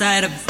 inside a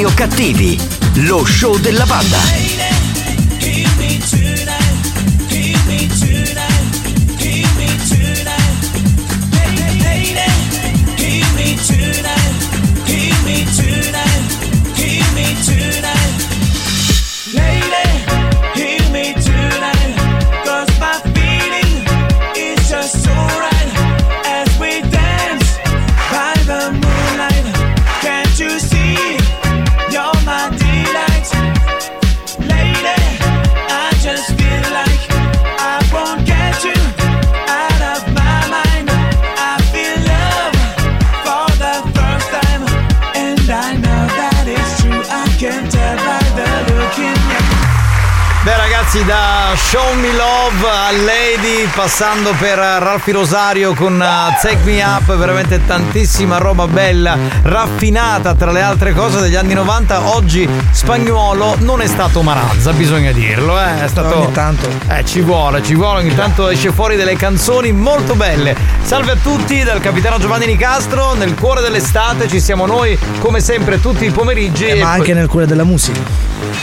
Buoni o cattivi, lo show della banda. Show Me Love a Lady passando per Ralfi Rosario con uh, Take Me Up veramente tantissima roba bella raffinata tra le altre cose degli anni 90 oggi Spagnuolo non è stato Marazza bisogna dirlo eh. è stato Ogni tanto. eh ci vuole ci vuole ogni tanto esce fuori delle canzoni molto belle salve a tutti dal capitano Giovanni Nicastro nel cuore dell'estate ci siamo noi come sempre tutti i pomeriggi Eh, ma e poi- anche nel cuore della musica.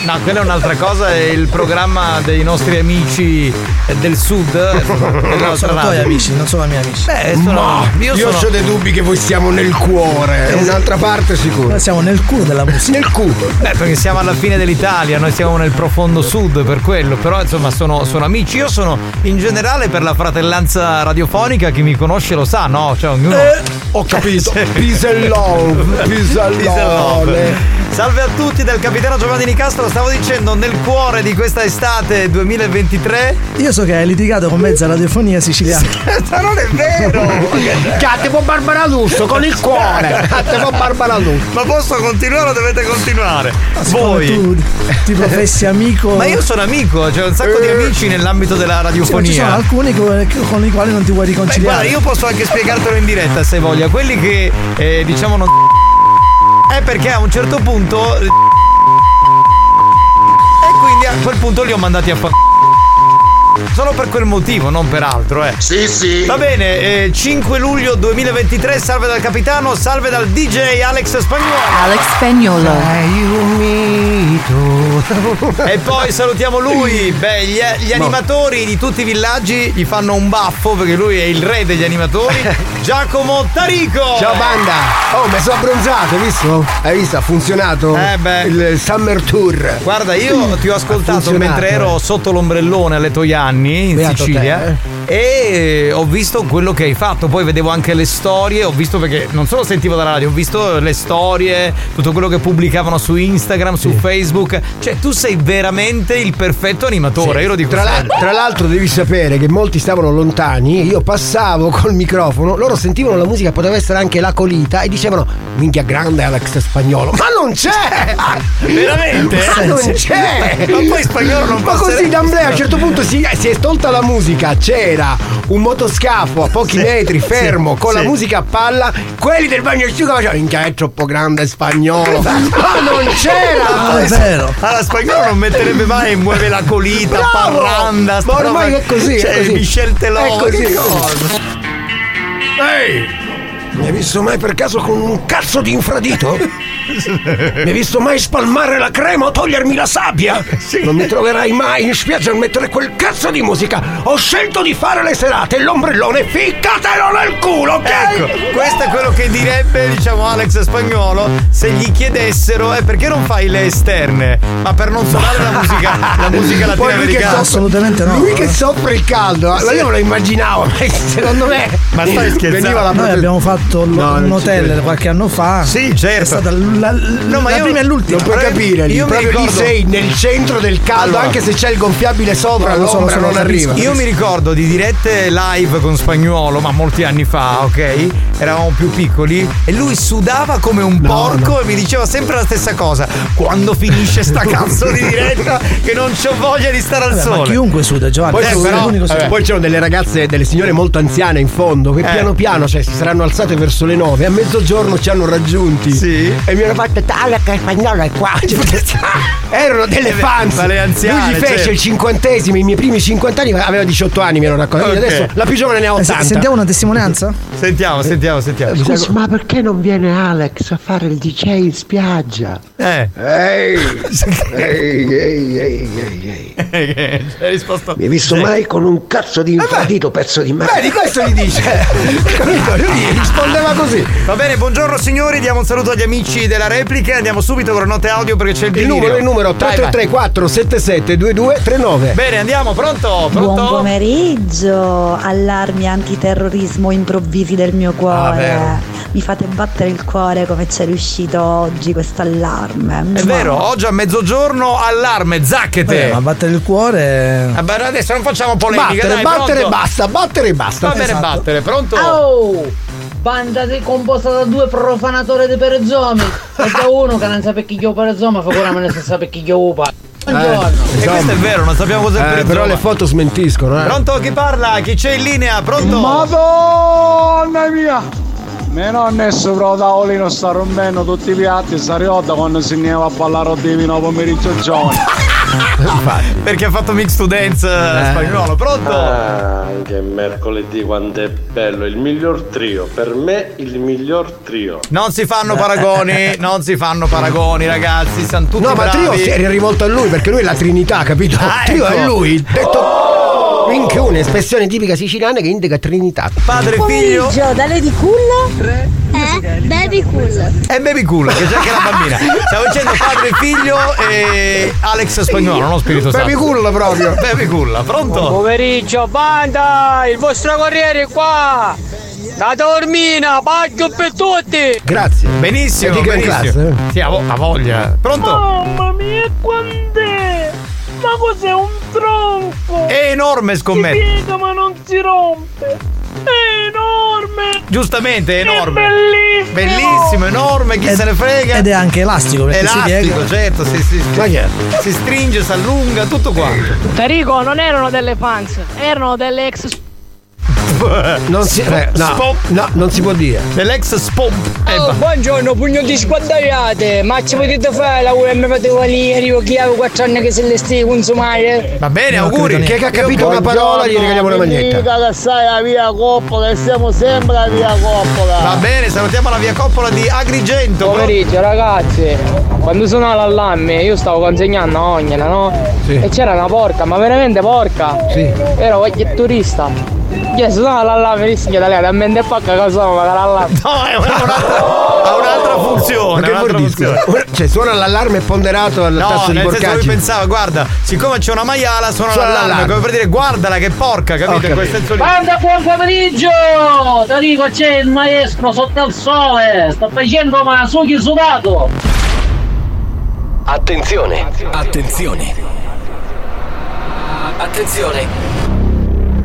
No, quella è un'altra cosa, è il programma dei nostri amici eh, del sud. eh, dell'altra sono radio. tuoi amici, non sono miei amici. Beh, sono, Ma io, io, sono, ho dei dubbi che voi stiamo nel cuore, è un'altra parte sicuro. Noi siamo nel culo della musica. Nel culo. Beh, perché siamo alla fine dell'Italia, noi siamo nel profondo sud per quello, però insomma sono, sono amici. Io sono in generale per la fratellanza radiofonica, chi mi conosce lo sa, no? Cioè ognuno. Ho capito. Peace and love. Peace and love. Salve a tutti del capitano Giovanni Nicastro, stavo dicendo nel cuore di questa estate estate 2023? Io so che hai litigato con mezza radiofonia siciliana. Ma non è vero! Cattivo Barbara Lusso con il cuore. Cattivo Barbara Lusso. Ma posso continuare o dovete continuare? Siccome Voi. tu ti professi amico. Ma io sono amico, c'è un sacco di amici nell'ambito della Sì, ma ci sono radiofonia. alcuni con, i quali non ti vuoi Beh, guarda, riconciliare. io posso anche spiegartelo in diretta se voglia. Quelli che eh, diciamo non. È perché a un certo punto. E quindi a quel punto li ho mandati a fa. Solo per quel motivo, non per altro, eh. Sì, sì. Va bene, eh, 5 luglio 2023, salve dal capitano, salve dal DJ Alex Spagnuolo. Alex Spagnolo. E poi salutiamo lui. Beh, gli, gli animatori di tutti i villaggi gli fanno un baffo perché lui è il re degli animatori. Giacomo Tarico. Ciao banda! Oh, mi sono abbronzato, hai visto? Hai visto? Ha funzionato Eh beh. il Summer Tour. Guarda, io ti ho ascoltato mentre ero sotto l'ombrellone alle Toianni in Beato Sicilia. te, e ho visto quello che hai fatto. Poi vedevo anche le storie, ho visto perché non solo sentivo dalla radio, ho visto le storie, tutto quello che pubblicavano su Instagram, su Facebook. Cioè, tu sei veramente il perfetto animatore, io lo dico Tra, la- tra l'altro devi sapere che molti stavano lontani, io passavo col microfono, loro sentivano la musica, poteva essere anche la colita e dicevano minchia grande Alex Spagnolo. Ma non c'è! Veramente? Ma non c'è! Ma poi spagnolo non Ma così d'amblea a un certo punto si, si è tolta la musica, c'era un motoscafo a pochi Sì, metri fermo sì, con la sì. musica a palla, quelli del bagno asciuga facevano minchia è troppo grande spagnolo. Ma non c'era! Ah, è vero. Allora, spagnolo non metterebbe mai muove la colita, Bravo! parranda, Ma ormai è così, è cioè, così. Michel Telò, È così. Ehi! Mi hai visto mai per caso con un cazzo di infradito? Mi hai visto mai spalmare la crema o togliermi la sabbia? Non mi troverai mai in spiaggia a mettere quel cazzo di musica. Ho scelto di fare le serate e l'ombrellone ficcatelo nel culo, ok? Ecco, questo è quello che direbbe, diciamo, Alex Spagnolo se gli chiedessero eh, perché non fai le esterne? Ma per non suonare la musica, la musica Poi lui che latinoamericana. Assolutamente no. Lui che soffre il caldo, ma io me lo immaginavo, ma secondo me. Ma stai scherzando? Veniva la Noi abbiamo fatto l- No, un hotel qualche anno fa. Sì, È certo. stata l- la, No, ma la io- prima e l'ultima. Non puoi capire, lì, io mi proprio lì ricordo- sei nel centro del caldo, Allora. anche se c'è il gonfiabile sopra, No, l'ombra so, non arriva. Io mi ricordo di dirette live con Spagnuolo, ma molti anni fa, ok? Eravamo più piccoli e lui sudava come un porco e mi diceva sempre la stessa cosa. Quando finisce sta cazzo di diretta che non c'ho voglia di stare al Vabbè, ma sole. chiunque suda, Giovanni. Poi, Eh, però- poi c'erano delle ragazze, delle signore molto anziane in fondo che Eh. piano piano cioè, si saranno alzate verso le nove a mezzogiorno ci hanno raggiunti Sì. e mi hanno fatto tale che il spagnolo è qua erano delle Eh, fans ma le anziane, lui gli fece certo. il cinquantesimo i miei primi 50 anni aveva 18 anni mi ero raccontato Ok. adesso la più giovane ne ha Eh, se- 80 Sentiamo una testimonianza? Sentiamo, sentiamo, sentiamo. Scusa, ma perché non viene Alex a fare il DJ in spiaggia? Eh. ehi ehi ehi ehi ehi ehi Hai risposto. Mi hai visto Sì. mai con un cazzo di infradito, pezzo di merda? Vedi, questo gli dice. Capito? Lui gli rispondeva così. Va bene, buongiorno signori, diamo un saluto agli amici della replica e andiamo subito con la note audio perché c'è il Il delirio. numero è il numero Vai, vai. 333 477 2239. Bene, andiamo, pronto? Pronto? Buon pomeriggio, allarmi antiterrorismo improvvisi del mio Ah, cuore. vero. Mi fate battere il cuore come c'è riuscito oggi questo allarme. È vero, oggi a mezzogiorno allarme, zacchete. Eh, ma battere il cuore. Vabbè, adesso non facciamo polemica, Battere, dai, battere e pronto? basta, battere e basta. Va bene, Esatto. battere, pronto? Oh! Banda di composta da due profanatori di perezomi e da uno che non sa per chi io perezomo figurami se sa per chi io upa buongiorno E questo è vero, non sappiamo cos'è Eh, per però le foto smentiscono, eh. Pronto chi parla? Chi c'è in linea? Pronto? Madonna mia! Mio nonno è sopra il tavolino, sta rompendo tutti i piatti, sta riotta quando si andiva a ballare di vino pomeriggio giovane. Perché ha fatto mix to dance eh, spagnolo, pronto? Ah, che mercoledì quanto è bello, il miglior trio, per me il miglior trio. Non si fanno paragoni, non si fanno paragoni, ragazzi, siamo tutti No, ma bravi. Trio si era rivolto a lui perché lui è la Trinità, capito? Ah, Trio ecco. è lui. Detto. Minchia, un'espressione tipica siciliana che indica Trinità. Padre e figlio dalle di culla? Eh? Baby cool. e baby cool, che c'è anche la bambina. Stavo dicendo padre e figlio e Alex spagnolo, non lo spirito santo. Baby cool proprio. Baby cool, pronto? Pomeriggio, banda! Il vostro corriere è qua! Da dormina, pacchio per tutti! Grazie. Benissimo, è in benissimo. classe, eh? Sì, ha, vo- voglia. Pronto? Mamma mia, quant'è? Ma cos'è un tronco! È enorme, Si scommetto. piega ma non si rompe! È enorme! Giustamente, è enorme. bellissimo! Bellissimo, enorme, chi Ed- se ne frega. ed è anche elastico, perché si Elastico, piega. certo, si, si, si, si stringe, si allunga, tutto quanto. Tarico, non erano delle fans, erano delle ex Non si, eh, no, no, non si può dire. Dell'ex spomp. Oh, buongiorno, pugno di squadrate! Ma ci potete fare la UM Patevalieri o chi avevo 4 anni che se le stai consumare? Va bene, No, auguri. Chi è che ha capito una parola gli regaliamo una maglietta. Mica che sai la via Coppola, e siamo sempre la via Coppola. Va bene, salutiamo la via Coppola di Agrigento. Pomeriggio ragazzi, quando sono all'allarme io stavo consegnando a Ognana, no? E c'era una porca, ma veramente porca! Sì. Ero qualche turista. Io sono all'allarme, mi da lei, da mente porca cosa sono, magari all'allarme. No, è un'altra, ha un'altra funzione. Ma che un'altra vuol dire? Cioè, suona l'allarme ponderato al No, tasso di nel senso lui pensava, guarda, siccome c'è una maiala, suona Suona l'allarme, l'allarme. come per dire guardala che porca, capito? In quel senso lì. Banda, buon pomeriggio! Ti dico, c'è il maestro sotto il sole! Sto facendo ma sughi sudato! Attenzione. Attenzione. Attenzione.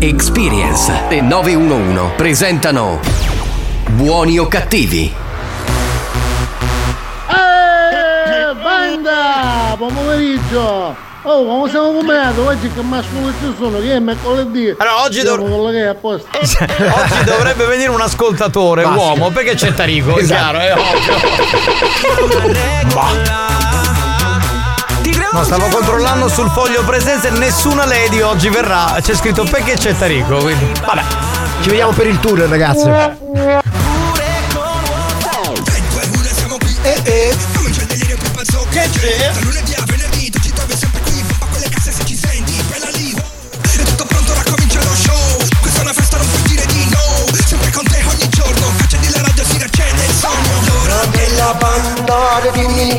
Experience e 911 presentano Buoni o cattivi? Eh, banda! Buon pomeriggio! Oh, come siamo combinati? Oggi che mascolo ci sono? Che è mercoledì? Allora, oggi dov- è. Oggi dovrebbe venire un ascoltatore Basta. uomo perché c'è Tarico, è Esatto. chiaro, è ovvio. No, stavo controllando sul foglio presenze, nessuna lady oggi verrà. C'è scritto perché c'è Tarico, quindi. Vabbè. Ci vediamo per il tour, ragazzi. Eh eh Comincia il delirio più pazzo che c'è Da lunedì a venerdì tu ci trovi sempre qui Bomba quelle casse se ci senti Bella lì È tutto pronto ora comincia lo show Questa è una festa non puoi dire di no Sempre con te ogni giorno Accendi la radio si il sogno L'ora della banda di buoni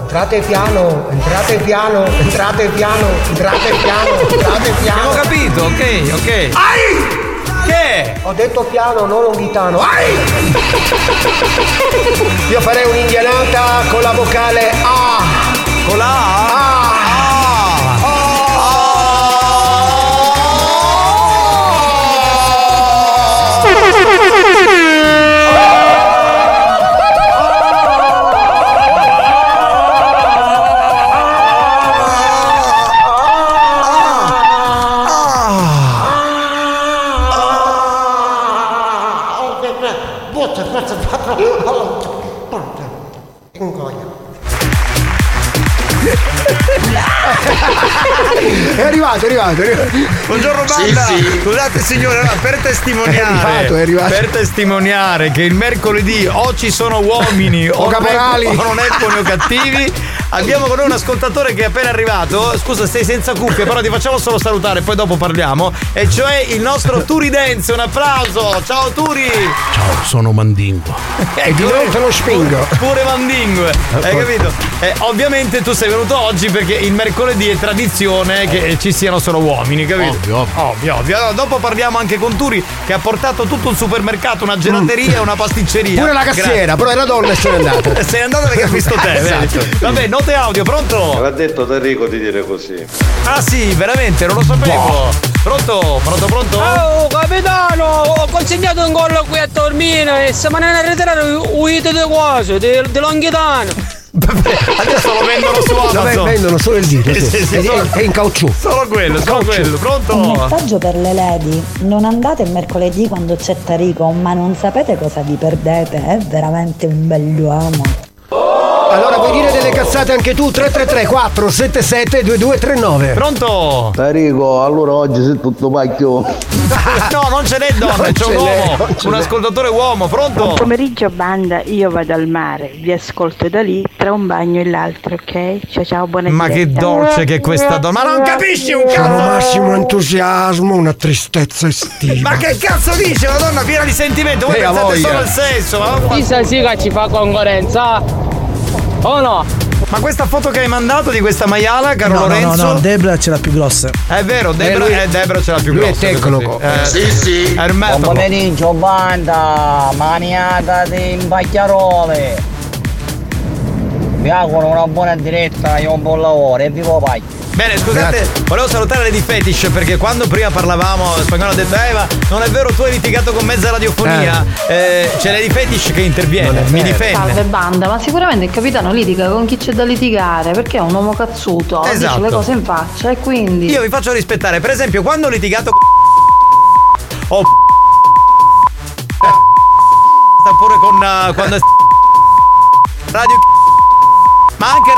entrate piano, entrate piano, entrate piano, entrate piano, entrate piano. Abbiamo capito, ok, ok. Che? Ho detto piano, non longhitano. Ai! Io farei un'indianata con la vocale A. Con la A? Arrivato, è arrivato, è arrivato. Buongiorno banda. Scusate signore, per testimoniare È arrivato, è arrivato. Per testimoniare che il mercoledì o ci sono uomini o, O caporali. o non è buoni o cattivi, abbiamo con noi un ascoltatore che è appena arrivato. Scusa, sei senza cuffie, però ti facciamo solo salutare, poi dopo parliamo. E cioè il nostro Turi Dance. Un applauso! Ciao Turi! Ciao, sono Mandingo. E di noi sono spingo. Pure Mandingue, hai capito? Eh, ovviamente tu sei venuto oggi perché il mercoledì è tradizione che ci siano solo uomini, capito? Ovvio, ovvio. ovvio. ovvio. Allora, dopo parliamo anche con Turi che ha portato tutto un supermercato, una gelateria e una pasticceria. Pure la cassiera, però era donna e se n'è andata. Se n'è andata perché ha visto te? Esatto. Vabbè, note audio, pronto? L'ha detto Enrico di dire così. Ah sì, veramente, non lo sapevo. Pronto? Pronto, pronto? Oh capitano, ho consegnato un gol qui a Tormino e se me ne ritirato uscite di cose, di, di Longhitano. Adesso lo vendono su No, Amazon. vendono solo il dito, sì. Sì, sì, È- solo- è in caucciù. Solo quello, solo Caucciù. quello. Un Pronto? messaggio per le lady, non andate il mercoledì quando c'è Tarico, ma non sapete cosa vi perdete, è veramente un bell'uomo. Delle cazzate anche tu? 333 477 2239 Pronto? Tarico, allora oggi sei tutto pacchio. No, non ce n'è donna, Non c'è un uomo, un ascoltatore uomo, Buon pronto? pomeriggio banda, io vado al mare, vi ascolto da lì tra un bagno e l'altro, ok? Ciao ciao, buona Ma che dolce che è questa donna, ma non capisci un cazzo! massimo entusiasmo, una tristezza estiva. Ma che cazzo dice una donna piena di sentimento? Voi Eh, a pensate voglia. solo al sesso, ma Chissà sì che ci fa concorrenza. O no? Ma questa foto che hai mandato di questa maiala, caro No, no, no, Lorenzo? no, Debra ce l'ha più grossa. È vero, Debra, Eh, lui- eh, Debra ce l'ha più lui è grossa. tecnico. questo Eh, Sì, sì. È il Buon pomeriggio banda, maniaca di imbacchiarole. Vi auguro una buona diretta e un buon lavoro e vivo paglia. Bene, scusate, volevo salutare Lady Fetish perché quando prima parlavamo spagnolo ha detto Eva, non è vero tu hai litigato con mezza radiofonia. Eh, c'è Lady Fetish che interviene, mi difende. Salve banda, ma sicuramente il capitano litiga con chi c'è da litigare perché è un uomo cazzuto, Esatto. dice le cose in faccia e quindi. Io vi faccio rispettare, per esempio, quando ho litigato con o sta pure con uh, quando è radio ma anche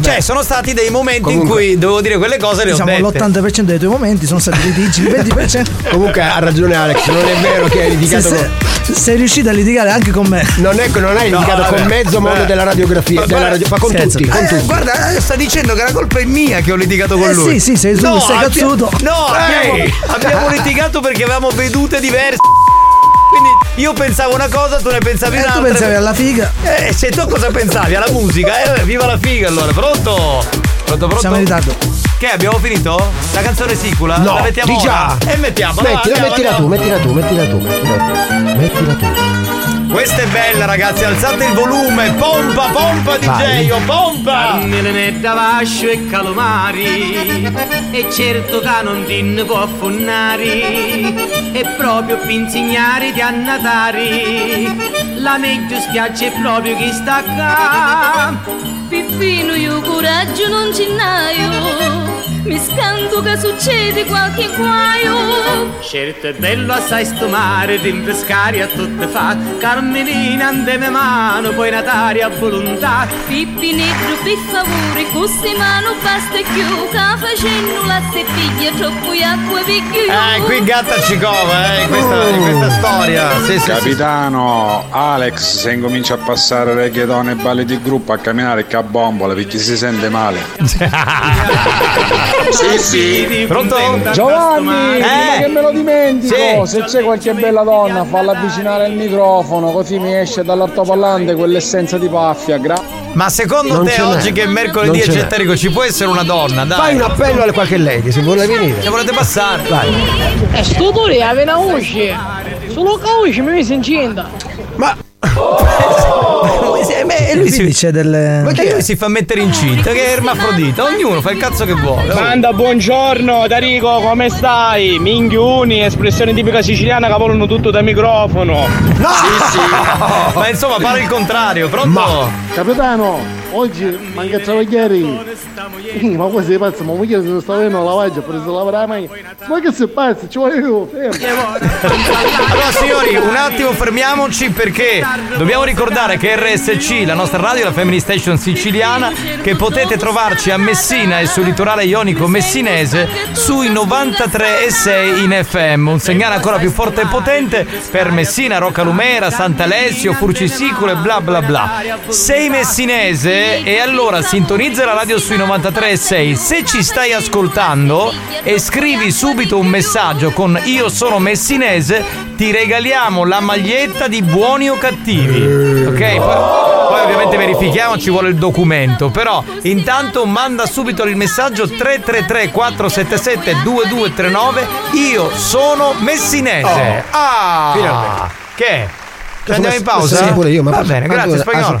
Cioè, sono stati dei momenti in cui dovevo dire quelle cose le Diciamo ho dette. l'80% dei tuoi momenti sono stati litigi, il 20%. Comunque ha ragione Alex, non è vero che hai litigato Se- con. se- Sei riuscito a litigare anche con me. Non è che non hai No, litigato vabbè. con mezzo mondo della radiografia, Ma della radio- ma con Scherzo. tutti, con Eh, tutti. guarda, eh, sta dicendo che la colpa è mia che ho litigato con Eh lui. sì, sì, sei tu, sei abbia- cazzuto. No, abbiamo, abbiamo litigato perché avevamo vedute diverse. Io pensavo una cosa, tu ne pensavi Eh, tu un'altra. pensavi alla figa. Eh, se tu cosa pensavi? Alla musica? Eh, viva la figa allora, pronto? Pronto, pronto? Siamo in ritardo. Che abbiamo finito? La canzone sicula? No, la mettiamo già. E mettiamo. Mettila, andiamo, mettila andiamo. tu, mettila tu, mettila tu, mettila tu. Mettila tu. Questa è bella ragazzi, alzate il volume, pompa, pompa DJ, oh, pompa! Mette vascio e calomari. E certo che non ti ne può affonnare E proprio per insegnare di annatari La meglio spiaggia è proprio chi sta qua. Pippino io coraggio non ce n'aio Mi scanto che succede qualche guaio Certo è bello assai sto mare di pescare a tutte fa Carmelina andeme mano poi natari a volontà Pippi negro per favore Così mano basta più Che facendo la figlia Troppo acqua picchio Eh, qui gatta ci cova, eh, in questa, in questa storia. Sì, sì, sì. Capitano, Alex, se incomincia a passare reggaeton e balli di gruppo a camminare che a bombola perché si sente male. Sì, sì Pronto? Giovanni, prima Eh? che me lo dimentico, Sì. se c'è qualche bella donna, falla avvicinare il microfono, così mi esce dall'altoparlante quell'essenza di paffia. Gra- Ma secondo Non te ce n'è. oggi che è mercoledì e ce c'è n'è. Terico ci può essere una donna? Dai. Fai un appello alle qualche lady, se vuole venire. Se volete passare. Vai. E sto dure aveva una usci. Solo che usci mi si incinta. Ma E lui si, c'è delle. ma che lui si fa mettere incinta, che è ermafrodita, ognuno fa il cazzo che vuole. Banda, buongiorno, Darico, come stai? Minghiuni, espressione tipica siciliana che volano tutto da microfono. No! Sì, sì. Ma insomma, pare il contrario, pronto? Capitano, oggi manca travagliare. Eh, Ma questo è pazzo, ma moglie se sta avendo la lavaggio, ha preso la mai. Ma che sei pazzo, ci vuole io. Allora signori, un attimo fermiamoci perché dobbiamo ricordare che RSC, la nostra radio, la Family Station siciliana, che potete trovarci a Messina e sul litorale ionico messinese sui 93,6 in FM, un segnale ancora più forte e potente per Messina, Roccalumera, Sant'Alessio, Furcisicolo e bla bla bla. Sei messinese e allora sintonizza la radio sui 93,6. Se ci stai ascoltando e scrivi subito un messaggio con io sono messinese, ti regaliamo la maglietta di buoni o cattivi. Ok? Poi, poi ovviamente verifichiamo, ci vuole il documento. Però intanto manda subito il messaggio 333 477 2239. Io sono messinese. Oh. Ah! Finalmente. Che? Ci andiamo in pausa? Sì, pure io, ma Va bene, grazie spagnolo.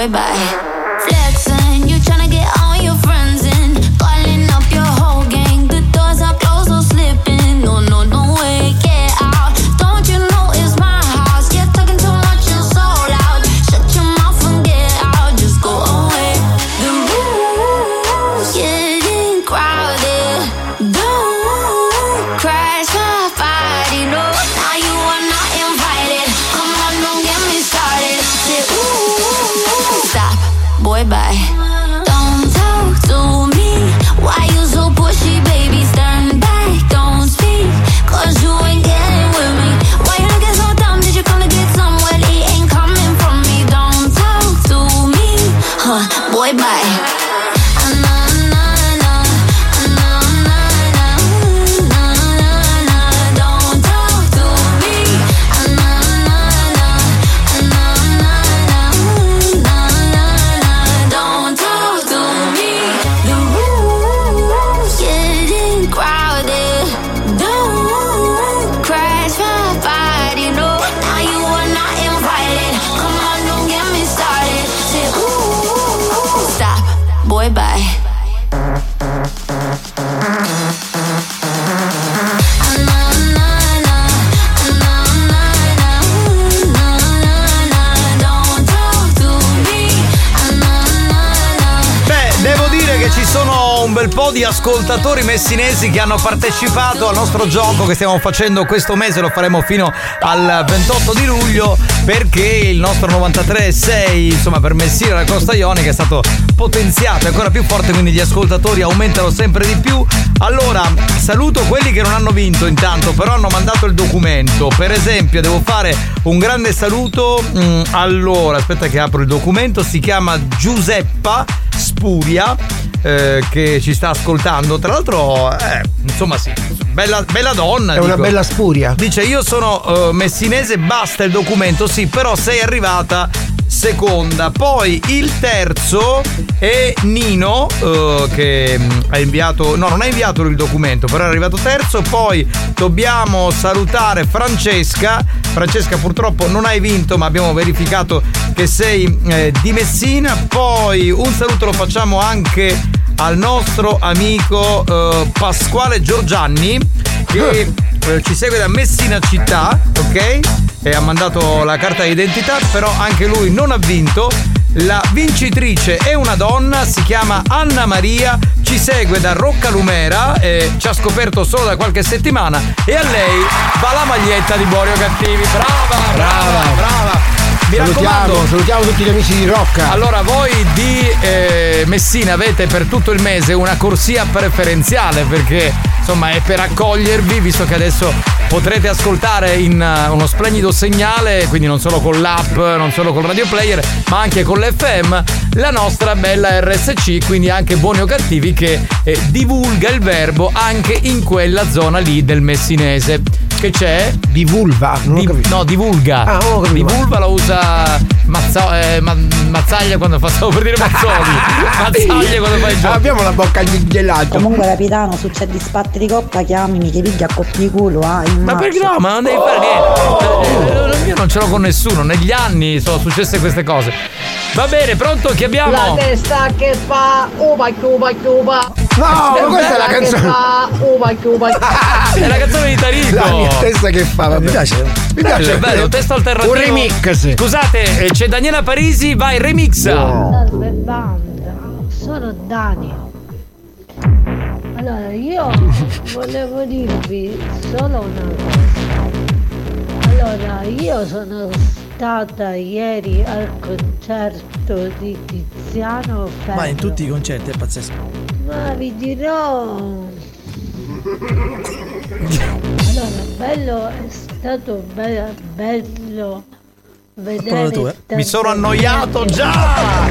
Boy, bye. Ascoltatori messinesi che hanno partecipato al nostro gioco che stiamo facendo questo mese, lo faremo fino al 28 di luglio perché il nostro 93.6 insomma per Messina e la Costa Ionica è stato potenziato, è ancora più forte, quindi gli ascoltatori aumentano sempre di più. Allora, saluto quelli che non hanno vinto intanto, però hanno mandato il documento. Per esempio, devo fare un grande saluto. mm, allora, aspetta che apro il documento, si chiama Giuseppa Spuria. Eh, che ci sta ascoltando, tra l'altro, eh, insomma, sì, bella, bella donna. È una bella spuria. Dice: Io sono eh, messinese, basta il documento, sì, però sei arrivata seconda. Poi il terzo è Nino eh, che mm, ha inviato, no non ha inviato il documento, però è arrivato terzo. Poi dobbiamo salutare Francesca. Francesca purtroppo non hai vinto ma abbiamo verificato che sei eh, di Messina. Poi un saluto lo facciamo anche al nostro amico eh, Pasquale Giorgianni che eh, ci segue da Messina città, ok? E ha mandato la carta d'identità, però anche lui non ha vinto. La vincitrice è una donna, si chiama Anna Maria, ci segue da Roccalumera, eh, ci ha scoperto solo da qualche settimana e a lei va la maglietta di Borio Cattivi. Brava, brava, brava. Mi salutiamo, raccomando, salutiamo tutti gli amici di Rocca. allora, voi di eh, Messina avete per tutto il mese una corsia preferenziale perché insomma è per accogliervi, visto che adesso potrete ascoltare in uh, uno splendido segnale, quindi non solo con l'app, non solo col radio player, ma anche con l'FM, la nostra bella RSC, quindi anche buoni o cattivi che eh, divulga il verbo anche in quella zona lì del messinese. che c'è? Di vulva? Di- no, divulga. Ah, non ho capito. di vulva la usa Silva. Mazzo- eh, Ma- Mazzaglia quando fa. Stavo per dire Mazzoli. Mazzaglia quando fa il gioco. Abbiamo la bocca gelato. Comunque capitano, succede spatti di coppa, chiamimi che piglia a coppia di culo, ah, in Ma perché no? Ma non devi fare niente. Eh, Io non ce l'ho con nessuno. Negli anni sono successe queste cose. Va bene, pronto? Chi abbiamo? La testa che fa uba uba uba. No, ma questa è la canzone. Che fa uba uba. È la canzone di Tarico. La mia testa che fa. Mi piace. Mi Bello, piace. bello, testo alternativo. Un remix. Scusate, eh, c'è Daniela Parisi, vai, remix. Salve banda, sono Dani. Allora, io volevo dirvi solo una cosa. Allora, io sono stata ieri al concerto di Tiziano Ferro. Ma in tutti i concerti è pazzesco. Ma vi dirò. Allora, bello, è stato be- bello vedere. tu, eh. Mi sono annoiato già.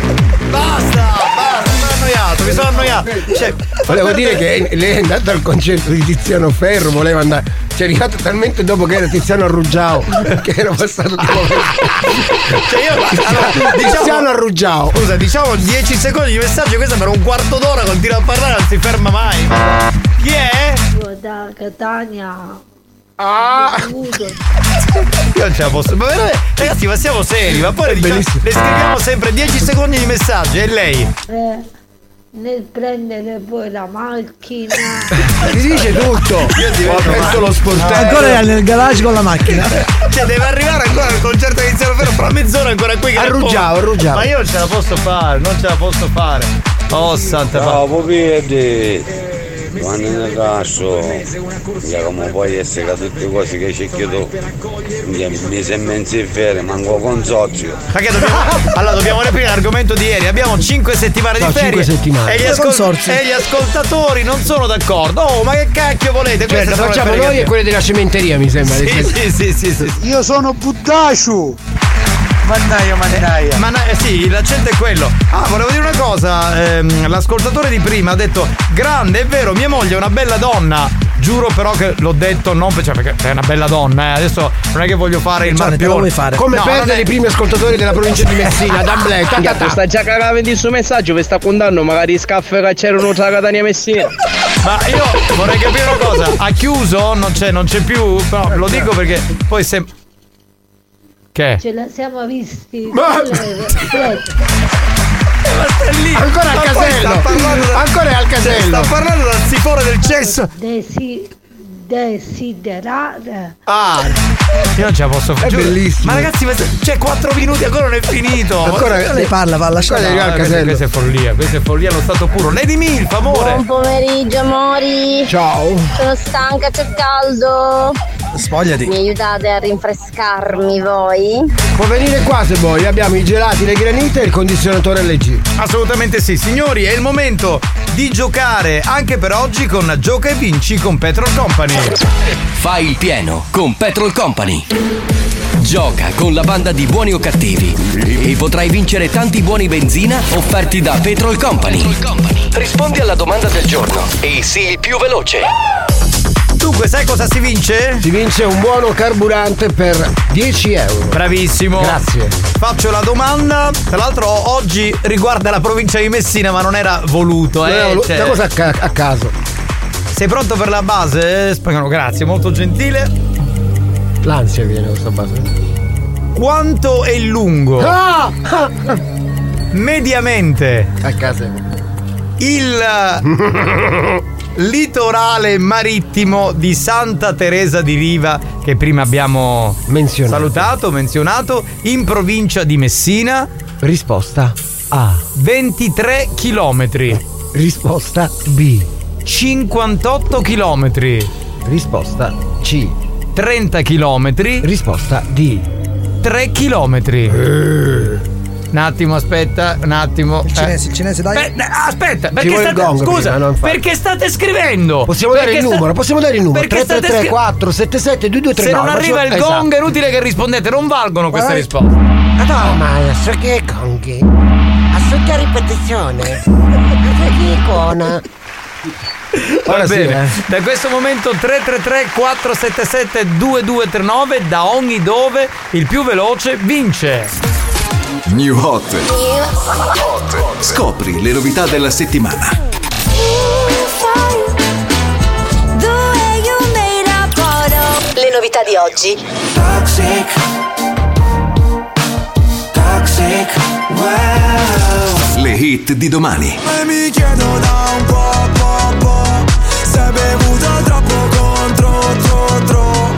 Basta, basta, mi sono annoiato, mi sono annoiato. Cioè, Volevo dire che lei è andata al concerto di Tiziano Ferro, voleva andare. Ci è arrivato talmente dopo che era Tiziano Arruggiao. che era passato tipo. Cioè io allora, Tiziano Arruggiao. Scusa, diciamo 10 secondi di messaggio, questo per un quarto d'ora continua a parlare, non si ferma mai. Chi è? Io da Catania. Ah! Io non ce la posso. Ma veramente, ragazzi, ma siamo seri, ma poi le, diciamo- le scriviamo sempre 10 secondi di messaggio e lei. Eh, nel prendere poi la macchina. Si dice tutto. Io divento Ho aperto lo sportello. Ancora è nel garage con la macchina. Cioè, deve arrivare ancora al concerto di Tiziano Ferro fra mezz'ora ancora qui che Arruggiao, risponde. arruggiao. Ma io non ce la posso fare, non ce la posso fare. Oh santa Ciao Popietti quando ne caso mica come puoi essere che tutte cose che c'è chiedo mi sembra insieme manco consorzio Ma che dobbiamo. Allora dobbiamo riaprire l'argomento di ieri. Abbiamo 5 settimane No, di ferie. cinque settimane. E gli, ascol- e gli ascoltatori non sono d'accordo. Oh, ma che cacchio volete? Cioè, Queste lo sono le facciamo noi e quelle della cementeria, mi sembra. Sì, sì, sì, sì, sì. Io sono Buddaciu. Mannaia, mannaia. Ma na- eh, sì, l'accento è quello. Ah, volevo dire una cosa. ehm, l'ascoltatore di prima ha detto: Grande, è vero, mia moglie è una bella donna. Giuro però che l'ho detto non per- cioè, perché è una bella donna, eh. Adesso non è che voglio fare il Gianni, marpione. fare? Come No, perdere è- i primi ascoltatori della provincia di Messina, ta, ta. sta già cagando il suo messaggio, vi sta contando magari scaffe che c'erano tra Catania e Messina. Ma io vorrei capire una cosa, ha chiuso? Non c'è, non c'è più? Però lo dico perché poi se. Che? Ce la siamo visti. Ma- lì. Ancora al casello. Ancora è al casello. Sta parlando dal sifone del cesso. Desi- desiderare. Ah, io non ce la posso fare. È bellissimo. Ma ragazzi, ma c'è 4 minuti, ancora non è finito. Ancora- Lei parla, va, lasciare. Ancora No, al questa, casello. questa è follia, questa è follia allo stato puro. Lady Milf, amore. Buon pomeriggio amori. Ciao. Sono stanca, c'è caldo. Spogliati. Mi aiutate a rinfrescarmi voi? Può venire qua se vuoi, abbiamo i gelati, le granite e il condizionatore LG. Assolutamente sì, signori, è il momento di giocare anche per oggi con Gioca e Vinci con Petrol Company. Fai il pieno con Petrol Company. Gioca con la banda di buoni o cattivi e potrai vincere tanti buoni benzina offerti da Petrol Company. Rispondi alla domanda del giorno e sii il più veloce. Dunque, sai cosa si vince? Si vince un buono carburante per 10 euro. Bravissimo. Grazie. Faccio la domanda. Tra l'altro oggi riguarda la provincia di Messina, ma non era voluto, eh. Volu- cioè- una cosa a, ca- a caso. Sei pronto per la base? Spagnolo, grazie, molto gentile. L'ansia viene questa base. Quanto è lungo Ah! mediamente A casa. Il litorale marittimo di Santa Teresa di Riva che prima abbiamo Menzionato. salutato, menzionato, in provincia di Messina? Risposta A. 23 chilometri. Risposta B. 58 chilometri. Risposta C. 30 chilometri. Risposta D. 3 chilometri. Un attimo, aspetta, un attimo. Il cinese, il cinese, dai. Beh, aspetta, perché state, gong scusa, prima, perché state scrivendo? Possiamo dare il sta- numero, possiamo dare il numero. perché state 333 scri- 477 2239. Se non arriva il Esatto. gong è inutile che rispondete, non valgono queste Vai. risposte. No, maestro, che conghi? Assoluta ripetizione. Che icona? Va Ora sì, bene. eh. Da questo momento 333 477 2239 da ogni dove il più veloce vince. New Hot. Scopri le novità della settimana. Le novità di oggi. Toxic. Toxic. Wow. Le hit di domani. E mi chiedo da un po', po', po' Se hai bevuto troppo contro, tro, tro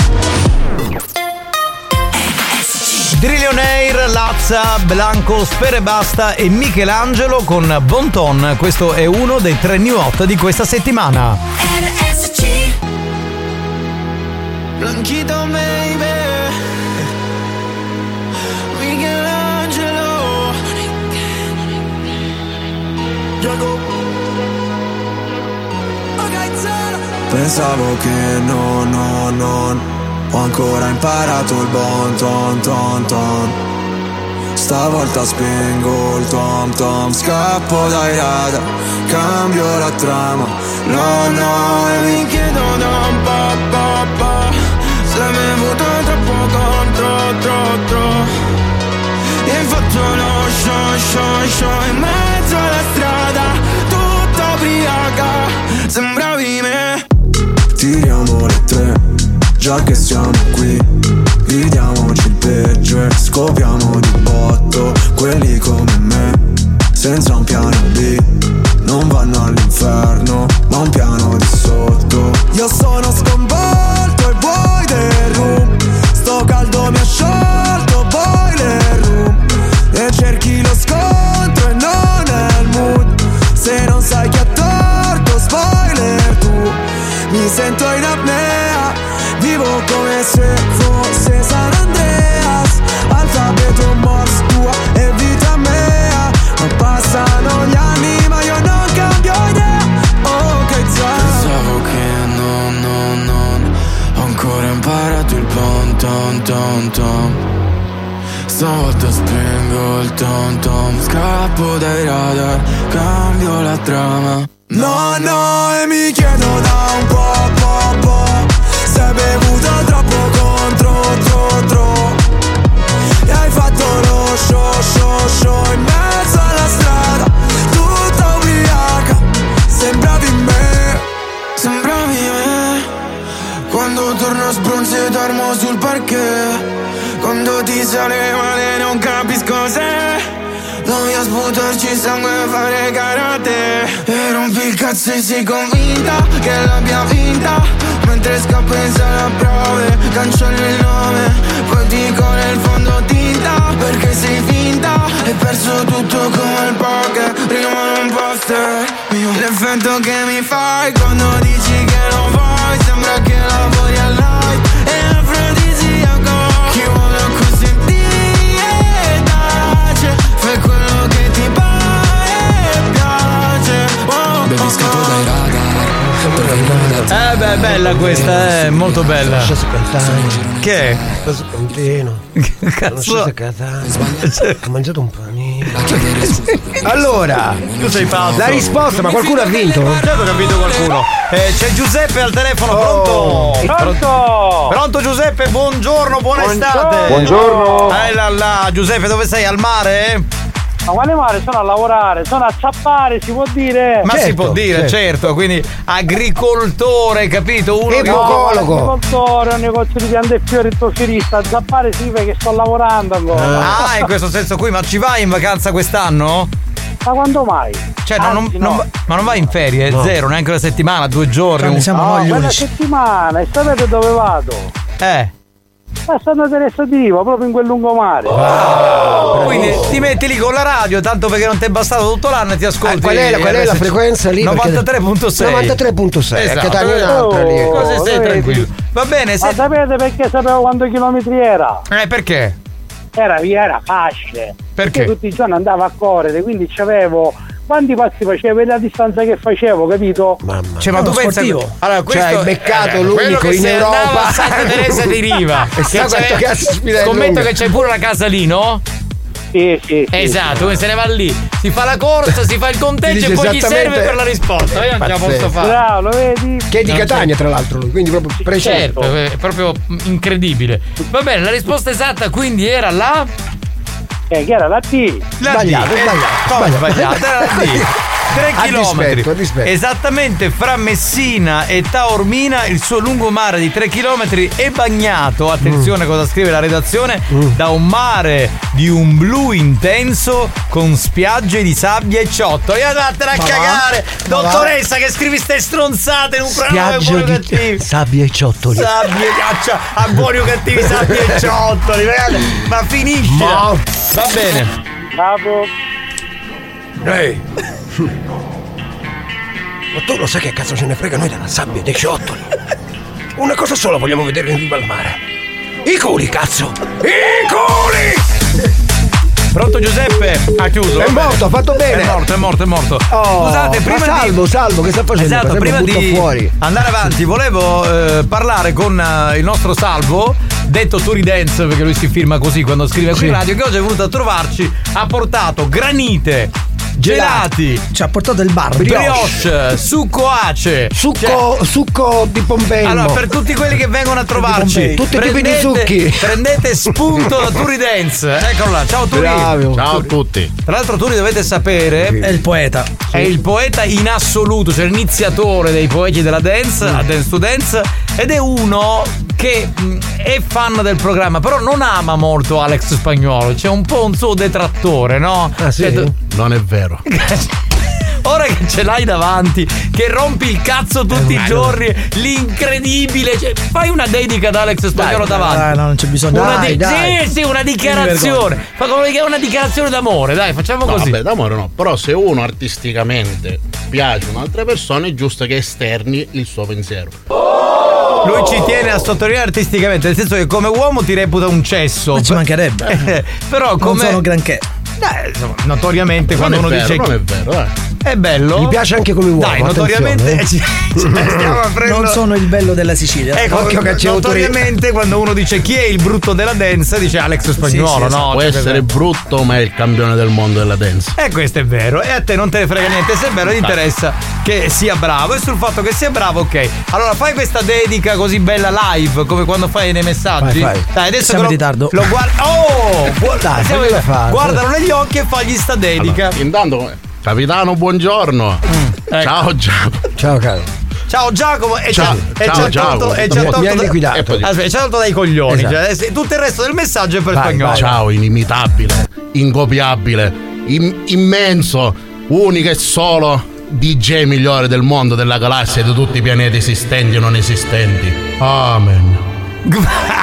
Drillionaire, Lazza, Blanco, Sfere Basta e Michelangelo con Bonton. Questo è uno dei tre new hot di questa settimana. RSC Blanchito baby. Michelangelo. Gioco. Pensavo che no, no, non Ho ancora imparato il bon ton ton ton Stavolta spengo il tom tom Scappo dai radar Cambio la trama. No, no, E mi chiedo da un po', po' Se mi avuto troppo contro, tro, tro. E fatto lo show, show, show In mezzo alla strada Tutta ubriaca Sembravi me. Tiriamo le tre Già che siamo qui. Ridiamoci il peggio e scopriamo di botto Quelli come me Senza un piano B. Non vanno all'inferno Ma un piano di sotto. Io sono sconvolto Stavolta spengo il tom tom Scappo dai radar Cambio la trama. No, no, e mi chiedo da un po', po', po' Se hai bevuto troppo contro, tro, tro. E hai fatto lo show, show, show In mezzo alla strada Tutta ubriaca Sembravi me Sembravi me. Quando torno sbronzo e dormo sul parquet Quando ti sale male non capisco se Voglio sputarci sangue e fare karate E rompi il cazzo e sei convinta che l'abbia vinta Mentre scappo in sala prove Cancello il nome Poi dico nel fondo tinta Perché sei finta Hai perso tutto come il poker Rimane un poster. L'effetto che mi fai Quando dici che non vuoi Sembra che lavori al Eh beh, bella questa, è molto bella. Che è? Questo contino. Cazzo. Ho mangiato un panino. Allora, tu sei pazzo. La risposta, ma qualcuno ha vinto? Certo che ha vinto qualcuno. Eh, c'è Giuseppe al telefono, Oh. pronto? Pronto? Pronto Giuseppe, buongiorno, buona Buongiorno. estate. Buongiorno. Eh là là, Giuseppe, dove sei? Al mare? Ma quale mare? Sono a lavorare, sono a ciappare, si può dire? Ma si può dire, certo. quindi agricoltore, capito? Uno che No, agricoltore, un negozio di piante e fiori, fiorista, a zappare sì perché sto lavorando ancora. Ah, in questo senso qui, ma ci vai in vacanza quest'anno? Ma quando mai? Cioè, non- non- Anzi, non no. va- ma non vai in ferie, è No. zero, neanche una settimana, due giorni. un- no, quella settimana, e sapete dove vado? Eh. A Santa Teresa di Riva, proprio in quel lungomare. Quindi ti metti lì con la radio, tanto perché non ti è bastato tutto l'anno e ti ascolti. Ah, qual è la- qual è la frequenza lì? Perché- 93.6. 93.6, Esatto. Catania è un'altra lì. Così stai vedi? tranquillo. Va bene, Ma se... sapete perché sapevo quanti chilometri era? Eh, perché? Era via, era facile. Perché? tutti i giorni andavo a correre, quindi c'avevo. Quanti passi facevo e la distanza che facevo, capito? Mamma. Cioè, ma tu pensa Allora, questo Cioè, hai beccato eh, l'unico che in Europa. a Santa Teresa di Riva. E Che quanto c'è- cazzo Scommetto che c'hai pure una casa lì, no? Sì, sì, sì. Esatto, come se ne va lì, si fa la corsa, si fa il conteggio e poi gli serve per la risposta. Io non ce la posso fare. Bravo, lo vedi? Che è di Non Catania, c'è. tra l'altro, lui, quindi proprio preciso. Certo, è proprio incredibile. Va bene, la risposta esatta quindi era la. Eh, che era la T. La Sbagliato, D. Eh, sbagliato, come sbagliato. sbagliato? Era la D. 3 A chilometri. dispetto, a dispetto. Esattamente fra Messina e Taormina il suo lungomare di 3 km è bagnato, attenzione cosa scrive la redazione, da un mare di un blu intenso con spiagge di sabbia e ciotto. Io andatela a Ma cagare, va? dottoressa che scrivi ste stronzate in un buoni o di cattivi. sabbia e ciottoli. Sabbia, caccia, a buoni o cattivi sabbia e ciottoli, ma finisce. Ma- Va bene. Bravo. Ehi. Ma tu lo sai che cazzo ce ne frega noi della sabbia e dei ciottoli? Una cosa sola vogliamo vedere in riva al mare. I culi, cazzo! I culi! Pronto Giuseppe? Ha chiuso. È morto, ha fatto bene. È morto, è morto, è morto. Oh, Scusate, ma prima salvo, di salvo, che sta facendo? Esatto, prima di fuori. andare avanti, volevo eh, parlare con eh, il nostro Salvo, detto Turi Dance, perché lui si firma così quando scrive qui in radio, che oggi è venuto a trovarci, ha portato granite, gelati, Ci ha portato il bar. brioche, succo ace. Succo, succo di Pompelmo. Allora, per tutti quelli che vengono a trovarci. Tutti i tipi di succhi. Prendete spunto da Turi Dance. Eccolo là, ciao Turi. Bravo. Ciao a tutti. Tra l'altro Turi dovete sapere È il poeta. è il poeta in assoluto, cioè l'iniziatore dei poeti della dance, a Dance to Dance, ed è uno che mh, è fan del programma, però non ama molto Alex Spagnolo, c'è un po' un suo detrattore, no? Ah, sì? Cioè, Non è vero. Ora che ce l'hai davanti, che rompi il cazzo tutti i giorni, l'incredibile, cioè, fai una dedica ad Alex Spagnolo davanti. Dai, no, non c'è bisogno. Una Dai, di- dai. Sì, sì, una dichiarazione. Fa come una dichiarazione d'amore, dai, facciamo No, così. vabbè, d'amore no. Però se uno artisticamente piace un'altra persona è giusto che esterni il suo pensiero. Lui ci tiene a sottolineare artisticamente, nel senso che come uomo ti reputa un cesso. Ma ci mancherebbe. Eh, Però come. sono granché. Dai, insomma, notoriamente quando uno dice non è vero, dai. è bello. Gli piace anche come uomo. Dai, notoriamente eh. aprendo- Non sono il bello della Sicilia. Ecco, Occhio che c'è notoriamente quando uno dice chi è il brutto della dance dice Alex Spagnolo, sì, no? Può Cioè, essere brutto, ma è il campione del mondo della dance. E questo è vero, e a te non te ne frega niente, se è vero ti interessa che sia bravo e sul fatto che sia bravo, ok. Allora fai questa dedica così bella live, come quando fai nei messaggi. Vai, vai. Dai, adesso Siamo che in lo, ritardo. Lo guarda. Oh! Dai. Guardalo negli occhi e fagli sta dedica. Allora, intanto, capitano, buongiorno. ecco. Ciao Giacomo. Ciao caro. Ciao Giacomo e Ciao. ci ha- e Giacomo. tolto, dai coglioni. Esatto. cioè, tutto il resto del messaggio è per Vai, spagnolo. vai. Ciao, inimitabile, incopiabile, im- immenso, unico e solo DJ migliore del mondo, della galassia e di tutti i pianeti esistenti e non esistenti. Amen.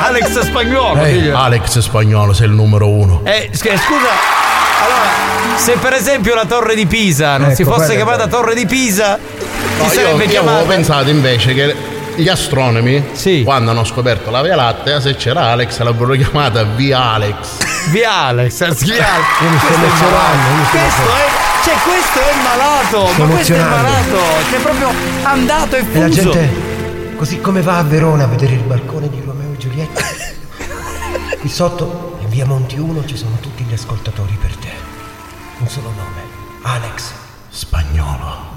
Alex Spagnolo. Figlio. Alex Spagnolo, sei il numero uno. Eh, scusa, allora, se per esempio la torre di Pisa non Ecco, si fosse chiamata bella. torre di Pisa, No, si io, sarebbe io chiamata. avevo pensato invece che gli astronomi, Sì. quando hanno scoperto la Via Lattea, se c'era Alex l'avrebbero chiamata Via Alex. Via Alex, via Alex. Io mi sto Questo è emozionando, io mi sto Questo è, cioè questo è malato, ma questo è malato, cioè proprio andato e E la fuso. gente, così come va a Verona a vedere il balcone di Romeo e Giulietta, qui sotto, in via Monti 1, ci sono tutti gli ascoltatori per te. Un solo nome, Alex. Spagnolo.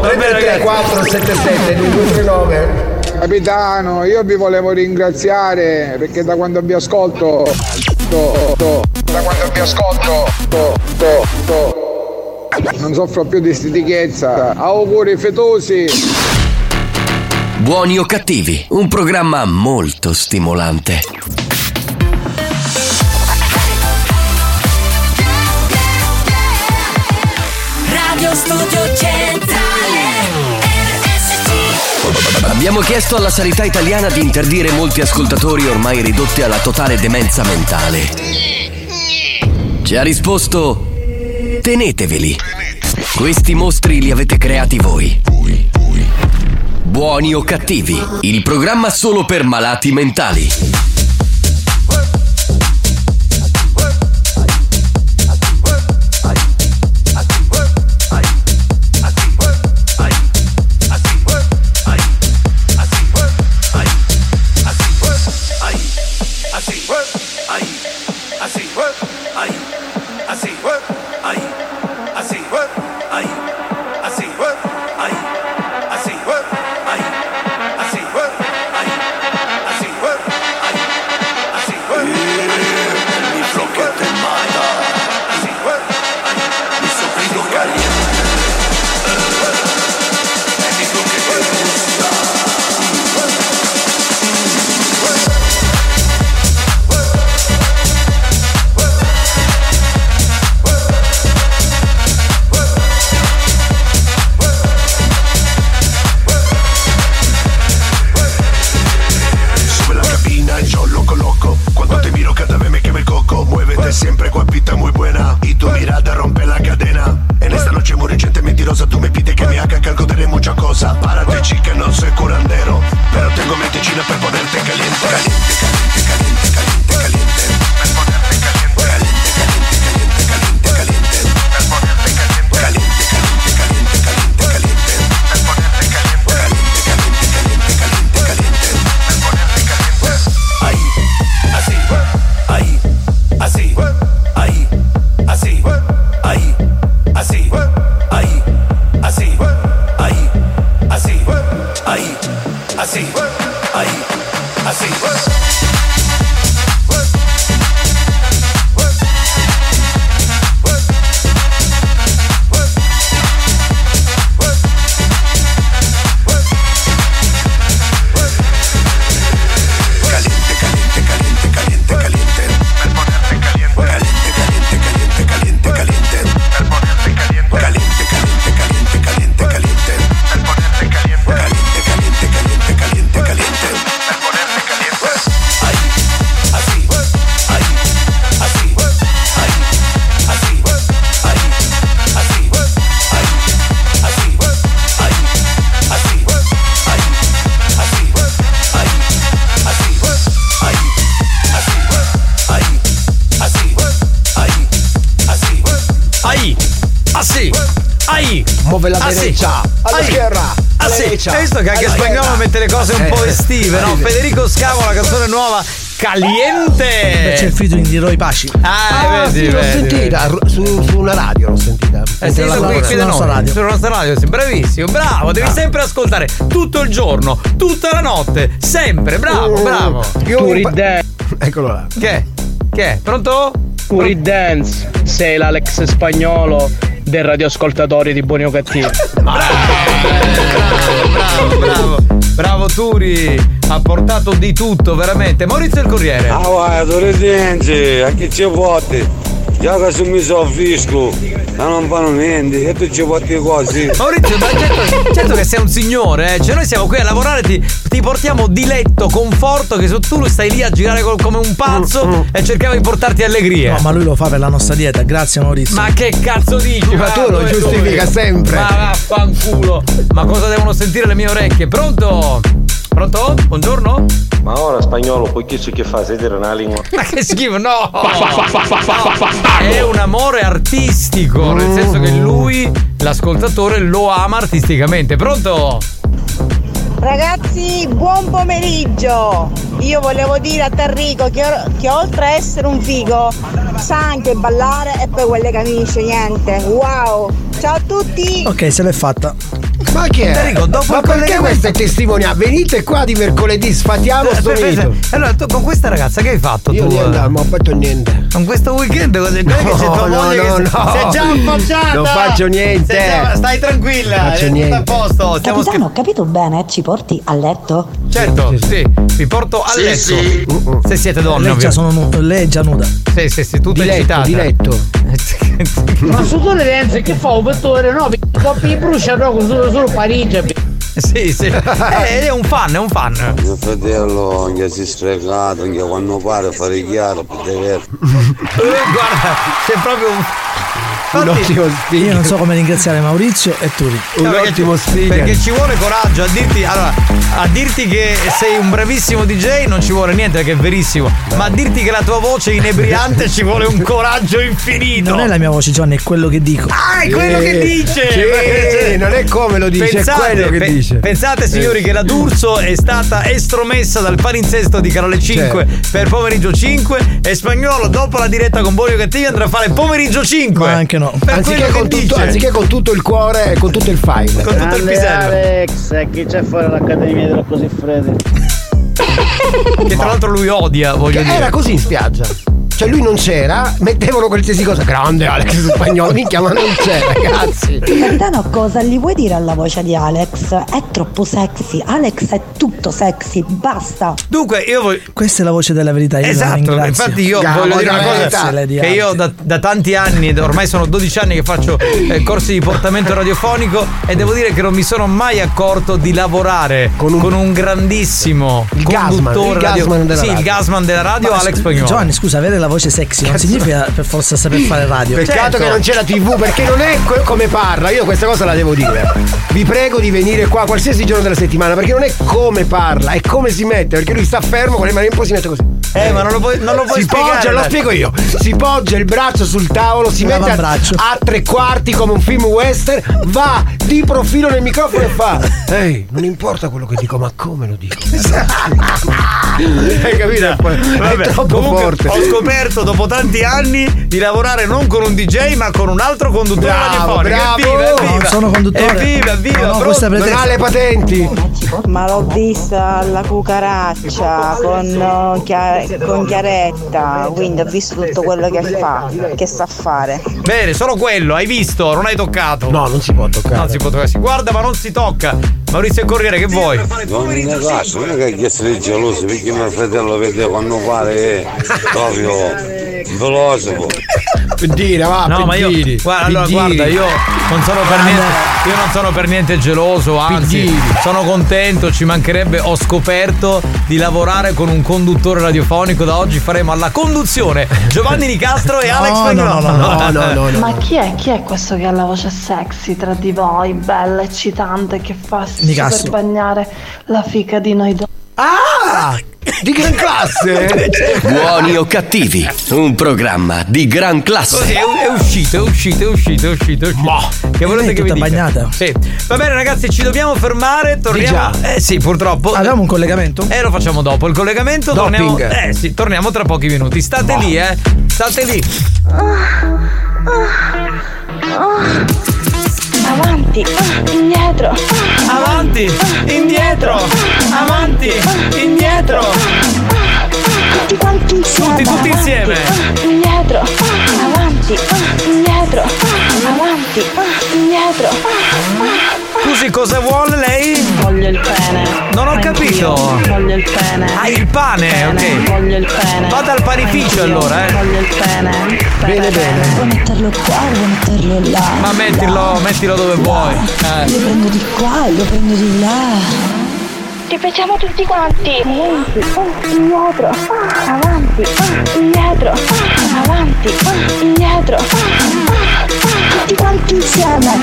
3477 2239 Capitano, io vi volevo ringraziare perché da quando vi ascolto. to- to- da quando vi ascolto. to- to- to- non soffro più di stitichezza. Auguri fetosi. Buoni o cattivi, un programma molto stimolante. Radio Studio Centrale RSC Abbiamo chiesto alla sanità italiana di interdire molti ascoltatori ormai ridotti alla totale demenza mentale. Ci ha risposto: teneteveli. Questi mostri li avete creati voi. Buoni o cattivi, il programma solo per malati mentali. Estive, no? Federico Scavo, la canzone nuova, Caliente. Beh, c'è il featuring di Roy Paci. Ah, Ah, vedi, sì, l'ho vedi, sentita su, su una radio, l'ho sentita. Eh, sei Mentre qui, qui da nostra radio. sulla nostra radio, sì, bravissimo, bravo, devi sempre ascoltare tutto il giorno, tutta la notte, sempre, bravo, bravo. Io Eccolo là. Che? Che? Pronto? Puri Dance, sei l'Alex spagnolo del radioascoltatore di Buoni o Cattivi. Bravo, bravo Turi, ha portato di tutto, veramente. Maurizio il Corriere. Ah, guarda, residente, a chi ci vuoti? Già che sono messo a fisco, ma non fanno niente, e tu ci vuoti così. Maurizio, ma certo, certo che sei un signore, eh. Cioè noi siamo qui a lavorare, ti, ti portiamo diletto, conforto, che se tu stai lì a girare col- come un pazzo e cerchiamo di portarti allegria. No, ma lui lo fa per la nostra dieta. Grazie Maurizio. Ma che cazzo dici? Ma tu lo giustifica sempre. Ma vaffanculo. Ma cosa devono sentire le mie orecchie? Pronto? Pronto? Buongiorno? Ma ora spagnolo, poi chi c'è che fa sedere una lingua? Ma che schifo, no! È un amore artistico, nel senso che lui, l'ascoltatore, lo ama artisticamente. Pronto? Ragazzi, buon pomeriggio! Io volevo dire a Tarrico che, che oltre a essere un figo sa anche ballare e poi quelle camicie, niente. Wow! Ciao a tutti! Ok, se l'è fatta. Ma che è? Enrico, dopo Ma perché collegamento- questa è testimonianza? Venite qua di mercoledì, sfatiamo sto Aspetta, mito. Allora, tu con questa ragazza che hai fatto Io tu? niente, non ho fatto niente. Con questo weekend cos'è? Non è che c'è tua No, moglie no, che no, si- no. è già appoggiata! Non faccio niente. Già- Stai tranquilla, Faccio è tutto a niente. posto. Stiamo Capitano, ho capito bene? Ci porti a letto? Certo, sì, vi porto a Sì, letto. sì. Se siete donne, Lei già, ovviamente. sono nu- lei è già nuda. Sì, sì, sì, tutta Di letto, eccitata. di letto. Ma su Renzi che fa un vettore no? Coppi brucia no solo, solo Parigi. Sì, sì. Eh, è un fan, è un fan. Mio fratello anche si è stregato, anche quando pare fare chiaro, per. Eh, guarda, c'è proprio un. Un ottimo speaker. Io non so come ringraziare Maurizio e Turi. Un No, perché ottimo ci- speaker. Perché ci vuole coraggio a dirti, allora, a dirti che sei un bravissimo DJ non ci vuole niente perché è verissimo. Ma a dirti che la tua voce è inebriante ci vuole un coraggio infinito. Non è la mia voce, Giovanni, è quello che dico. Ah, è quello che Eh, dice! sì, non è come lo dice, è quello che pe- dice. Pensate, signori, che la D'Urso è stata estromessa dal palinsesto di Canale 5 Certo. per pomeriggio 5 e spagnolo, dopo la diretta con Borio Cattivi, andrà a fare pomeriggio 5. Ma anche no. Per Anziché con, tutto, anziché con tutto il cuore e con tutto il file. Con tutto il pisello. Alex, e chi c'è fuori all'Accademia della Così Freddi? Che tra l'altro lui odia, voglio Che dire. era così in spiaggia. Cioè lui non c'era, mettevano qualsiasi cosa. Grande Alex spagnolo, minchia, ma non c'è, ragazzi. Capitano, cosa gli vuoi dire alla voce di Alex? È troppo sexy. Alex è tutto sexy, basta. Dunque, io voglio. Questa è la voce della verità. Io Esatto, infatti io Gamo, voglio dire una cosa che Arte. io da, da tanti anni, ormai sono 12 anni che faccio eh, corsi di portamento radiofonico e devo dire che non mi sono mai accorto di lavorare con un, grandissimo Il gasman, conduttore il radio- gasman della sì, il radio. gasman della radio Ma Alex Spagnolo. Giovanni, scusa, avere la voce sexy non significa per forza saper fare radio. Peccato Certo. che non c'è la TV perché non è que- come parla. Io questa cosa la devo dire. Vi prego di venire qua qualsiasi giorno della settimana perché non è come parla, è come si mette. Perché lui sta fermo con le mani in po' si mette così. Eh, ma non lo puoi, non lo puoi si spiegare. poggia, lo spiego io. Si poggia il braccio sul tavolo, si mette a, a tre quarti come un film western, va di profilo nel microfono e fa: Ehi, non importa quello che dico, ma come lo dico? Hai capito? Vabbè, troppo comunque forte. Ho scoperto dopo tanti anni di lavorare non con un DJ ma con un altro conduttore Bravo, radiofonico. bravo. Evviva, evviva. Non sono conduttore. Evviva, evviva. Ho pronto? questa Non ha le patenti. Ma l'ho vista alla cucaraccia con, eh, con chiaretta, quindi ho visto tutto quello che fa, che sa fare. Bene, solo quello, hai visto, non hai toccato. No, non si può toccare. Non si può toccare. Si guarda ma non si tocca. Maurizio Corriere, che vuoi? Non mi ne cazzo, non è che essere geloso perché mio fratello vede quando pare è proprio filosofo. Dire, va, No, ma io guarda, allora, guarda, io non sono per niente io non sono per niente geloso, anzi, Piddini. sono contento, ci mancherebbe, ho scoperto di lavorare con un conduttore radiofonico, da oggi faremo alla conduzione Giovanni Nicastro e Alex no, Spagnolo. no, no, No, no, no, Ma chi è? Chi è questo che ha la voce sexy tra di voi, bella, eccitante, che fa Nicastro. super bagnare la fica di noi donne? Ah! Di gran classe? Buoni o cattivi, un programma di gran classe. è, è uscito, è uscito, è uscito, è uscito, è uscito. Che volete che vi dica? bagnata. Sì. Va bene ragazzi, ci dobbiamo fermare, torniamo. Eh sì, purtroppo. Abbiamo un collegamento? Eh lo facciamo dopo. Il collegamento Doping. torniamo. Eh sì, torniamo tra pochi minuti. State lì, eh. State lì. Avanti, indietro, Avanti, indietro, avanti, indietro. Tutti quanti insieme. Tutti, tutti insieme. avanti, indietro, avanti, indietro, avanti, indietro. Scusi, cosa vuole lei? Voglio il pene. Non ho Anch'io. capito. Voglio il pene. Ah, il pane, Pene, ok. Voglio il pene. Vada al panificio, Anch'io. allora, eh. Voglio il pene. Bene, bene. Vuoi metterlo qua vuoi metterlo là? Ma mettilo, mettilo dove vuoi. Eh. Lo prendo di qua lo prendo di là. Ripetiamo tutti quanti. Avanti, ah, indietro, ah, avanti, ah, indietro, ah, avanti, ah, indietro. ah, ah, Tutti quanti insieme.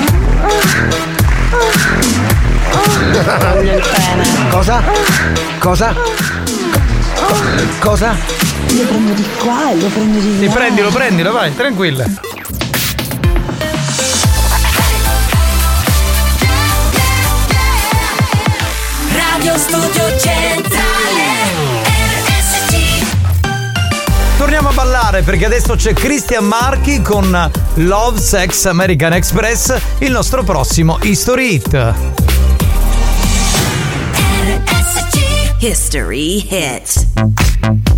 Voglio il pene. Cosa? Cosa? Cosa? Lo prendo di qua e lo prendo di Sì, là. prendilo, prendilo, vai, tranquilla. Radio Studio Centrale Torniamo a ballare perché adesso c'è Christian Marchi con Love Sex American Express, il nostro prossimo History Hit. History Hit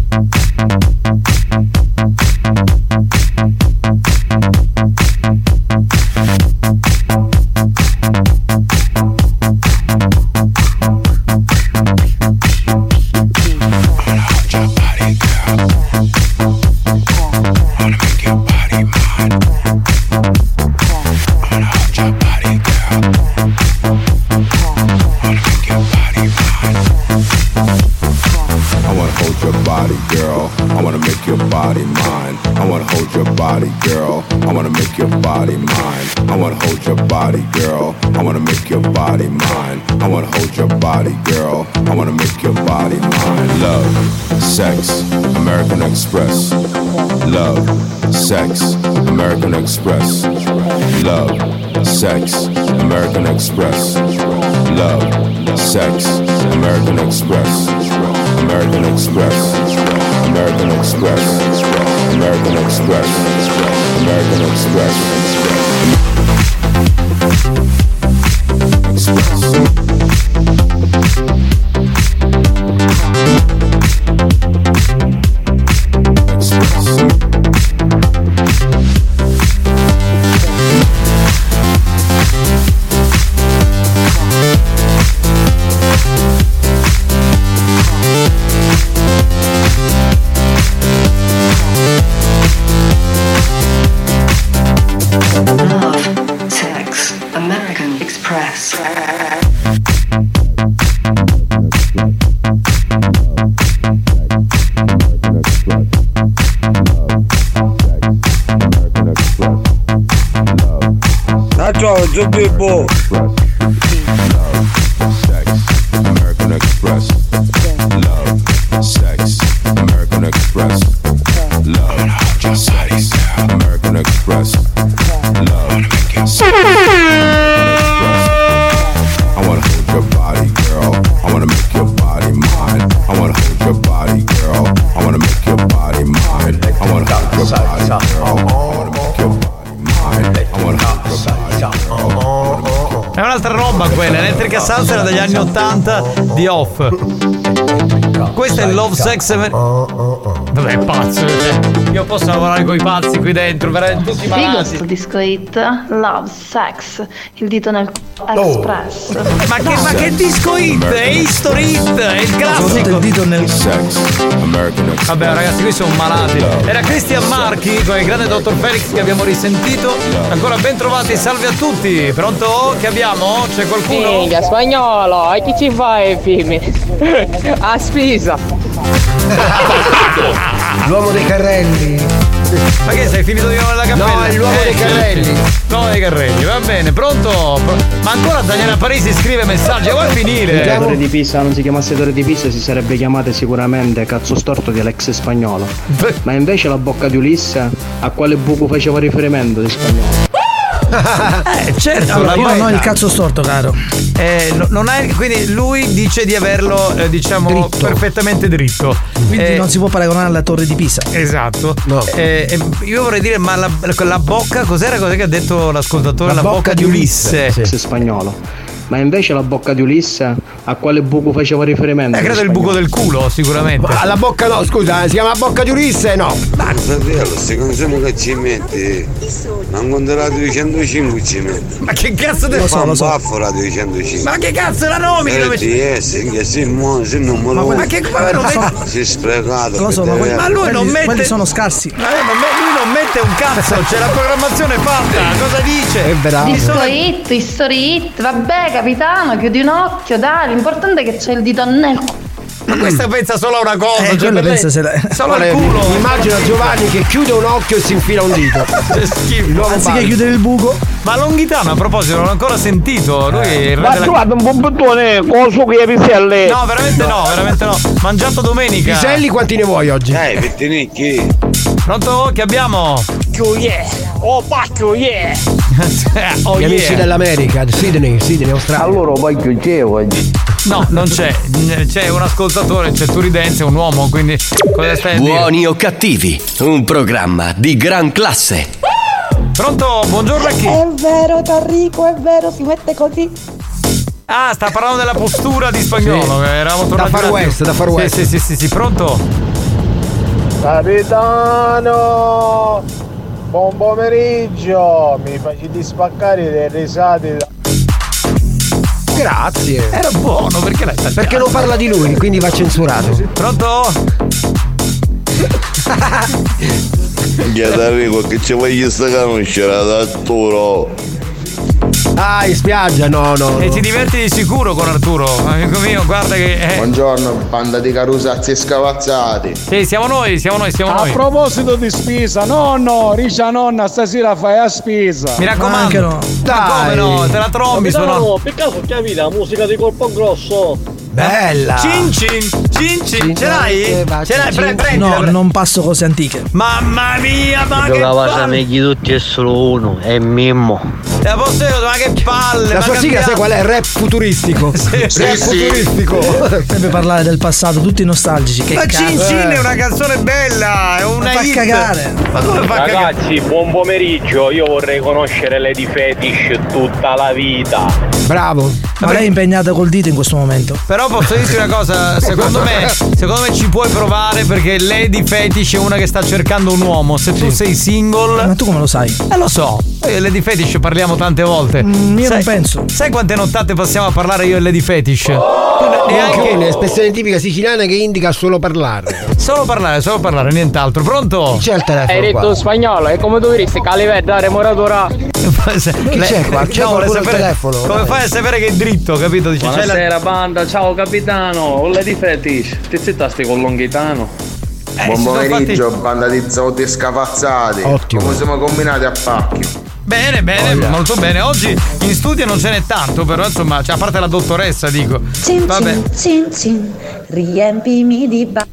Off. Questo è Love Sex Vabbè, è pazzo. cioè, Io posso lavorare con i pazzi qui dentro, veramente tutti Figo malati. sto disco hit, Love, Sex, il dito nel c- Express. Ma che, ma che disco hit? È history hit, è il classico. il dito nel Vabbè ragazzi, qui sono malati. Era Cristian Marchi con il grande dottor Felix che abbiamo risentito. Ancora ben trovati, salve a tutti. Pronto? Che abbiamo? C'è qualcuno? Minchia, spagnolo, e chi ci fai i film? A spisa. L'uomo dei carrelli. Ma che sei finito di nuovo nella cappella? No, è l'uomo dei carrelli. L'uomo dei carrelli, va bene, pronto? Pro- Ma ancora Daniela Parisi scrive messaggi, vuoi Se finire? la torre di Pisa non si chiamasse torre di Pisa si sarebbe chiamata sicuramente cazzo storto di Alex Spagnolo. Ma invece la bocca di Ulisse a quale buco faceva riferimento di spagnolo? Eh, certo, Allora, la io non ho bocca. il cazzo storto, caro. Eh, no- non hai- quindi lui dice di averlo, eh, diciamo, perfettamente dritto. Quindi Eh, non si può paragonare alla torre di Pisa. Esatto. Eh, eh, io vorrei dire, ma la, la bocca, cos'era cosa che ha detto l'ascoltatore? La, bocca, di Ulisse. Sì. spagnolo. Ma invece la bocca di Ulisse a quale buco faceva riferimento? Eh, credo il buco del culo, sicuramente. Ma la bocca no, scusa, eh, si chiama bocca di Ulisse? No. Fratello, se canzone che ci metti, non conta Radio 105 ci metti. Ma che cazzo te Lo so, fa lo un so. baffo Radio 105? Ma che cazzo la nomini? Dove c'è? RDS, che se, mo- se non me lo Ma che- ma non si si è sprecato. Lo so, ma, quelli- Ma lui non mette- quelli sono scarsi. Ma lui non, me- lui non mette un cazzo, c'è la programmazione fatta. Cosa dice? È Disco hit, history hit, vabbè capitano, chiudi un occhio, dai, l'importante è che c'è il dito nel. Ma questa pensa solo a una cosa. Eh, cioè, pensa se la- Solo al culo. mi Immagino Giovanni che chiude un occhio e si infila un dito. Schifo. Anziché Barbie. chiudere il buco. Ma Longhitano, a proposito, non l'ho ancora sentito. Lui è il re Ma della- trovate un bombottone con su che piselle. No, veramente no. veramente no. Mangiato domenica. Piselli quanti ne vuoi oggi? Eh, pettinicchi. Pronto? Che abbiamo? Oh yeah! Oh pacchio yeah! oh, Gli yeah. amici dell'America, Sydney, Sydney, Australia. Allora pacchio c'è oggi. No, non c'è. C'è un ascoltatore, c'è Turidense, un uomo, quindi cosa stai a dire? Buoni o cattivi, un programma di gran classe. Pronto? Buongiorno a chi? È vero, Tarrico, è vero, si mette così. Ah, sta parlando della postura di spagnolo. Sì. che Eravamo Da tornati Far un attimo. West, da Far Sì, West. Sì, sì, sì, sì, pronto? Capitano! Buon pomeriggio! Mi facete spaccare le risate da... Grazie. Era buono, perché l'hai tagliato? Perché non parla di lui, quindi va censurato. Pronto? Chieda Enrico che ci voglio sta conoscere da Arturo. Ah, in spiaggia, no, no. E no. ti diverti di sicuro con Arturo, amico mio, guarda che. eh, Buongiorno, banda di carusazzi e scavazzati. Sì, siamo noi, siamo noi, siamo A noi. proposito di spesa, nonno, riccia nonna, stasera fai a spesa. Mi raccomando. No. Ma come no? Te la trombi, sono. per caso ti avete la musica di colpo grosso? Bella. Cin cin, cin, ce l'hai? va, Ce l'hai? Pre- cin. prendila, No, pre- non passo cose antiche. Mamma mia, ma che palle! meglio tutti e solo uno, è Mimmo. Te la posso dire, ma che palle! La sua sigla sai qual è? Rap futuristico. Rap futuristico. Deve parlare del passato, tutti nostalgici. Che Ma cazzo. Cin Cin è una canzone bella, è una Ma fa hit. cagare. Ma come fa cagare? Ragazzi, buon pomeriggio. Io vorrei conoscere Lady Fetish tutta la vita. Bravo. Ma lei è impegnata col dito in questo momento. Però posso dirti una cosa, secondo me, secondo me ci puoi provare perché Lady Fetish è una che sta cercando un uomo. Se tu sei single. Ma tu come lo sai? Eh lo so, io e Lady Fetish parliamo tante volte. Mm, io sai, non penso. Sai quante nottate passiamo a parlare io e Lady Fetish? E e anche anche un'espressione tipica siciliana che indica solo parlare. solo parlare, solo parlare, nient'altro. Pronto? C'è il Hai telefono detto qua. spagnolo, è come tu diresti Calivetta, remoratura. Chi c'è qua? C'è No, vuole sapere- telefono? Come Dai. fai a sapere che è dritto, capito? Dice, c'è la- Buonasera banda, ciao capitano, ho Lady Fetish. Ti zittaste con Longhitano? Eh, Buon pomeriggio, fatti- banda di zotti scafazzati. Ottimo. Come siamo combinati a pacchio? Bene, bene, molto bene. Oggi in studio non ce n'è tanto, però insomma, cioè, a parte la dottoressa, dico. Cin Vabbè. cin cin riempimi di ba-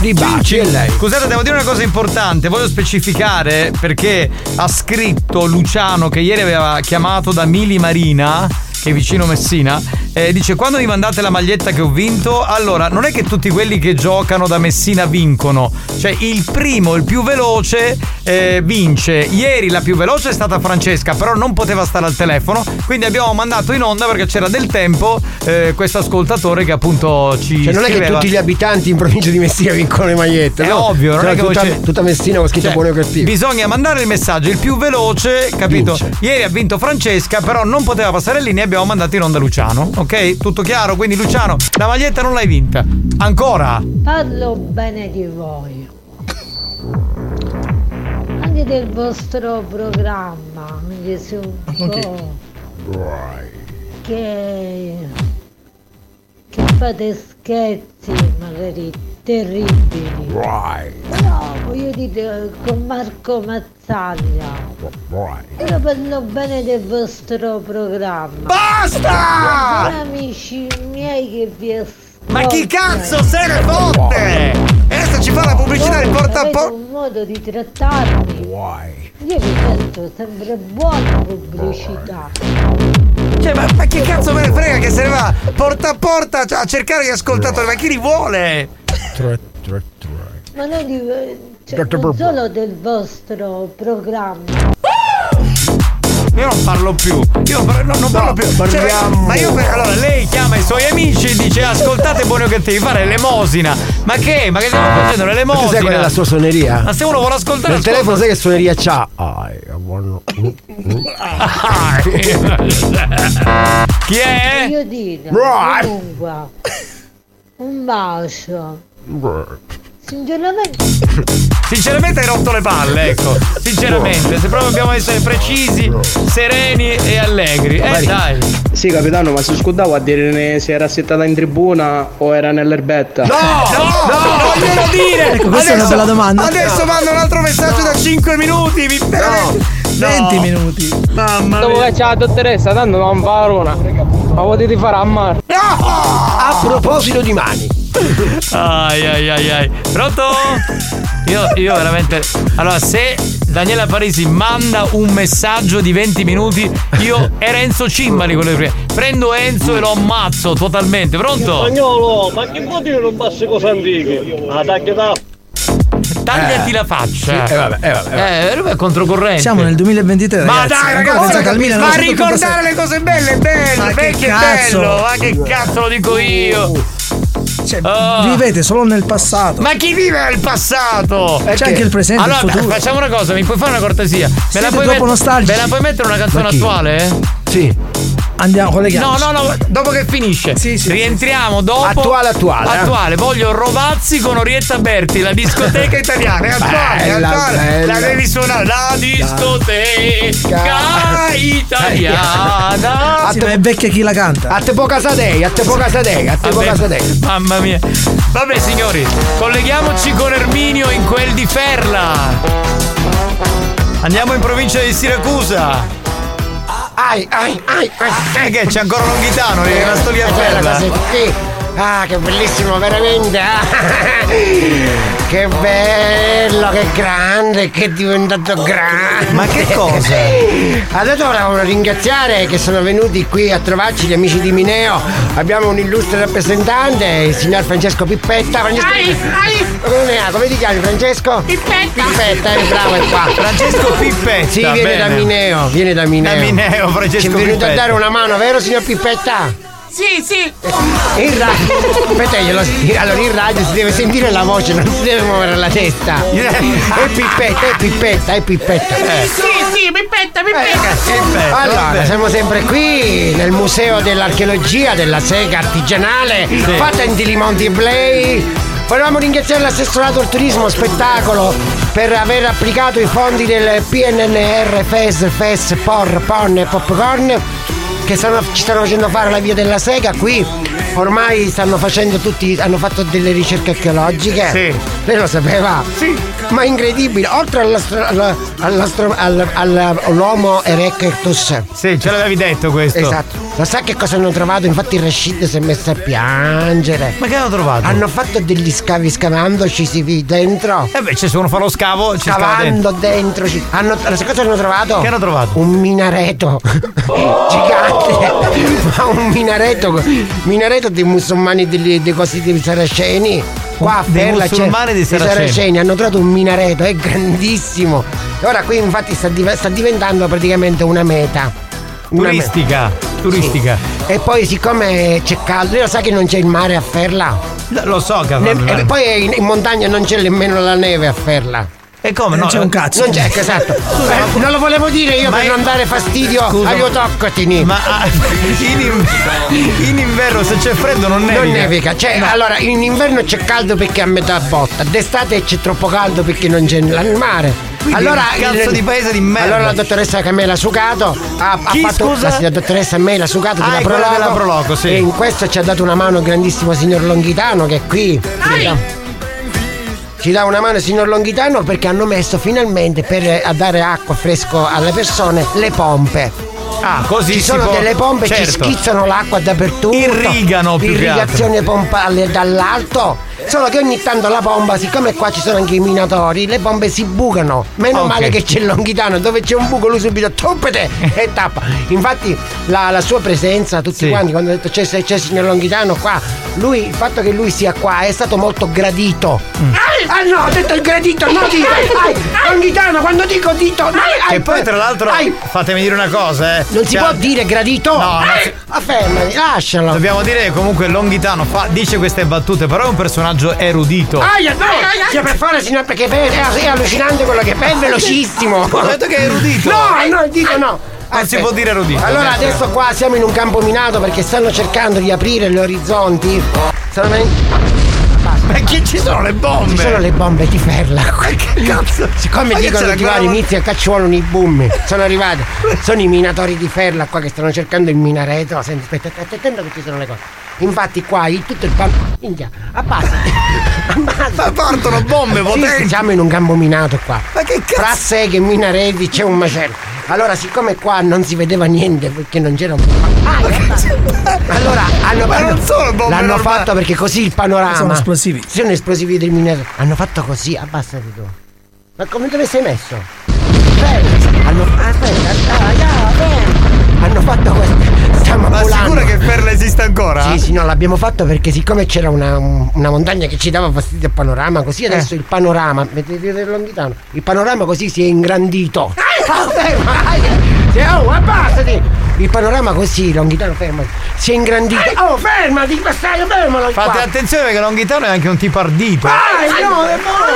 Di baci e lei. Scusate, devo dire una cosa importante, voglio specificare perché ha scritto Luciano che ieri aveva chiamato da Mili Marina, che che è vicino Messina, eh, dice quando mi mandate la maglietta che ho vinto, allora non è che tutti quelli che giocano da Messina vincono, cioè il primo, il più veloce eh, vince. Ieri la più veloce è stata Francesca, però non poteva stare al telefono, quindi abbiamo mandato in onda perché c'era del tempo eh, questo ascoltatore che appunto ci... Cioè, non è che scriveva- tutti gli abitanti in provincia di Messina vincono le magliette. È no? ovvio, non Cioè, è che tutta, voi c'è- tutta Messina con scritto Cioè, buoni o cattivi. Bisogna mandare il messaggio, il più veloce, capito? Ieri ha vinto Francesca, però non poteva passare lì, ne abbiamo mandato in onda Luciano. Ok? Tutto chiaro? Quindi Luciano, la maglietta non l'hai vinta. Ancora? Parlo bene di voi. Anche del vostro programma, anche se un po' che, che fate scherzi magari terribili. Però voglio dire con Marco Mazzaglia. Io parlo bene del vostro programma. Basta! Sono amici miei che vi ascoltano. Ma chi cazzo se ne fotte? E adesso ci fa la pubblicità del porta a porta. un modo di trattarmi. Io vi sento sempre buona pubblicità. Cioè, ma, ma che cazzo me ne frega che se ne va porta a porta a cercare gli ascoltatori? Ma chi li vuole? Ma non, di, cioè, non solo del vostro programma. Io non parlo più. Io par- no, non parlo più. Cioè, parliamo. ma io per- allora lei chiama i suoi amici e dice ascoltate buoni o cattivi, fare l'elemosina. Ma che? Ma che stiamo facendo Ma tu l'elemosina? sai qual è la sua suoneria? Ma se uno vuole ascoltare Nel ascolta. telefono sai che suoneria c'ha? Ah, eh, buono. Chi è? Io dire, Right. comunque, un bacio. Sinceramente, Sinceramente hai rotto le palle, ecco. Sinceramente, se proprio dobbiamo essere precisi, sereni e allegri. Eh dai. Sì, capitano, ma si scudava a dire se era settata in tribuna o era nell'erbetta. No, non glielo dire! Ecco, questa è una bella domanda. Adesso mando un altro messaggio da 5 minuti, mi veramente. 20 minuti. Mamma Dopo mia. che c'è la dottoressa, tanto non fa una. Ma potete fare a mare. A proposito di mani. Ai ai ai ai. Pronto? Io, io veramente. Allora, se Daniela Parisi manda un messaggio di 20 minuti, io e Renzo Cimbali con le prime. Prendo Enzo e lo ammazzo totalmente. Pronto? Spagnolo, ma che vuol dire non basta cose antiche? Ah, taglia da. Tagliati Eh. la faccia. Sì, eh, vabbè, eh, vabbè, Eh, lui è controcorrente. Siamo nel 2023. Ma ragazzi. dai, ragazzi, al ma 1986. ricordare le cose belle è bello, Ma cazzo? bello, ma che cazzo lo dico io? Cioè, Oh. Vivete solo nel passato. Ma chi vive nel passato? C'è anche il presente il allora, futuro. facciamo una cosa, mi puoi fare una cortesia? Me Siete la puoi, troppo met- me la puoi mettere una canzone attuale? Sì. Andiamo, colleghiamoci. No, no, no, dopo che finisce. Sì, sì, Rientriamo dopo. Attuale, attuale, eh. Attuale, voglio Rovazzi con Orietta Berti, la discoteca italiana. È attuale, Bella, attuale. bella. La devi suonare. La discoteca italiana. Sì, ma è vecchia chi la canta. A te po' casadei, a te po' casadei, a te po' Vabbè, casadei. Mamma mia. Vabbè signori, colleghiamoci con Erminio in quel di Ferla. Andiamo in provincia di Siracusa. Ai, ai, ai, ai. Eh che c'è ancora Longhitano, è rimasto lì a Quella Ferla. Ah, che bellissimo, veramente. ah. Che bello, che grande, che è diventato grande. Ma che cosa? Adesso volevo ringraziare che sono venuti qui a trovarci gli amici di Mineo. Abbiamo un illustre rappresentante, il signor Francesco Pippetta. Francesco Come, come ti chiami Francesco? Pippetta. Pippetta, è bravo, è qua. Francesco Pippetta. Sì, viene bene. da Mineo, viene da Mineo. Da Mineo, Francesco Ci è venuto Pippetta. a dare una mano, vero signor Pippetta? Sì, sì. In radio. Aspetta, glielo allora in radio si deve sentire la voce, non si deve muovere la testa. È pippetta, è pippetta, è pippetta. Sì, sì, pippetta, pippetta. Allora, siamo sempre qui nel Museo dell'Archeologia della Sega Artigianale, fatta in Tilimonti e Play. Volevamo ringraziare l'assessorato al turismo spettacolo per aver applicato i fondi del PNNR FES, FES, POR, PON e Popcorn che stanno- ci stanno facendo fare la via della Sega qui ormai stanno facendo tutti, hanno fatto delle ricerche archeologiche. Sì. Lei lo sapeva? Sì. Ma incredibile, oltre all'astro- alla- all'astro- al- al- all'Homo erectus. Sì, ce l'avevi detto questo. Esatto. Lo sa che cosa hanno trovato? Infatti il Rashid si è messo a piangere. Ma che hanno trovato? Hanno fatto degli scavi scavandoci si dentro. Eh beh, se uno fa lo scavo, ci scava Scavando dentro. dentro. hanno, sai cosa hanno trovato? Che hanno trovato? Un minareto gigante. Ma un minareto. Minareto dei musulmani dei, dei cosi dei saraceni. Qua a Ferla c'è- musulmani dei saraceni. hanno trovato un minareto, è grandissimo. E ora qui infatti sta, div- sta diventando praticamente una meta. Una meta. Turistica. Turistica. E poi siccome c'è caldo, lo sa che non c'è il mare a Ferla? Lo so che Ne- e poi in, in montagna non c'è nemmeno la neve a Ferla. E come? Non no? c'è un cazzo. Non c'è, ecco, esatto. Eh, non lo volevo dire io Ma per non dare fastidio Scusa, agli autoctoni. Ma in, in inverno se c'è freddo non nevica. Non nevica, cioè allora in inverno c'è caldo perché è a metà botta, d'estate c'è troppo caldo perché non c'è il mare. Quindi allora cazzo di paese di merda. Allora la dottoressa Camela Sucato ha, ha Chi, fatto scusa? la, la dottoressa Mela Sucato Ah, della Prologo. della Prologo, sì. E in questo ci ha dato una mano il grandissimo signor Longhitano che è qui. Ci dà- Ci dà una mano il signor Longhitano perché hanno messo finalmente per eh, a dare acqua fresco alle persone le pompe. Ah, così Ci sono può- delle pompe che certo. schizzano l'acqua dappertutto. Irrigano più che Irrigazione pompale dall'alto. Solo che ogni tanto la pompa, siccome qua ci sono anche i minatori, le pompe si bucano. Meno Ok. male che c'è il Longhitano, dove c'è un buco lui subito toppete e tappa. Infatti la, la sua presenza, tutti Sì. quanti, quando ho detto c'è, c'è il signor Longhitano qua, lui, il fatto che lui sia qua è stato molto gradito. Mm. Ah no, ho detto il gradito, no dito! Ai, Longhitano, quando dico dito, no, ai, E poi tra l'altro, ai. fatemi dire una cosa, eh. Non si Cioè, può dire gradito? No, Eh, si- lascialo. Dobbiamo dire che comunque Longhitano fa, dice queste battute, però è un personaggio erudito. Aia, no, sia per fare signor perché è, è allucinante quello che fa, è velocissimo. Ho detto che è erudito. No, no, dico no. Non si può dire erudito. Allora adesso qua siamo in un campo minato perché stanno cercando di aprire gli orizzonti. Stanno. Ma che ci sono le bombe? Ci sono le bombe di ferla. Che cazzo? Siccome Ma che dicono vari guerra- inizia a cacciuolo i boom. Sono arrivati. Sono i minatori di ferla qua che stanno cercando il minareto. Senti, aspetta, aspetta, attento che ci sono le cose. Infatti qua il- tutto il pan. Minchia, abbassati. Ma partono bombe Sì, potenti. siamo in un campo minato qua. Ma che cazzo? Fra seghe, minareti, c'è un macello. Allora, siccome qua non si vedeva niente perché non c'era un Ah, allora hanno, Ma non sono bombe l'hanno normali. fatto perché così il panorama. Sono esplosivi. Sono esplosivi del minato. Hanno fatto così, abbassati tu. Ma come dove sei messo? Ferma. Hanno, aspetta, ah, ferma. Hanno fatto questo. Stiamo Ma volando. sicura che Ferla esiste ancora? Sì, sì, no, l'abbiamo fatto perché siccome c'era una, una montagna che ci dava fastidio al panorama, così adesso il panorama, vedete lontano, il panorama così si è ingrandito. Ah, sì, Oh, abbassati! Il panorama così, Longhitano, fermati. Si è ingrandito. Oh, fermati, bastardo, fermalo qua. Fate attenzione perché Longhitano è anche un tipo ardito. Vai, no, è buono.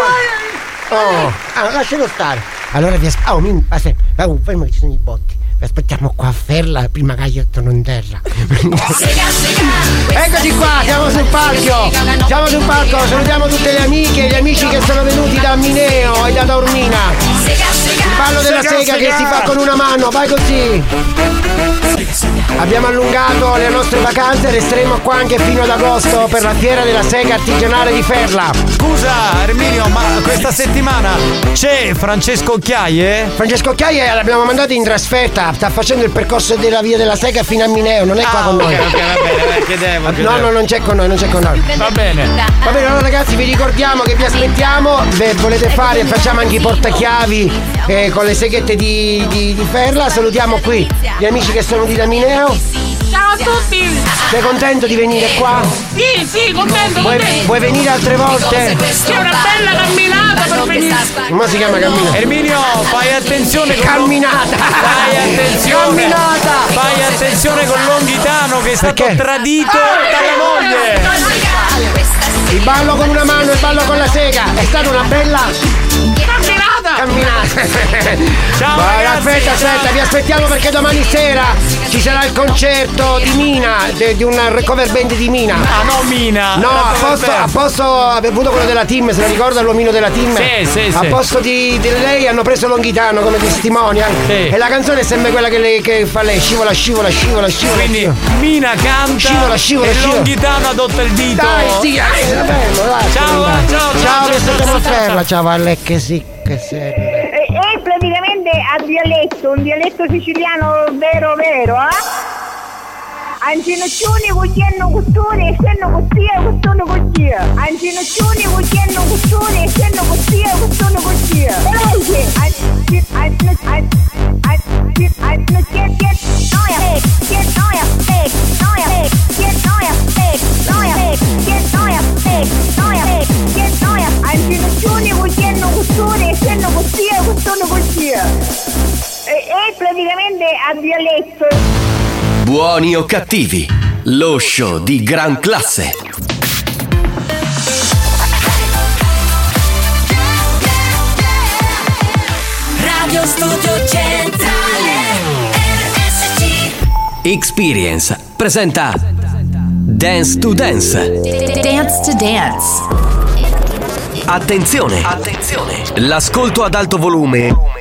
Oh, ah, lascialo stare. Allora vi aspetto. Oh, mi, aspetta, oh, fermo che ci sono i botti. Vi aspettiamo qua a Ferla prima che io torno in terra. Eccoci qua, siamo sul palco. Siamo sul palco, salutiamo tutte le amiche e gli amici che sono venuti da Mineo e da Taormina. Il ballo della Sega, sega che si fa con una mano, vai così. Abbiamo allungato le nostre vacanze, resteremo qua anche fino ad agosto per la fiera della sega artigianale di Ferla. Scusa Erminio, ma questa settimana c'è Francesco Chiaie? Francesco Occhiaia l'abbiamo mandato in trasferta, sta facendo il percorso della via della sega fino a Mineo, non è qua Ah, con ok, noi. ok, va bene, eh, chiedevo, No, chiedevo. no, non c'è con noi, non c'è con noi. Va bene. Va bene, allora ragazzi vi ricordiamo che vi aspettiamo, se volete fare facciamo anche i portachiavi eh, con le seghette di, di, di Ferla, salutiamo qui gli amici che sono di da Mineo. Ciao a tutti! Sei contento di venire qua? Sì, sì, contento, Vuoi, contento! vuoi venire altre volte? C'è una bella camminata per venire! Come si chiama cammina? Erminio, fai attenzione con Camminata! Fai attenzione! Camminata! Fai attenzione con Longhitano che è stato Perché? tradito dalla moglie! Il ballo con una mano e il ballo con la sega, è stata una bella Camminata. Ciao, Vai, ragazzi. aspetta, aspetta, vi aspettiamo perché domani sera ci sarà il concerto di Mina, de- di un recover band di Mina. Ah, no, Mina. No, a posto, a posto avuto quello della team, se la ricorda l'uomino della team? Sì, sì, A posto di, di lei hanno preso Longhitano come testimonial. Sì. E la canzone è sempre quella che, lei, che fa lei, scivola, scivola, scivola, scivola. Quindi scivola. Mina canta Scivola, scivola, e scivola. Longhitano adotta il dito. Dai, sì, dai, bello, dai. Ciao, dai. ciao, ciao, ciao, ciao, vi aspettiamo ciao, a ciao, Ferla, ciao. ciao Valle, che sì, che sei. È, è praticamente a dialetto, un dialetto siciliano vero vero, eh? Ancinoccioni cucchiano costone e senno costia e costone costia. Ancinoccioni cucchiano costone e senno costia e costone. Veloce! Ancinoccioni cucchiano costone e costia. È, praticamente a dialetto. Buoni o cattivi, lo show di gran classe. Radio Studio Centrale RSC Experience presenta Dance to Dance. Dance to Dance Attenzione! Attenzione! L'ascolto ad alto volume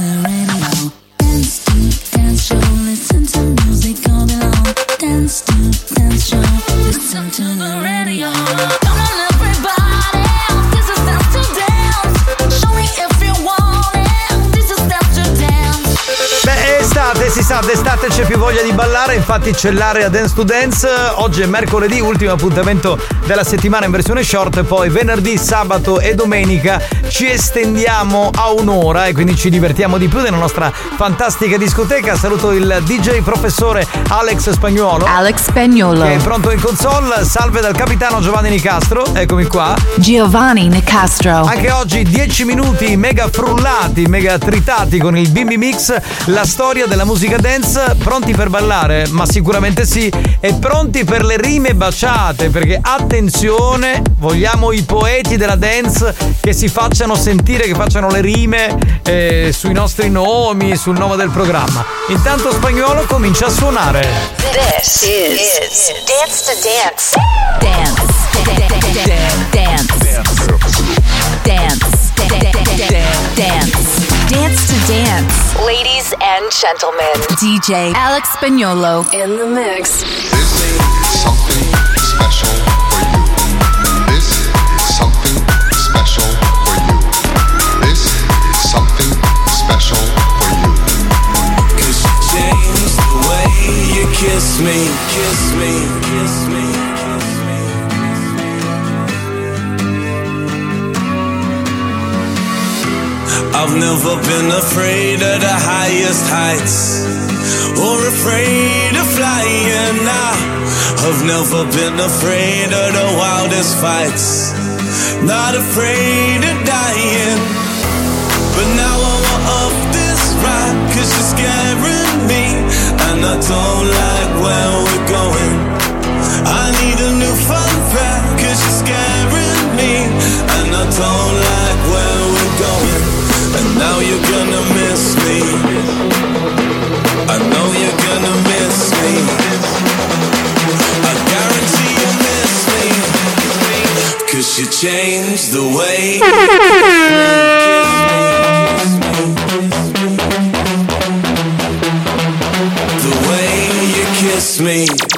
Dance to Dance Show Listen to the radio. Come on everybody sa, d'estate c'è più voglia di ballare, infatti c'è l'area Dance to Dance. Oggi è mercoledì, ultimo appuntamento della settimana in versione short, poi venerdì, sabato e domenica ci estendiamo a un'ora e quindi ci divertiamo di più nella nostra fantastica discoteca. Saluto il DJ professore Alex Spagnuolo. Alex Spagnolo Che è pronto in console. Salve dal capitano Giovanni Nicastro, eccomi qua. Giovanni Nicastro Anche oggi 10 minuti mega frullati, mega tritati con il Bimbi Mix, la storia della musica dance, pronti per ballare? Ma sicuramente sì, e pronti per le rime baciate, perché attenzione, vogliamo i poeti della dance che si facciano sentire, che facciano le rime eh, sui nostri nomi, sul nome del programma. Intanto Spagnolo comincia a suonare. This is Dance to Dance. Dance Dance Dance Dance Dance to Dance Ladies and gentlemen, DJ Alex Spagnolo in the mix. This is something special for you. This is something special for you. This is something special for you. Cause you changed the way you kiss me, kiss me, kiss me. I've never been afraid of the highest heights or afraid of flying. Now I've never been afraid of the wildest fights, not afraid of dying. But now I want off this ride Cause you're scaring me And I don't like where we're going I need a new fun fact Cause you're scaring me And I don't like where we're going You're gonna miss me I know you're gonna miss me I guarantee you miss me Cause you changed the way you kiss me. The way you kiss me.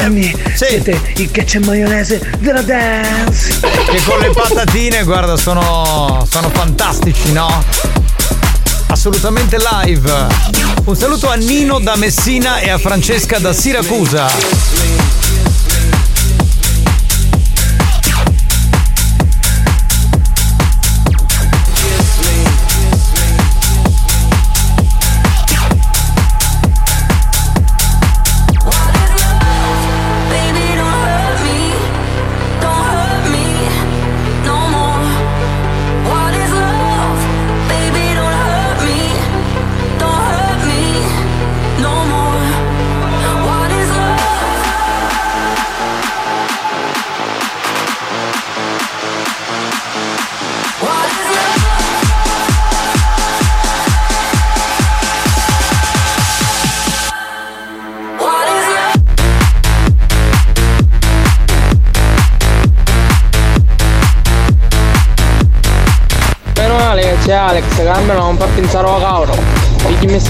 Giovanni sì. siete il ketchup e maionese della dance che con le patatine guarda sono, sono fantastici no? assolutamente live un saluto a Nino da Messina e a Francesca da Siracusa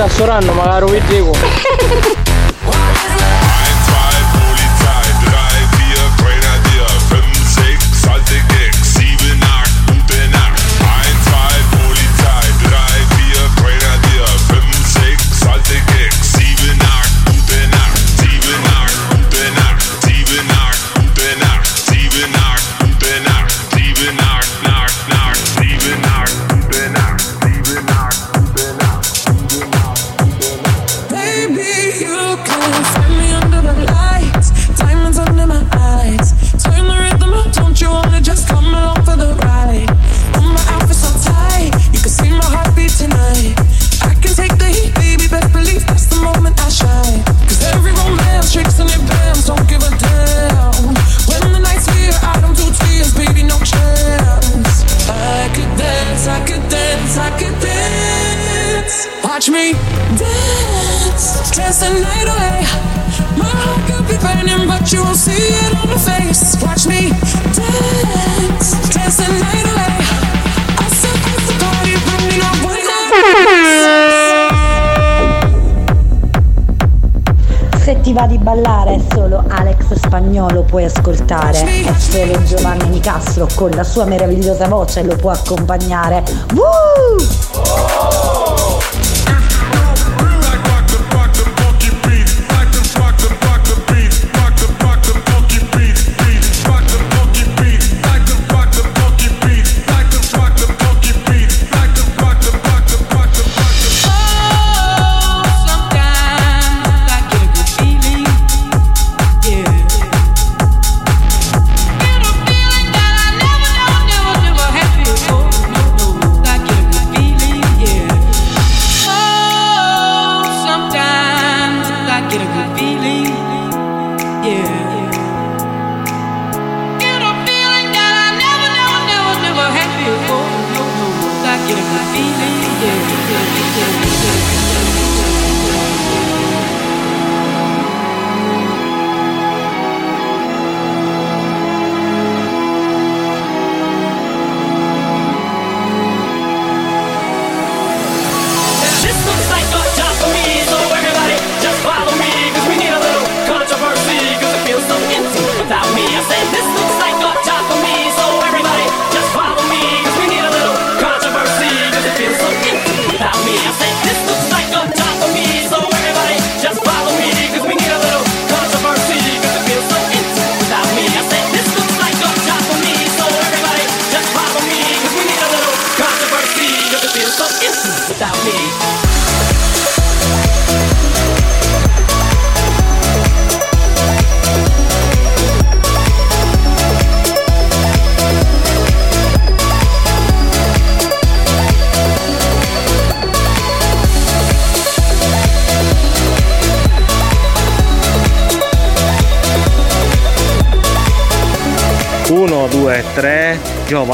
sta storando, ma caro vi dico. con la sua meravigliosa voce lo può accompagnare. Woo!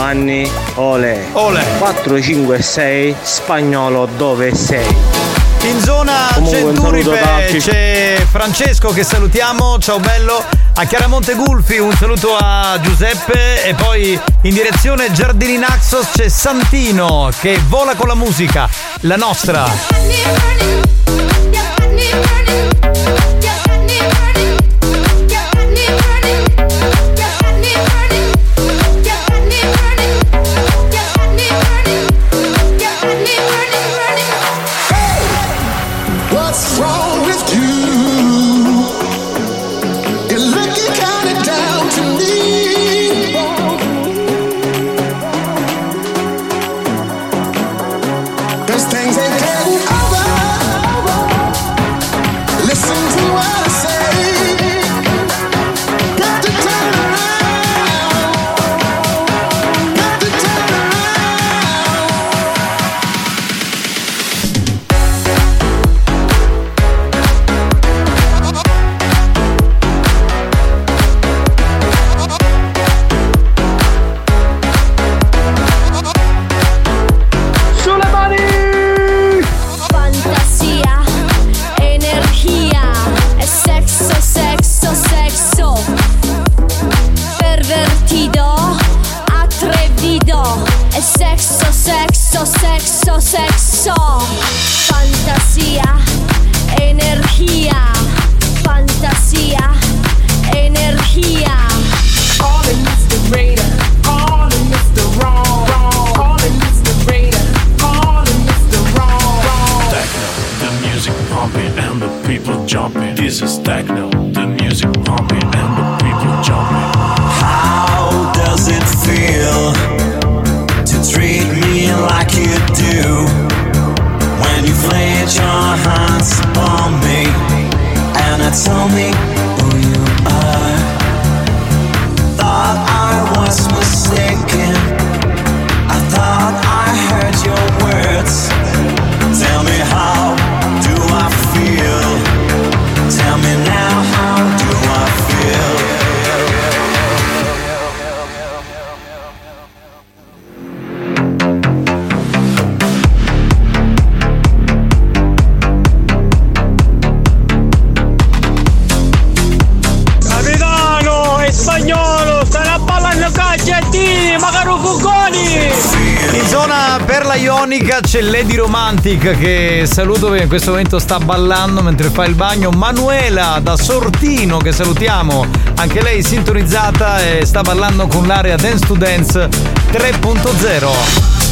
Giovanni Ole. Ole. 4, spagnolo dove sei? In zona Centuripe c'è Francesco che salutiamo, ciao bello. A Chiaramonte Gulfi un saluto a Giuseppe e poi in direzione Giardini Naxos c'è Santino che vola con la musica, la nostra. C'è Lady Romantic che saluto che in questo momento sta ballando mentre fa il bagno. Manuela da Sortino che salutiamo, anche lei sintonizzata e sta ballando con l'area Dance to Dance 3.0.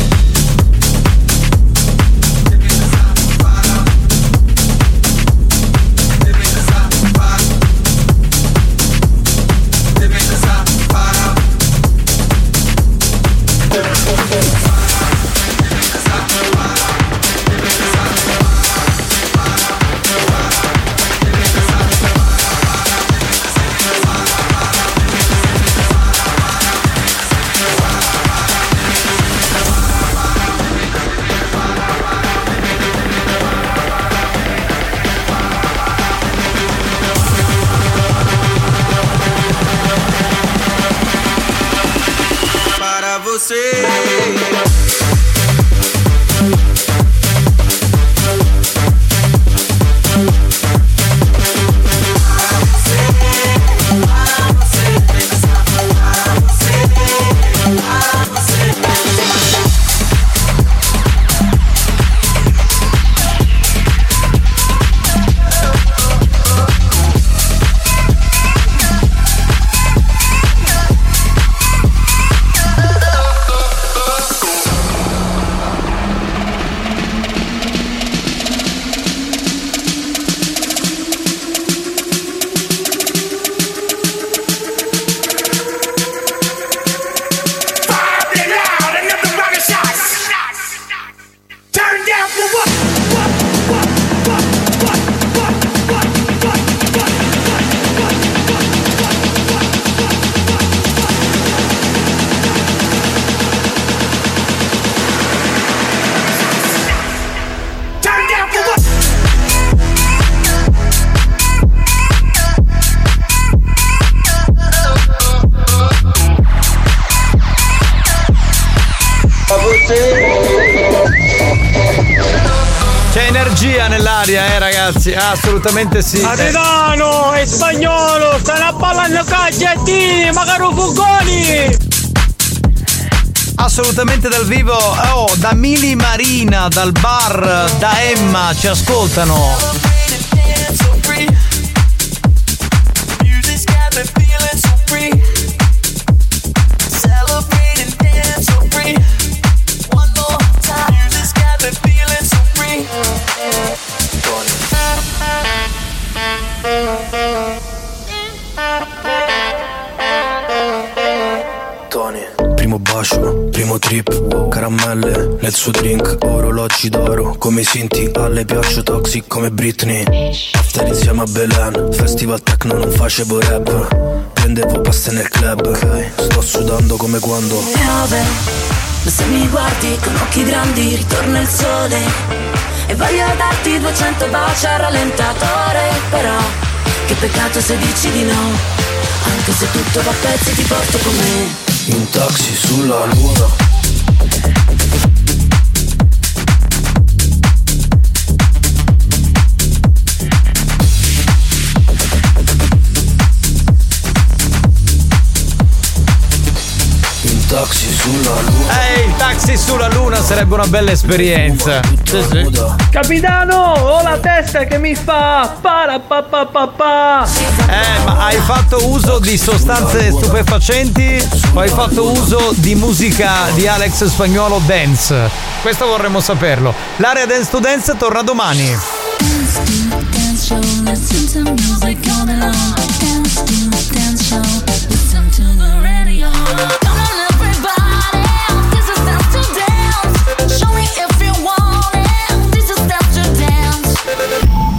assolutamente sì. Capitano, è spagnolo, stanno ballando caccettini, magari fugoni! Assolutamente dal vivo, oh, da Mili Marina, dal bar, da Emma, ci ascoltano. Nel suo drink, orologi d'oro, come i sinti, alle piaccio toxic come Britney. After insieme a Belen, festival techno non facevo rap, prendevo paste nel club, sto sudando come quando. Piove, ma se mi guardi con occhi grandi ritorna il sole. E voglio darti 200 baci al rallentatore Però, che peccato se dici di no. Anche se tutto va a pezzi ti porto con me. In taxi sulla luna. Taxi sulla luna. Eh, il taxi sulla luna sarebbe una bella esperienza. Sì, sì. Capitano, ho la testa che mi fa para pa pa pa pa. Eh, ma hai fatto uso di sostanze stupefacenti o hai fatto uso di musica di Alex Spagnolo Dance? Questo vorremmo saperlo. L'area Dance to Dance torna domani. Dance show. Dance to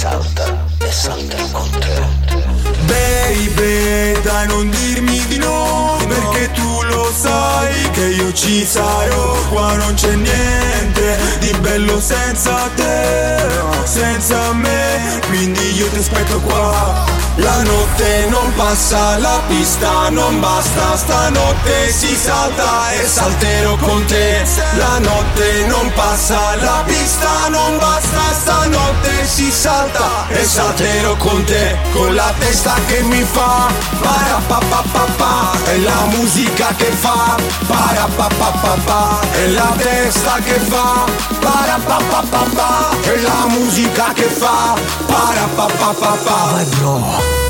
Salta e salta con te. Baby, dai non dirmi di no Perché tu lo sai che io ci sarò Qua non c'è niente di bello senza te Senza me, quindi io ti aspetto qua La notte non passa, la pista non basta Stanotte si salta e salterò con te La notte non passa, la pista non basta Stanotte si salta e salterò con te Con la testa che mi fa para pa pa pa pa È la musica che fa para pa pa pa pa È la testa che fa para pa pa pa pa È la musica che fa para pa pa pa pa bro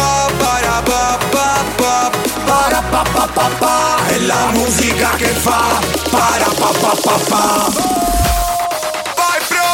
e la musica che fa, para pa pa pa pa. Vai bro!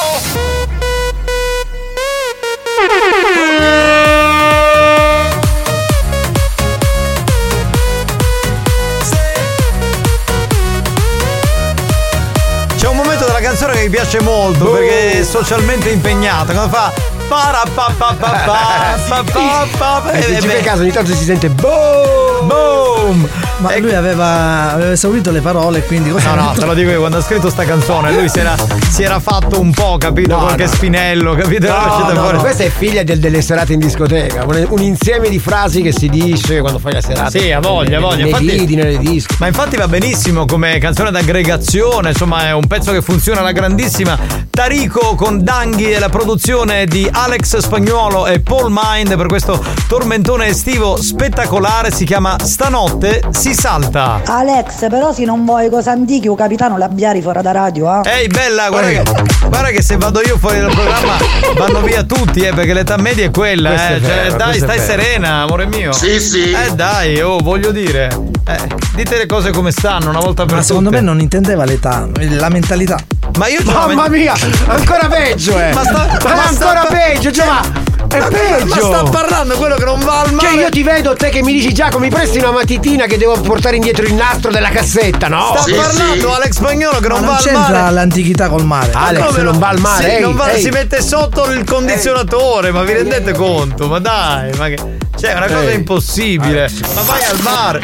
C'è un momento della canzone che mi piace molto perché è socialmente impegnata. Quando fa para pa pa pa pa pa pa pa se ci fai caso ogni tanto si sente boom. Boom Ma lui aveva, aveva esaurito le parole, quindi cosa No, no, te lo dico io, quando ha scritto sta canzone, lui si era, si era fatto un po', capito? No, Qualche no. spinello, capito? No, no, no, questa è figlia del- delle serate in discoteca, un, un insieme di frasi che si dice quando fai la serata. Sì, ha voglia, ha voglia. Nei Infatti- lidi, nelle disco. Ma infatti va benissimo come canzone d'aggregazione, insomma è un pezzo che funziona alla grandissima. Tarico con Danghi e la produzione di Alex Spagnuolo e Paul Mind per questo tormentone estivo spettacolare si chiama Stanotte si salta. Alex, però se non vuoi cosa antichi, o capitano l'abbiari fuori da radio, eh? Ehi bella, guarda che, guarda che se vado io fuori dal programma vanno via tutti, eh, perché l'età media è quella, Questo eh. è Cioè, vero, dai, questo è stai vero. serena, amore mio. Sì, sì. Eh dai, oh, voglio dire. Eh, dite le cose come stanno una volta per Ma tutte. secondo me non intendeva l'età, la mentalità. Ma io Mamma mia, ancora peggio, eh! Ma sta- Ma ma sta- ancora peggio, cioè, ma È Ma- peggio! Ma sta parlando quello che non va al mare. Cioè io ti vedo te che mi dici Giacomo mi presti una matitina che devo portare indietro il nastro della cassetta, no? Sta parlando Alex Spagnolo che Ma non, non va al c'entra mare. l'antichità col mare. Ma Alex come non no? va al mare, Sì, ehi, non va- ehi. si mette sotto il condizionatore, ma vi rendete conto? Ma dai, ma che. Cioè, è una cosa Ehi. impossibile. Ma vai al mare.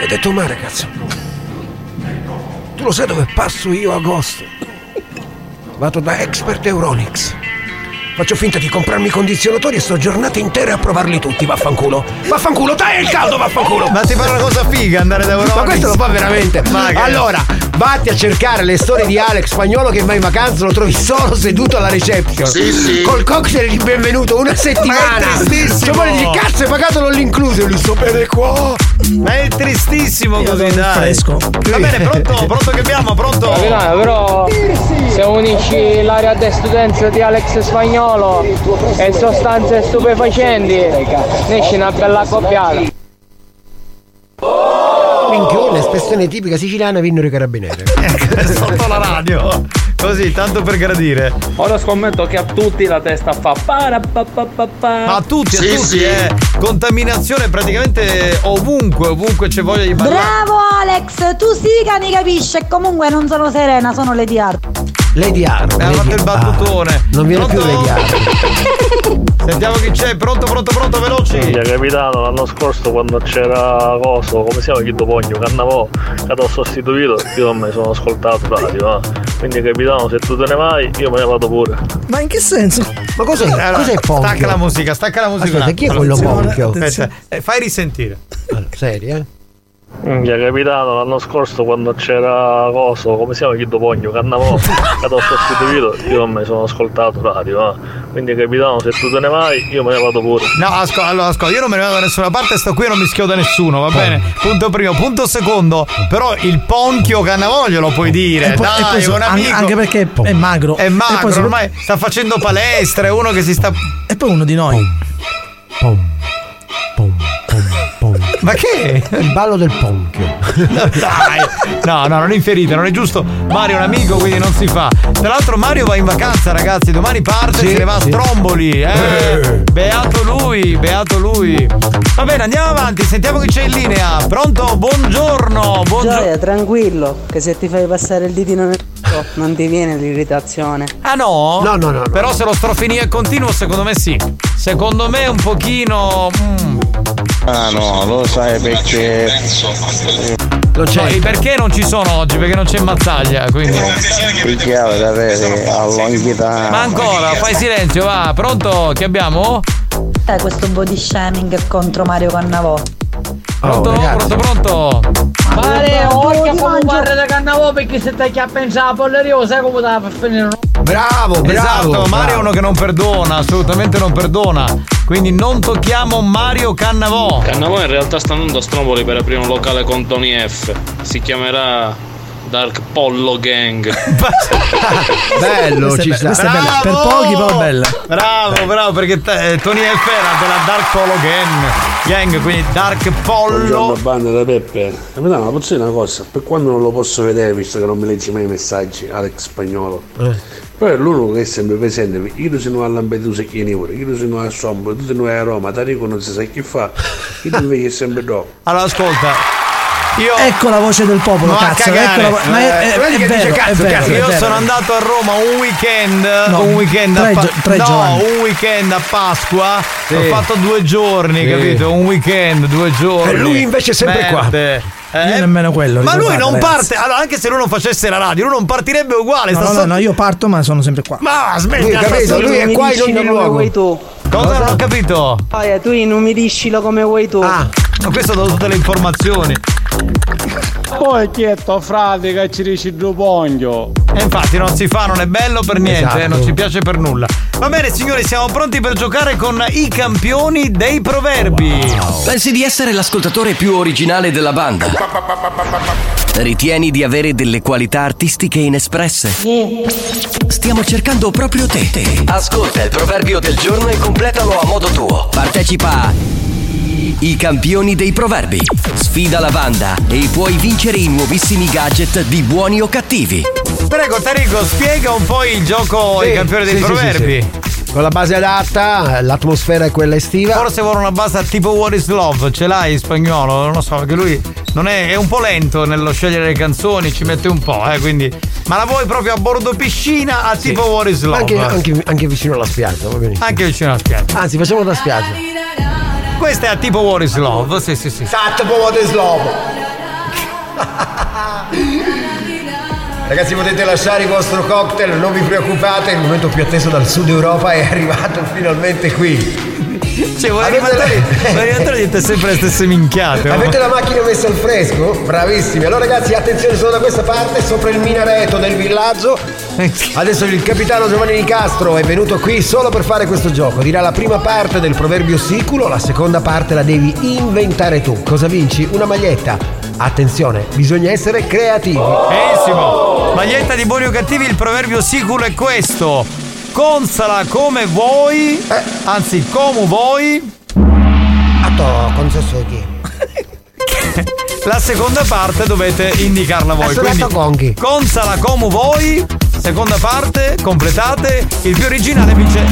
Hai detto male, cazzo. Tu lo sai dove passo io a agosto? Vado da Expert Euronics. Faccio finta di comprarmi i condizionatori e sto giornate intere a provarli tutti, vaffanculo. Vaffanculo, dai il caldo, vaffanculo. Ma ti pare una cosa figa andare da Euronics? Ma questo lo fa veramente. Ma che- Allora, vatti a cercare le storie di Alex spagnolo che va in vacanza, lo trovi solo seduto alla reception. Sì, sì. Col cocktail di benvenuto una settimana. Ma è tristissimo. Cioè, vuole dire, cazzo, hai pagato l'all inclusive, li sto bene qua. Ma è tristissimo così, un dai. fresco. Va bene, pronto? Pronto che abbiamo? Pronto? Capitano, però se unisci l'area di studenza di Alex Spagnolo e sostanze stupefacenti, ne esce una bella accoppiata. Minchia, l'espressione tipica siciliana vinnero i carabinieri. Sotto la radio. Così, tanto per gradire. Ora scommetto che a tutti la testa fa para pa pa pa pa. Ma a tutti, Sì, a tutti, sì. eh. Contaminazione praticamente ovunque, ovunque c'è voglia di ballare. Bravo Alex, tu sì che ne capisci e comunque non sono Serena, sono Lady Art. Lady. Eh, ha fatto il battutone. non viene più Pronto? Lady Art. Sentiamo chi c'è. Pronto, pronto, pronto, veloci. Minchia, capitano, l'anno scorso quando c'era coso, come si chiama Chito Pogno, Cannavò, che ti ho sostituito, io non mi sono ascoltato radio, eh. Quindi capitano, se tu te ne vai, io me ne vado pure. Ma in che senso? Ma cos'è? Allora, cos'è Ponchio? Stacca la musica, stacca la musica. Aspetta, chi è quello Ponchio? Aspetta, eh, fai risentire. Serio, eh? Minchia, capitano, l'anno scorso quando c'era coso, come si chiama Chito Pogno, Cannavò, che ho sostituito, io non mi sono ascoltato radio, eh. Quindi capitano, se tu te ne vai, io me ne vado pure. No, ascolta, allora, ascolta, io non me ne vado da nessuna parte, sto qui e non mi schio da nessuno, va bene? Punto primo, punto secondo, però il ponchio cannavoglio lo puoi dire, E poi- e dai, poi so- un amico. anche perché è magro. È magro, poi ormai sta facendo palestra, è uno che si sta... E poi uno di noi. Ma che? Il ballo del ponchio. Dai, no, no, non inferite, non è giusto. Mario è un amico, quindi non si fa. Tra l'altro, Mario va in vacanza, ragazzi. Domani parte, Sì, se ne va a sì. Stromboli. Eh. Beato lui, beato lui. Va bene, andiamo avanti, sentiamo chi c'è in linea. Pronto? Buongiorno, buongiorno. Gioia, tranquillo, che se ti fai passare il ditino nel c***o non ti viene l'irritazione. Ah no? No, no, no. no. Però se lo strofinio è continuo, secondo me sì. Secondo me un pochino. mm. Ah no, lo sai perché. Non No, i perché non ci sono oggi? Perché non c'è mazzaglia, quindi. Ma ancora, fai silenzio, va. Pronto? Che abbiamo? Eh, questo body shaming contro Mario Cannavò. Pronto? ragazzi. pronto, pronto? Occhio ti come parla da cannavo perché se te chiappa in la polleria, sai come te la fa finire? Bravo, bravo. esatto, Mario è uno che non perdona, assolutamente non perdona. Quindi non tocchiamo Mario Cannavò. Cannavò in realtà sta andando a Stromboli per aprire un locale con Tony F. Si chiamerà Dark Pollo Gang. Bello, ci sta. bella. Per Bravo! pochi, però bella. Bravo, bravo, perché te- eh, Tony F era della Dark Polo Gang, gang quindi Dark Buongiorno Pollo. banda da Peppe. Capitano, ma posso dire una cosa? Per quando non lo posso vedere, visto che non mi leggi mai i messaggi, Alex Spagnolo. Però è l'unico che è sempre presente. Io sono a Lampedusa e chi ne vuole, io sono a Sombra, tu sei a Roma, Tarico non si sa chi fa, io invece è sempre dopo. Allora ascolta. Io Ecco la voce del popolo, Ma a cazzo. Ecco la ma è, è- Eh, è che vero, dice cazzo, è vero, cazzo. è Io vero. sono andato a Roma un weekend, No, un weekend tre a Pa- tre no, giorni. un weekend a Pasqua. Sì. Ho fatto due giorni, Sì. capito? Un weekend, due giorni. E lui invece è sempre qua. Merde. Eh? Io nemmeno quello. Ma lui non ragazzi. parte, allora anche se lui non facesse la radio, lui non partirebbe uguale. No, no, no, no, io parto, ma sono sempre qua. Ma smetti, Lui, capito? Lui è qua in ogni luogo. Tu. Cosa non ho capito? Gioia, tu inumidiscilo come vuoi tu. Ah, Ma questo do tutte le informazioni. Poi chiesto frate che ci dici due pongio. E infatti non si fa, non è bello per niente, Esatto. eh, non ci piace per nulla. Va bene signori, siamo pronti per giocare con i campioni dei proverbi. Pensi di essere l'ascoltatore più originale della banda? Ritieni di avere delle qualità artistiche inespresse? Stiamo cercando proprio te. Ascolta il proverbio del giorno e completalo a modo tuo. Partecipa a I campioni dei proverbi. Sfida la banda e puoi vincere i nuovissimi gadget di buoni o cattivi. Prego Tarico, spiega un po' il gioco Sì, i campioni dei sì, sì, proverbi. sì, Con la base adatta, l'atmosfera è quella estiva. Forse vuole una base tipo What is Love, ce l'hai in spagnolo? Non lo so, perché lui non è, è un po' lento nello scegliere le canzoni, ci mette un po', eh, quindi. Ma la vuoi proprio a bordo piscina a tipo What is Love? Anche, anche- anche vicino alla spiaggia, va bene. Anche vicino alla spiaggia. Anzi, facciamo da spiaggia. Questa è a tipo What is Love, sì, sì, sì. Esatto, what is love. Ragazzi potete lasciare il vostro cocktail, non vi preoccupate, il momento più atteso dal sud Europa è arrivato finalmente qui. Cioè, vuoi rimanere, rimanere dite sempre le stesse minchiate. Avete la macchina messa al fresco? Bravissimi. Allora ragazzi, attenzione solo da questa parte, sopra il minareto del villaggio. Adesso il capitano Giovanni Nicastro è venuto qui solo per fare questo gioco. Dirà la prima parte del proverbio siculo, la seconda parte la devi inventare tu. Cosa vinci? Una maglietta. Attenzione, bisogna essere creativi. Benissimo. Maglietta di buoni o cattivi, il proverbio sicuro è questo. Consala come vuoi, anzi come vuoi. Atto, concesso chi? La seconda parte dovete indicarla voi. Quindi Gonghi. consala come vuoi. Seconda parte, completate. Il più originale vince.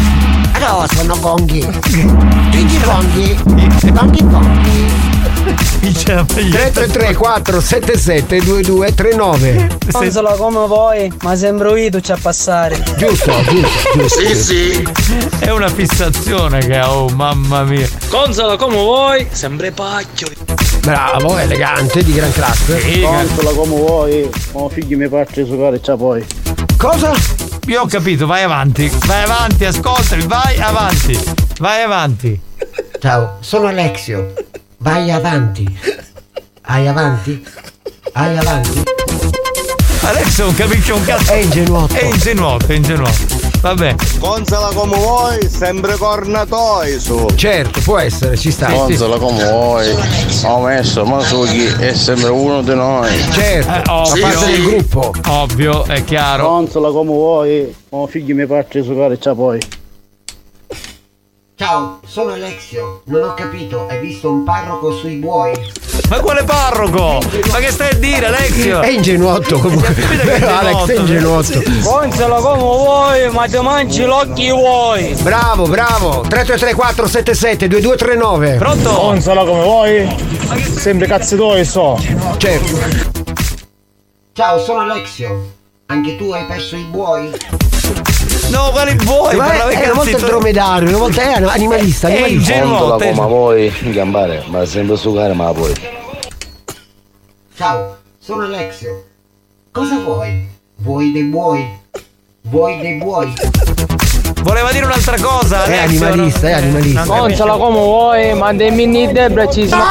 No, sono Gonghi. Gigi Gonghi. Gonghi Gonghi. La maglietta. 333 477 2239 Consolo come vuoi, ma sembro io tu a passare. Giusto, giusto, giusto. Sì, sì. È una fissazione che ha, oh mamma mia. Consola come vuoi, sempre pacchio. Bravo, elegante, di gran classe. Consola come vuoi, ma figli mi faccio giocare c'ha poi. Cosa? Io ho capito, vai avanti. Vai avanti, ascoltami, vai avanti. Vai avanti. Ciao, sono Alexio. Vai avanti. Vai avanti. Vai avanti. Adesso non capisce un cazzo. È ingenuotto. È ingenuotto, è ingenuotto. Vabbè. Consola come vuoi, sempre cornatoi su. Certo, può essere, ci sta. Consola come vuoi. Ho messo Masuki è sempre uno di noi. Certo, Eh, ovvio. fa parte del gruppo. Ovvio, è chiaro. Consola come vuoi, ma figli mi faccio giocare c'ha poi. Ciao, sono Alexio. Non ho capito, hai visto un parroco sui buoi? Ma quale parroco? Ma che stai a dire, Alexio? È ingenuotto comunque. Vero, Alex è ingenuotto. Consolo come vuoi, ma ti mangi l'occhio vuoi. Bravo, bravo. 3334 477 2239 Pronto? Consola come vuoi, sempre cazzo tuoi so. Certo. Ciao, sono Alexio. Anche tu hai perso i buoi? No, quali buoi? Ma è, è una volta il dromedario, una volta è animalista, È animalista. ingenuo. Consola come vuoi, gambare, ma sempre sucare ma poi. Ciao, sono Alexio. Cosa vuoi? Vuoi dei buoi? Vuoi dei buoi? Voleva dire un'altra cosa, È Alexio. animalista, è animalista. Non capisce. Consolo come vuoi, ma dei mini Debra ci sono.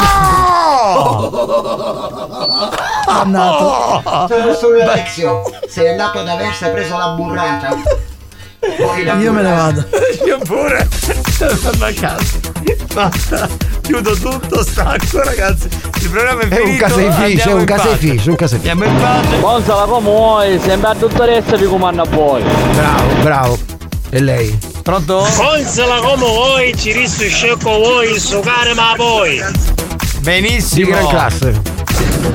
Dannato. Sono solo Alexio. Sei andato ad Aversa e hai preso la burrata. Io me ne vado. Io pure. Torno a casa. Basta. Chiudo tutto, stacco, ragazzi. Il programma è È finito. un caseificio, è un caseificio, un caseificio. Andiamo in pace. Consolo come vuoi, sembra dottoressa vi comanda poi. Bravo, bravo. E lei? Pronto? Consola come vuoi, ci risto scecco vuoi, giocare ma. Di Benissimo. gran classe.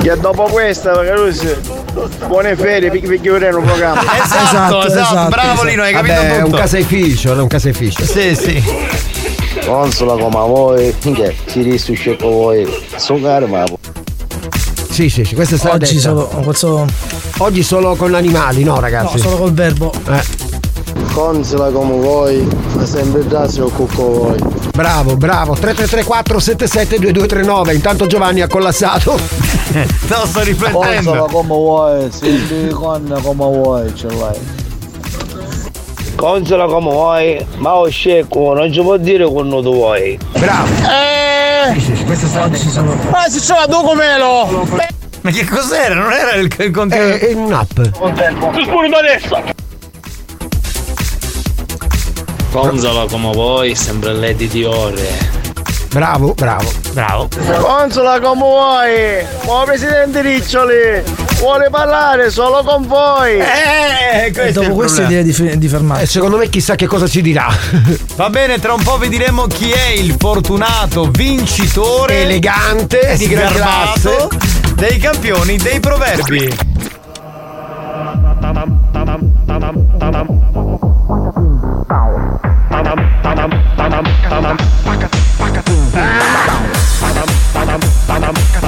E dopo questa, si... Buone ferie, perché vorrei un programma. Esatto, esatto, Esatto, esatto, bravo esatto. Lino, hai capito Vabbè, è un caseificio, è un caseificio. Sì, sì. Consola come vuoi, che ci risto scecco vuoi, giocare ma poi. Sì, sì, sì, questa è stata Oggi detta. solo, posso, Oggi solo con animali, no no, ragazzi? solo col verbo. Eh, Consola come vuoi, ma sempre già se lo cucco vuoi. bravo, bravo. 3334 77 2239. Intanto Giovanni ha collassato. No, sto riflettendo. Consola come vuoi, senti con come vuoi, ce l'hai. Consola come vuoi, ma ho scecco, non ci può dire quando tu vuoi. Bravo. Eh! Sono. Ma se c'è la documelo! Ma che cos'era? Non era il, il contenuto. È, è un'app. Tu spuri da destra! Consola come vuoi, sempre Lady Diore. Bravo, bravo. Bravo. Consola come vuoi, ma presidente Riccioli vuole parlare solo con voi. Eh, E questo dopo questo problema. direi di, di E fermarci. secondo me chissà che cosa ci dirà. Va bene, tra un po' vi diremo chi è il fortunato vincitore Elegante, di gran classe. dei campioni dei proverbi.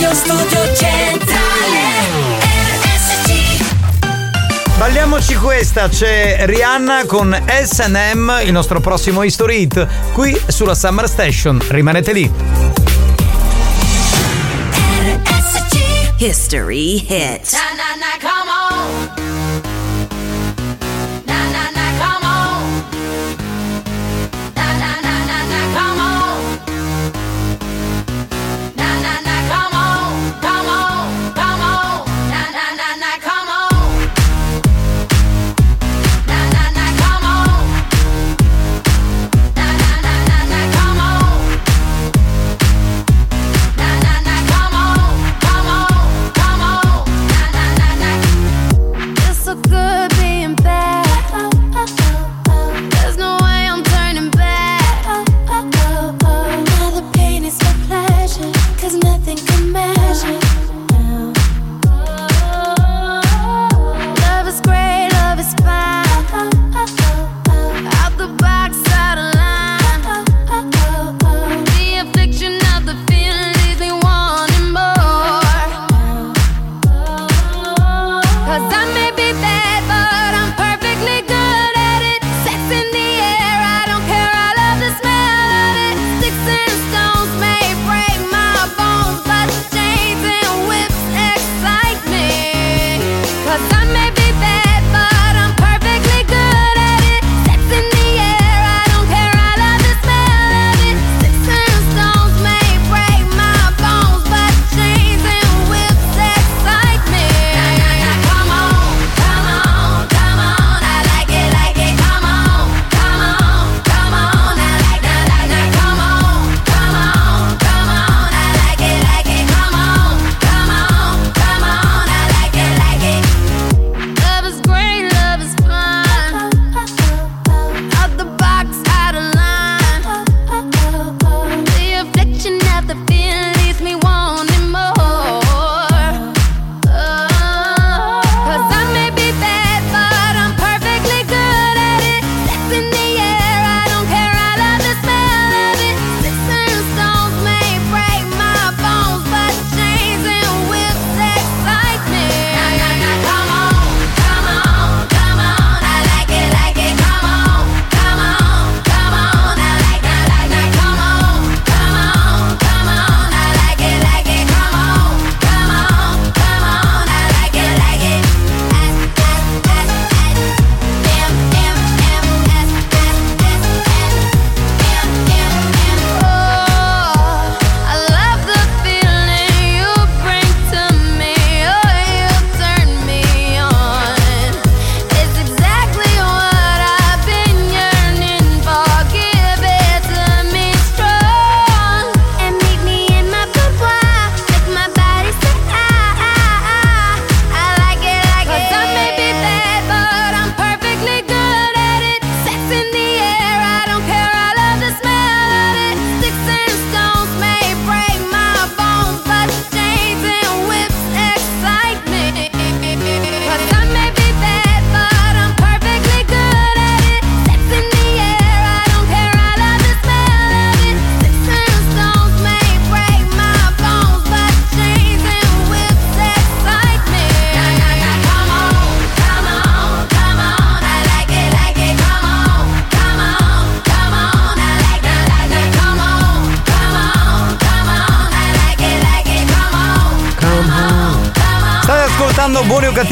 Radio Studio Centrale RSC Balliamoci questa, c'è Rihanna con SM, il nostro prossimo History Hit, qui sulla Summer Station. Rimanete lì. RSC History Hit.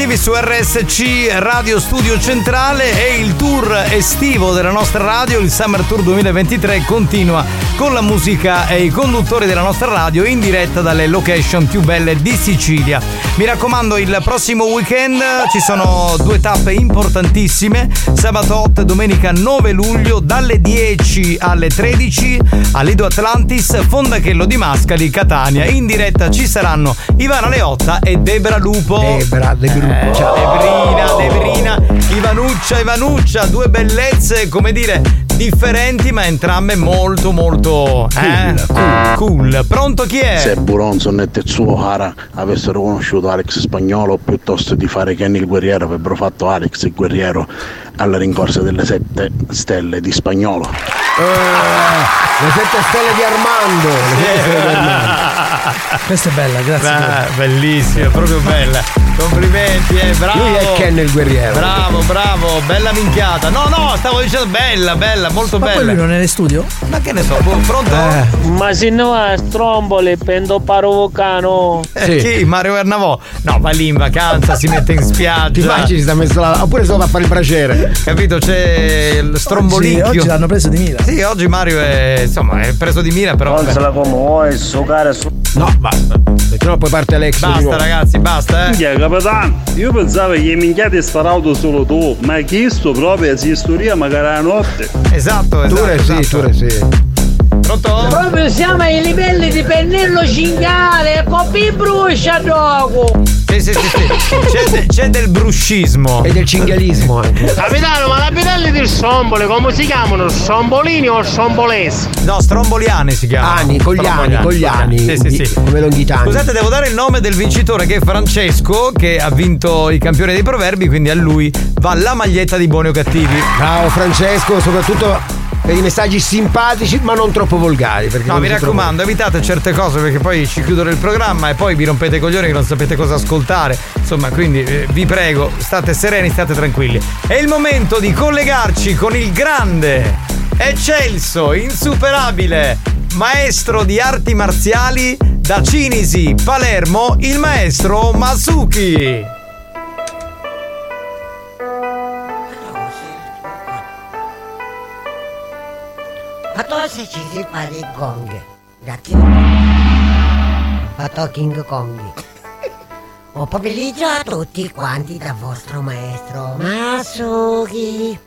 esclusivi su RSC Radio Studio Centrale e il tour estivo della nostra radio, il Summer Tour 2023, continua con la musica e i conduttori della nostra radio in diretta dalle location più belle di Sicilia. Mi raccomando, il prossimo weekend ci sono due tappe importantissime, sabato 8 e domenica 9 luglio dalle 10 alle 13 a Lido Atlantis, Fondachello di Mascali, Catania. In diretta ci saranno Ivana Leotta e Debra Lupo. Debra, Debruccia. Debrina, Debrina, Ivanuccia, Ivanuccia, due bellezze, come dire, differenti ma entrambe molto molto eh? cool. cool. Pronto chi è? Se Buronson e Tetsuo avessero conosciuto Alex Spagnolo piuttosto di fare Kenny il guerriero avrebbero fatto Alex il guerriero alla rincorsa delle sette stelle di Spagnolo. Eh, le sette stelle di Armando. Sette stelle di Armando. Questa è bella, grazie. Ah, bellissima, proprio bella. Complimenti, eh, bravo. Lui è Ken il guerriero. Bravo, bravo, bella minchiata. No, no, stavo dicendo bella, bella, molto Ma poi bella. lui non è in studio? Ma che ne so, boh, pronto? Ma se no a strombole pendo parovocano. Eh, Chi? Mario Ernavò? No, va lì in vacanza, si mette in spiaggia. Ti immagini si sta messo là, oppure solo a fare il braciere. Capito? C'è il strombolicchio. Oggi, oggi l'hanno preso di mira. Sì, oggi Mario è insomma è preso di mira, però. Non se la come vuoi, succare su. No, basta. No poi parte Alex. di Basta, nuovo. ragazzi, basta, eh. Minchia, capitano, io pensavo che minchiate starauto solo tu, ma chiesto proprio si storia magari la notte. Esatto, esatto. Ture sì, esatto. ture sì. Pronto? Proprio siamo ai livelli di pennello cinghiale, copì brucia dopo. Sì, sì, sì, sì. C'è, de- c'è del bruscismo. E del cinghialismo anche. Capitano, ma la bidelli del sombole come si chiamano? Sombolini o sombolesi? No, stromboliani si chiamano. Ani, con gli ani, con gli ani. Sì, sì, sì. Come longhitani. Scusate, devo dare il nome del vincitore che è Francesco, che ha vinto i campioni dei proverbi, quindi a lui va la maglietta di buoni o cattivi. Bravo Francesco, soprattutto per i messaggi simpatici ma non troppo volgari. No, mi raccomando, evitate certe cose perché poi ci chiudono il programma e poi vi rompete i coglioni che non sapete cosa ascoltare. Insomma, quindi eh, vi prego, state sereni, state tranquilli. È il momento di collegarci con il grande, eccelso, insuperabile maestro di arti marziali da Cinisi, Palermo, il maestro Masuki. Fatto se ci si fa di gong. Grazie. Fatto King Kong. Buon pomeriggio a tutti quanti dal vostro maestro Masuki.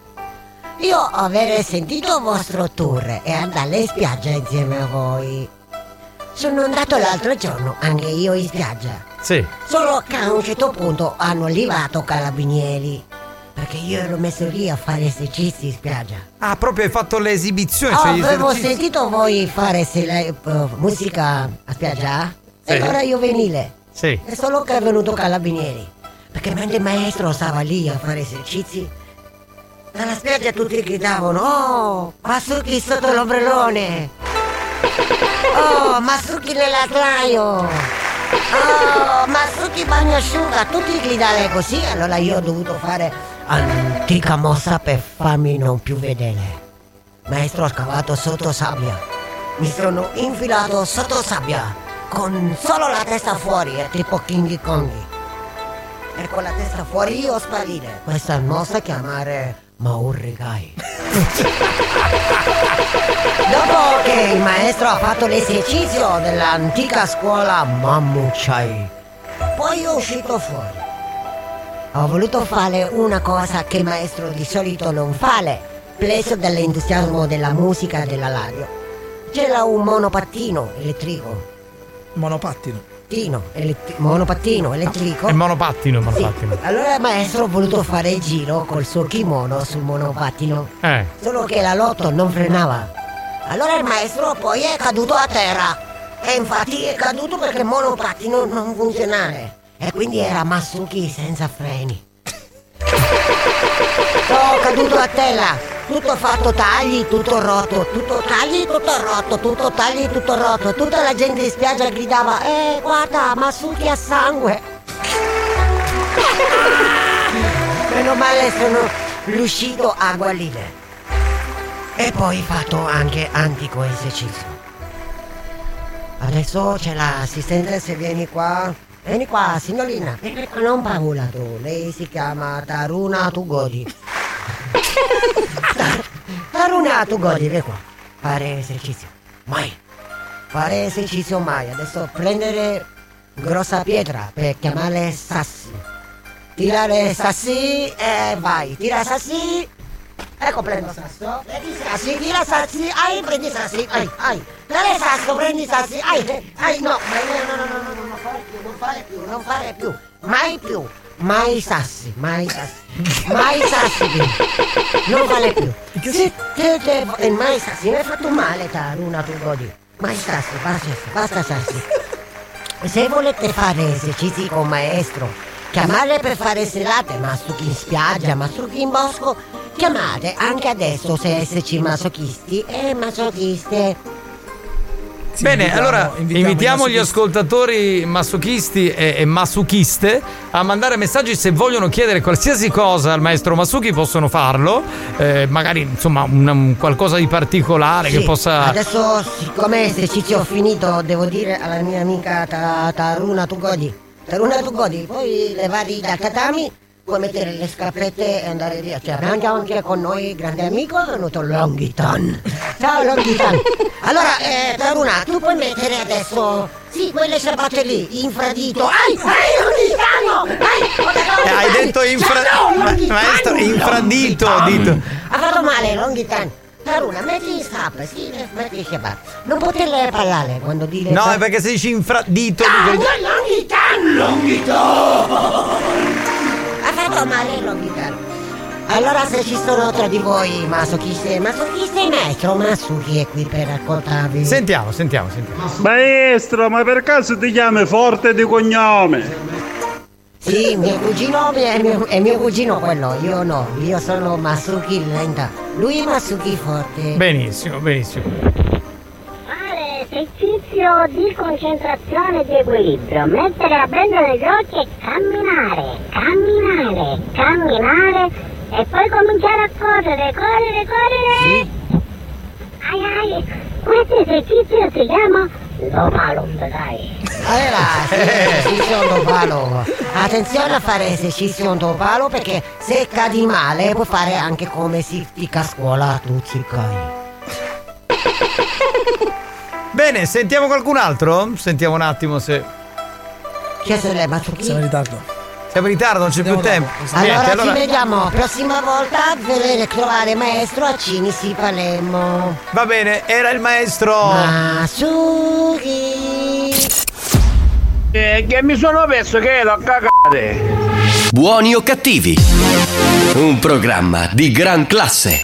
Io ho aver sentito il vostro tour e andare in spiaggia insieme a voi. Sono andato l'altro giorno anche io in spiaggia. Sì. Solo che a un certo punto hanno arrivato carabinieri. Perché io ero messo lì a fare esercizi in spiaggia. Ah, proprio hai fatto le esibizioni, Oh, cioè gli avevo esercizi. sentito voi fare se la- eh, musica a spiaggia? Sì. E allora io venile. Sì. È solo che è venuto carabinieri. Perché mentre il maestro stava lì a fare esercizi, dalla spiaggia tutti gridavano: Oh, Masuki sotto l'ombrellone! Oh, Masuki nell'aclaio! Oh, Masuki bagnasciuga! Tutti gridare così, allora io ho dovuto fare antica mossa per farmi non più vedere. Maestro ha scavato sotto sabbia. Mi sono infilato sotto sabbia con solo la testa fuori, è tipo King Kong. E con la testa fuori io sparire. Questa mossa chiamare Maurrigai. Dopo che il maestro ha fatto l'esercizio dell'antica scuola Mammuchai, poi è uscito fuori. Ho voluto fare una cosa che il maestro di solito non fa, preso dall'entusiasmo della musica e della radio. C'era un monopattino elettrico. Monopattino. Tino, elettri- monopattino elettrico. È monopattino, il monopattino. Allora il maestro ha voluto fare il giro col suo kimono sul monopattino. Eh. Solo che la lotto non frenava. Allora il maestro poi è caduto a terra. E infatti è caduto perché il monopattino non funzionava. E quindi era Masuki senza freni. Sono caduto a terra. Tutto fatto tagli, tutto rotto, tutto tagli, tutto rotto, tutto tagli, tutto rotto. Tutta la gente in spiaggia gridava, eh guarda, Masuki ha sangue. Meno male sono riuscito a guarire. E poi fatto anche antico esercizio. Adesso c'è l'assistente se vieni qua. Vieni qua, signorina. Non paura tu. Lei si chiama Taruna Tugodi. Taruna Tugodi, vieni qua. Fare esercizio. mai. Fare esercizio mai. Adesso prendere grossa pietra per chiamare sassi. Tirare sassi e vai. Tira sassi. Ecco prendo sasso. Prendi sassi, tira sassi. Ai, prendi sassi. Ai, ai. Tira sasso, prendi sassi. Ai, ai, no. No, no, no, no, no, no, non fare più, non fare più, non fare più. Mai più. Mai sassi, mai sassi. Mai sassi più. Non vale più. Se te, te, e mai sassi, mi hai fatto male, Taruna, tu godi. Mai sassi, basta, basta sassi. Se volete fare esercizi con maestro, chiamare per fare serate, massuchi in spiaggia, massuchi in bosco, chiamate anche adesso se esserci masochisti e masochiste. Bene, invitiamo- allora invitiamo invitiamo, gli ascoltatori masochisti e, e masuchiste a mandare messaggi se vogliono chiedere qualsiasi cosa al maestro Masuki possono farlo, eh, magari insomma un, un qualcosa di particolare che Sì, possa... Adesso, siccome esercizio ho finito, devo dire alla mia amica Ta- Taruna tu godi. Taruna tu godi, poi levarli dal tatami, puoi mettere le scarpette e andare via. Cioè, abbiamo già anche con noi il grande amico, è venuto Longhitan. Ciao Longhitan. Allora, eh, Taruna, tu puoi mettere adesso, sì, quelle ciabatte lì, infradito. Ai, ai, Longhitano! Ai, Eh, hai detto infra... ma- maestro, infradito, dito. ha fatto male, Longhitan. Taruna, metti in strappa, sì, metti in strappa. Non poterle parlare quando dire... No, è perché se dici infradito... Ah, dico- Longhitan! Ha fatto male Longhitan. Allora se ci sono tra di voi masochisti, masochisti maestro Masuki è qui per ascoltarvi. Sentiamo, sentiamo, sentiamo. Maestro, ma per caso ti chiami Forte di cognome? Sì, mio cugino è mio, è mio cugino quello, io no, io sono Masuki lenta. Lui è Masuki forte. Benissimo, benissimo. Esercizio di concentrazione e di equilibrio, mettere la benda negli occhi e camminare, camminare, camminare e poi cominciare a correre, correre, correre. Ai ai, questo esercizio si chiama Lomalum, dai. Allora, sì, esercizio ondopalo. Attenzione a fare esercizio ondopalo perché se cadi male puoi fare anche come si fica a scuola tu ci cai. Bene, sentiamo qualcun altro? Sentiamo un attimo se... L'è Masuki? Siamo in ritardo. Siamo in ritardo, non c'è più tempo. Allora, Niente, ci vediamo prossima volta per trovare maestro a Cinisi Palermo. Va bene, era il maestro. Masuki. Eh, che mi sono perso che l'ho cagate. Buoni o cattivi? Un programma di gran classe.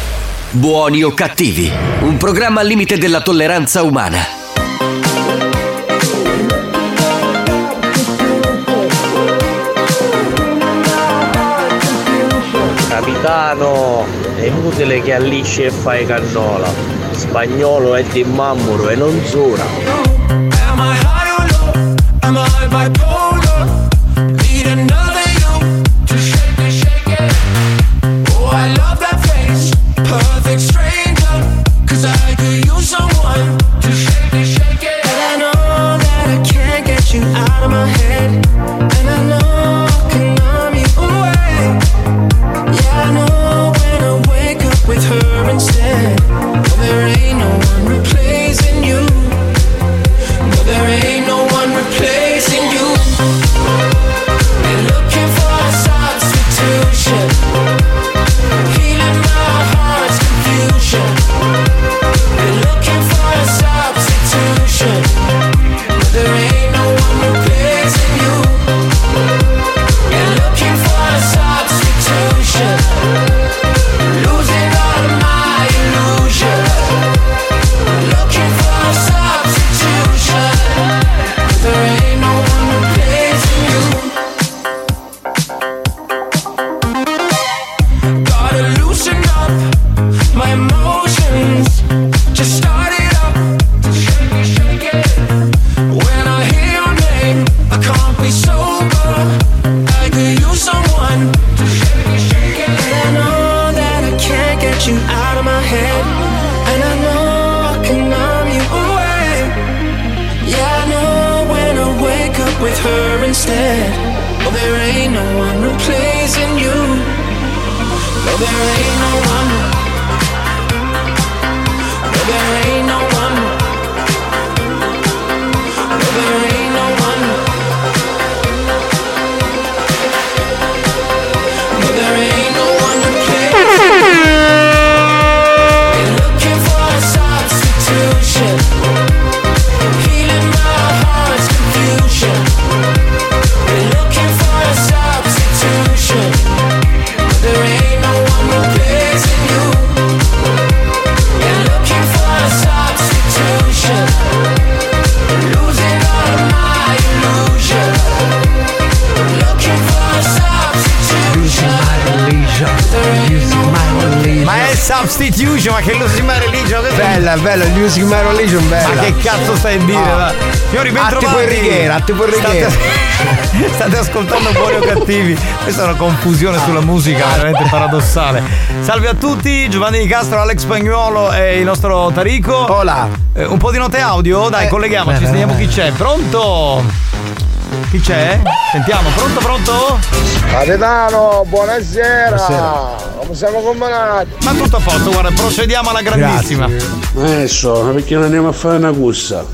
Buoni o cattivi, un programma al limite della tolleranza umana. Capitano, è inutile che allisci e fai cannola. Spagnolo è di mammuro e non zona. Am I high or low? Am I bipolar? Bella, bella, Music My Religion, bella. Ma che cazzo stai a dire? Ah. Signori, ben Atti trovati. poi righiera, atti poi righiera. State, state ascoltando Buoni o Cattivi. Questa è una confusione sulla musica veramente paradossale. Salve a tutti, Giovanni Di Castro, Alex Spagnuolo e il nostro Tarico. Hola. Eh, un po' di note audio? Dai, Eh, colleghiamoci, sentiamo chi c'è. Pronto? Chi c'è? Sentiamo, pronto, pronto? Capitano, buonasera. Buonasera. Come siamo combinati? Ma tutto a posto, guarda, procediamo alla grandissima. Maestro, ma perché non andiamo a fare una corsa?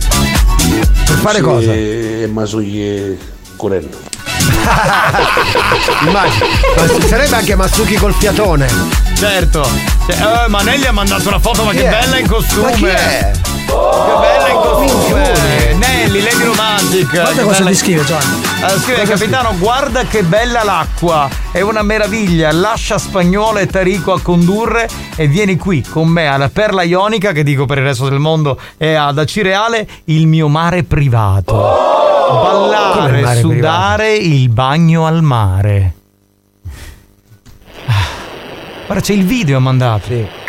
Per fare cosa? E ma sugli correndo. Immagino. Ma sarebbe anche Masuki col fiatone. Certo. Cioè, eh, Manelli ha mandato una foto, ma Chi che è? bella in costume. Ma chi è? Che bella in costume. Nelly, Lady Romantic. Guarda cosa bella- ti scrive Giovanni. Allora, scrive capitano, guarda che bella l'acqua, è una meraviglia, lascia Spagnolo e Tarico a condurre e vieni qui con me alla Perla Ionica, che dico per il resto del mondo, e ad Acireale, il mio mare privato. Il Ballare, mare sudare, il bagno al mare. Ah. Guarda, c'è il video mandato.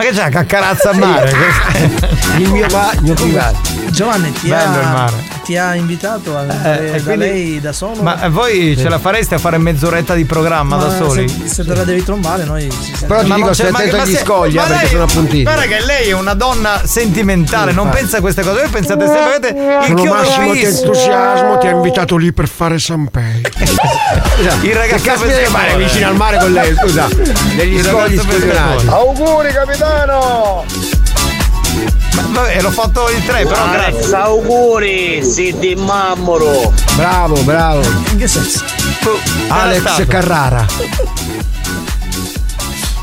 Ma che c'è la caccarazza a mare? Il mio bagno privato. Giovanni ti Bello il ha, mare. Ti ha invitato a Eh, andare e da quindi- lei da solo? Ma voi ce la fareste a fare mezz'oretta di programma Ma da soli? Se, se te la devi trombare, noi ci siamo. Però ti Ma dico, stai attento agli scogli, ma eh, perché lei- sono appuntiti. Guarda che lei è una donna sentimentale, non pensa a queste cose. Voi pensate sempre, avete il chiodo Massimo che fisso. entusiasmo ti ha invitato lì per fare Sanpei. Il ragazzo che deve fare vicino al mare con lei? Scusa, degli scogli pescatore. Auguri capitano! Ma Vabbè, l'ho fatto il 3, però Alex, grazie. auguri, Sidi Mammoro. Bravo, bravo. In che senso? Alex stato? Carrara.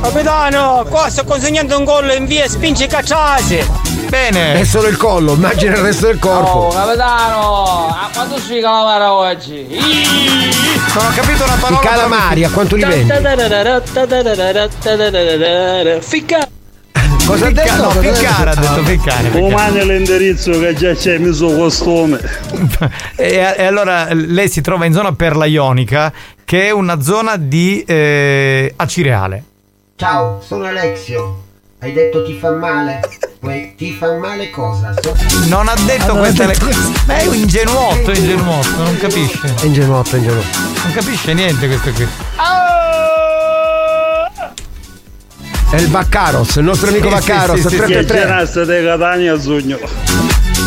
Capitano, qua sto consegnando un gol in via spinge cacciase. Bene. È solo il collo, immagina il resto del Oh, corpo. capitano, a quanto sui calamari oggi? Non ho capito una I parola. calamari, a quanto li vendi? Ficca. Cosa ha detto? no, ficcare ha detto? ficcare. Umani l'indirizzo che già c'è il mio costume. E, e allora lei si trova in zona Perla Ionica, che è una zona di eh, Acireale. Ciao, sono Alexio. Hai detto ti fa male? Poi ti fa male cosa? So- Non ha detto non ha queste detto le Ma è un ingenuotto, è ingenuotto, non capisce. È ingenuotto, ingenuotto. Non capisce niente questo qui. È il Vaccaros, il nostro amico Sì, Vaccaros. sì, sì, sì, Che 333. genasta di Catania a Zugno.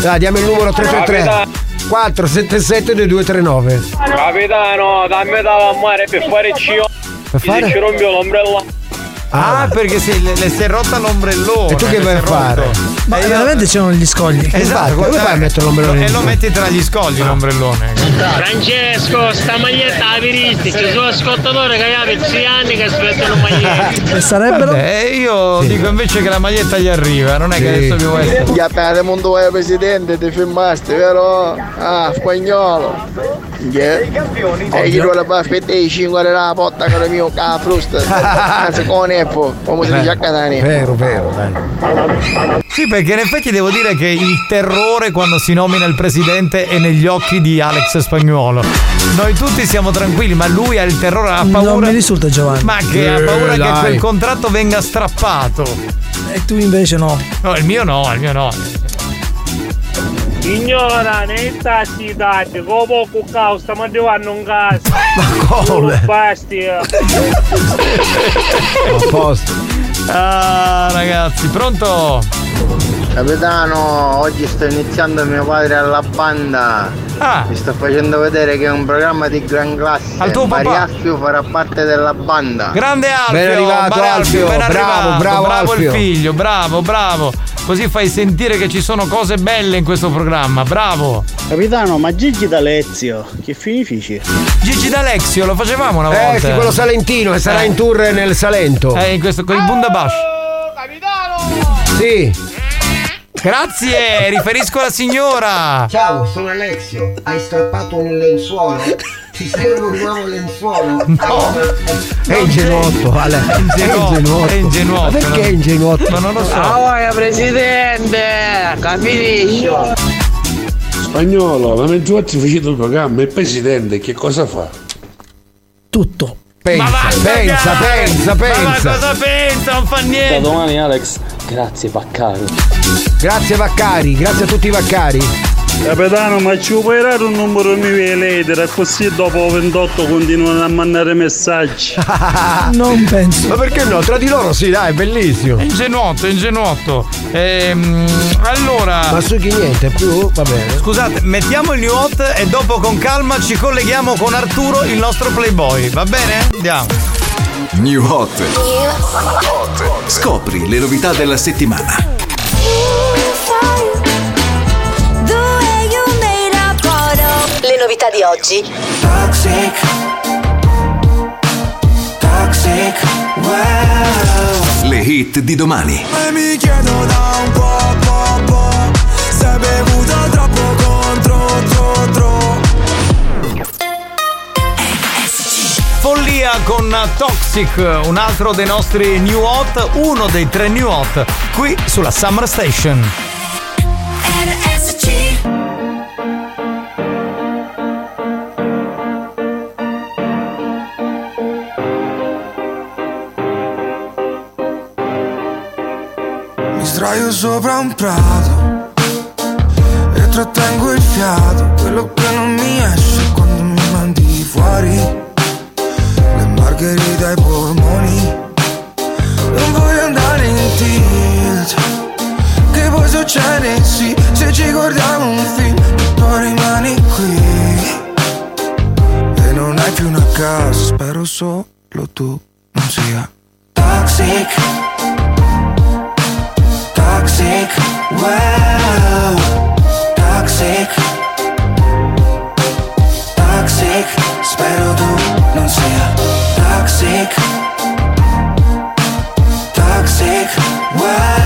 Dai, diamo il numero 333. 477 2239. Capitano, dammi da mare per fare cio. Per fare? ci rompe l'ombrella. Ah, perché si, le, le si è rotta l'ombrellone. E tu che vai è a fare? Ma E io- veramente c'erano gli scogli. Esatto, come fai a mettere l'ombrellone E lo metti tra gli scogli l'ombrellone. Francesco, sta maglietta aperistica, sono ascoltatore che ha 6 anni che aspettano maglietta. E sarebbero? Vabbè, io dico invece che la maglietta gli arriva, non è che Sì. adesso devo essere. Gli appena mondo vuoi presidente, ti filmaste, vero? Ah, spagnolo. Yeah. E chi vuole fare aspettare i 5 della porta con il mio ca frusta. Anzi, con Eppo, come si dice a Catania. Vero, vero, bello. Sì, perché in effetti devo dire che il terrore quando si nomina il presidente è negli occhi di Alex Spagnuolo. Noi tutti siamo tranquilli, ma lui ha il terrore, ha Non paura. mi risulta Giovanni. Ma che ha Eh, paura che dai. quel contratto venga strappato. E tu invece no. No, il mio no, il mio no. Signora, nei tassi dati, come poco caos, stiamo arrivando in casa. Ma come? Basti. A posto. Ah, ragazzi, pronto? Capitano, oggi sto iniziando mio padre alla banda. Ah. Mi sto facendo vedere che è un programma di gran classe. Al tuo papà. Mariaffio farà parte della banda. Grande Alfio, Ben arrivato, Bare Alfio, ben bravo, arrivato, bravo, bravo il Alfio. figlio, bravo, bravo. Così fai sentire che ci sono cose belle in questo programma, bravo. Capitano, ma Gigi d'Alezio, che finifici? Gigi D'Alexio, lo facevamo una volta. Eh, sì, quello salentino che sarà Eh. in tour nel Salento. Eh, in questo, con il Bundabash. Sì. Grazie, riferisco alla signora. Ciao, sono Alexio. Hai strappato un lenzuolo? Ti serve un nuovo lenzuolo? No. È ingenuotto, Ale. È ingenuotto, è ingenuotto, Ma perché è ingenuotto? Ma non lo so. Ah, voglia, presidente! Capisci? Spagnolo, la mezz'ora facete il programma, il presidente che cosa fa? Tutto. Pensa, Ma vai a pensa, cagare! pensa, Ma pensa. cosa pensa? Non fa Da niente. domani Alex, grazie Vaccaro. Grazie Vaccari, grazie a tutti i Vaccari. Capitano, ma ci puoi dare un numero mio di lettera così dopo 28 continuano a mandare messaggi. Non penso. Ma perché no? Tra di loro sì, dai, è bellissimo. È ingenuotto, è ingenuotto. Ehm, allora. Ma su chi niente più? Va bene. Scusate, mettiamo il new hot e dopo con calma ci colleghiamo con Arturo, il nostro playboy. Va bene? Andiamo. New Hot. Scopri le novità della settimana. Le novità di oggi. Toxic. Toxic. Wow. Le hit di domani. E mi chiedo da un po', po', po'. Se bevuto troppo contro, tro, tro. Follia con Toxic, un altro dei nostri new hot, uno dei tre new hot, qui sulla Summer Station. Sdraio sopra un prato e trattengo il fiato, quello che non mi esce quando mi mandi fuori. Le margherite ai polmoni, non voglio andare in tilt. Che poi succede sì, se ci guardiamo un film, poi rimani qui. E non hai più una casa, spero solo tu non sia toxic. Toxic, wow, toxic, toxic, spero tu non sia toxic, toxic, wow,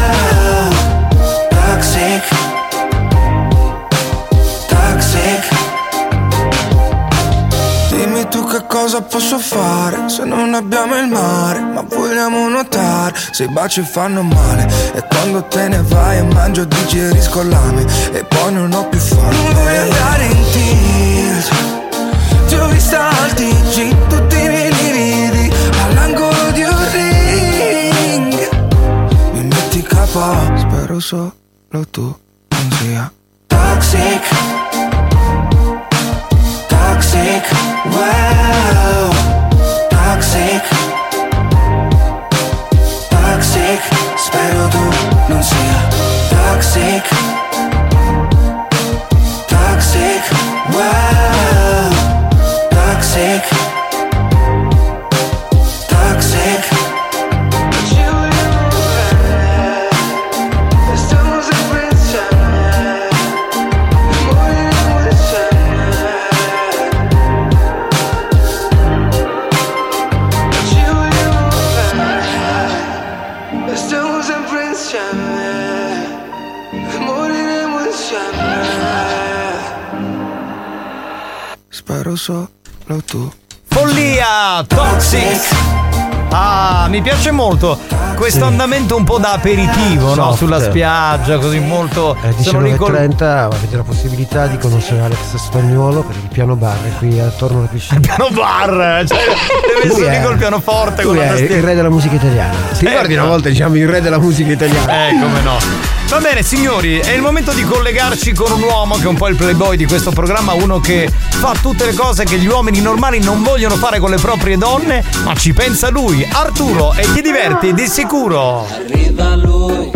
cosa posso fare se non abbiamo il mare, ma vogliamo nuotare se i baci fanno male. E quando te ne vai e mangio digerisco lame. E poi non ho più fame. Non voglio andare in tilt, ti ho vista al TG, tutti i miei lividi all'angolo di un ring. Mi metti capo, spero solo tu non sia toxic. Toxic, wow, toxic, toxic, spero tu non sia toxic, toxic, wow, toxic. Solo tu. Follia, Toxic. Ah, mi piace molto questo andamento un po' da aperitivo, no? Sulla spiaggia, così molto. Sono lì col- 19.30 avete la possibilità di conoscere Alex Spagnolo per il piano bar qui attorno alla piscina. piano bar, cioè, deve essere lì col pianoforte con la tastiera. il re della musica italiana. Ti ricordi Ecco. una volta diciamo il re della musica italiana? Eh, come no. Va bene, signori, è il momento di collegarci con un uomo che è un po' il playboy di questo programma, uno che fa tutte le cose che gli uomini normali non vogliono fare con le proprie donne, ma ci pensa lui, Arturo, e ti diverti di sicuro. Arriva lui.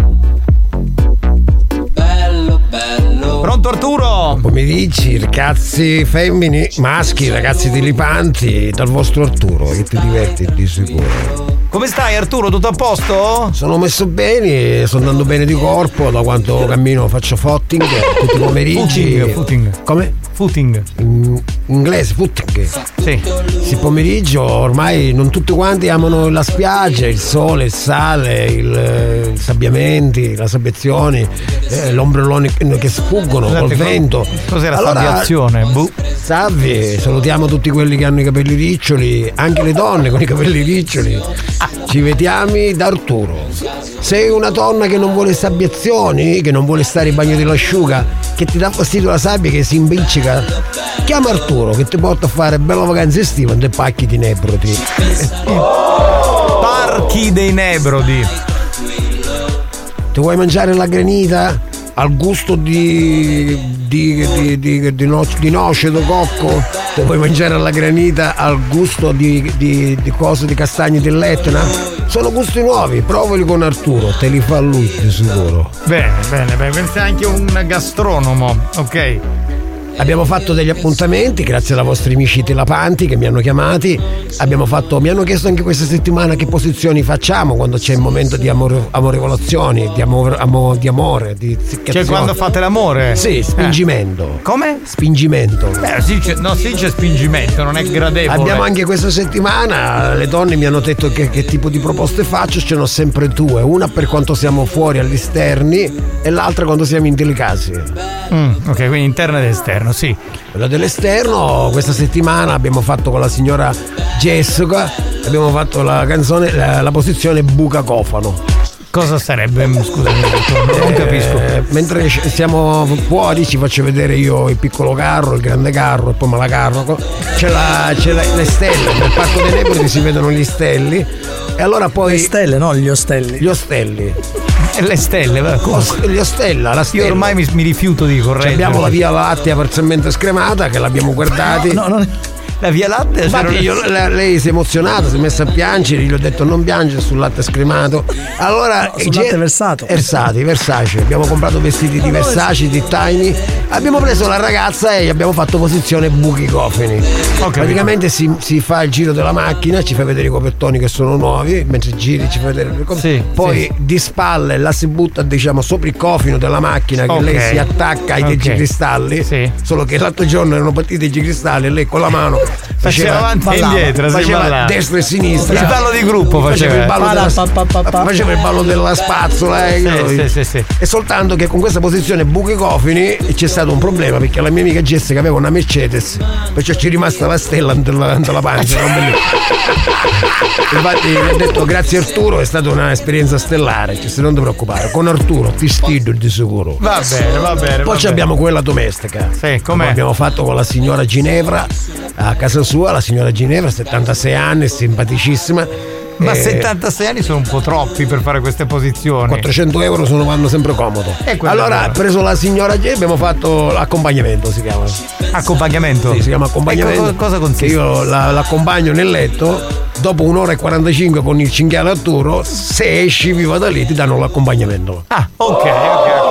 Bello, bello. Pronto Arturo? Come dici, ragazzi femmini, maschi, ragazzi dilipanti, dal vostro Arturo, che ti diverti di sicuro. Come stai Arturo? Tutto a posto? Sono messo bene, sto andando bene di corpo, da quanto cammino faccio footing tutti i pomeriggi. Footing, footing. Come? Footing. In inglese, footing. Sì. Sì, pomeriggio ormai non tutti quanti amano la spiaggia, il sole, il sale, il, eh, i sabbiamenti, la sabbiazione, eh, l'ombrellone che sfuggono Scusate, col co- vento. cos'era sabbiazione? Boh. Salve, salutiamo tutti quelli che hanno i capelli riccioli, anche le donne con i capelli riccioli. Ci vediamo da Arturo. Sei una donna che non vuole sabbiazioni, che non vuole stare in bagno dell'asciuga, che ti dà fastidio la sabbia che si imbiccica, chiama Arturo che ti porta a fare bella vacanza estiva in dei pacchi di nebroti. Parchi dei Nebrodi. Ti vuoi mangiare la granita? Al gusto di, di, di, di, di, no- di noce, di cocco? Ti vuoi mangiare la granita al gusto di, di, di cose di castagne dell'Etna? Sono gusti nuovi, provali con Arturo, te li fa lui di sicuro. Bene, bene, bene. Pensa anche un gastronomo. Ok. Abbiamo fatto degli appuntamenti grazie ai vostri amici telapanti che mi hanno chiamati. Abbiamo fatto, mi hanno chiesto anche questa settimana che posizioni facciamo quando c'è il momento di amore, amorevolazioni, di, amore, amo- di amore, di. Cioè quando fate l'amore? Sì, spingimento. Come? Spingimento. Beh, si dice, no, si dice spingimento, non è gradevole. Abbiamo anche questa settimana, le donne mi hanno detto che, che tipo di proposte faccio, ce ne ho sempre due, una per quanto siamo fuori agli esterni e l'altra quando siamo in delicati. Mm, ok, quindi interno ed esterno, sì. Quella dell'esterno, questa settimana abbiamo fatto con la signora Jessica, abbiamo fatto la canzone, la, la posizione buca cofano. Cosa sarebbe? Scusami, non capisco. Eh, mentre siamo fuori ci faccio vedere io il piccolo carro, il grande carro e poi me la carro. C'è, la, c'è la- le stelle, nel parco dei Nebrodi si vedono gli stelli e allora poi... Le stelle, no gli ostelli. Gli ostelli. E le stelle, va, cosa? Gli ostella, la stella. Io ormai mi, mi rifiuto di correggere. Abbiamo la via Lattea parzialmente scremata che l'abbiamo guardati. No, no, La via Lattea? Infatti c'era- io- le- lei si è emozionata, si è messa a piangere, gli ho detto non piangere sul latte scremato. Allora, sul latte versato. Versati, Versace. Abbiamo comprato vestiti di Versace, di Tiny. Abbiamo preso la ragazza e gli abbiamo fatto posizione buchi cofani. Praticamente si, si fa il giro della macchina, ci fa vedere i copertoni che sono nuovi, mentre giri ci fa vedere le cose. Poi sì. di spalle la si butta diciamo sopra il cofino della macchina che Ok. lei si attacca ai Ok. tegicristalli. Solo che l'altro giorno erano partiti i tegicristalli e lei con la mano Faceva avanti e ballava, indietro, si faceva destra e sinistra. Il ballo di gruppo faceva. il ballo della, faceva il ballo della spazzola eh, Sì, sì, sì, sì. e soltanto che con questa posizione buchi cofini c'è stato un problema perché la mia amica Jessica aveva una Mercedes perciò ci è rimasta la stella della, della pancia infatti mi ha detto grazie Arturo è stata un'esperienza stellare cioè, se non ti preoccupare con Arturo ti stido di sicuro Va bene, va bene. poi va ci abbiamo quella domestica. Sì, com'è? Come abbiamo fatto con la signora Ginevra a casa sua, la signora Ginevra, 76 anni, simpaticissima. Ma Eh, 76 anni sono un po' troppi per fare queste posizioni. 400 euro sono vanno sempre comodo. E quello Allora, ha preso la signora G abbiamo fatto l'accompagnamento, si chiama. Accompagnamento? Sì, si chiama accompagnamento. E co- cosa consiste? Io la- l'accompagno nel letto, dopo un'ora e 45 con il cinghiale Arturo, se esci viva da lì ti danno l'accompagnamento. Ah, ok, ok,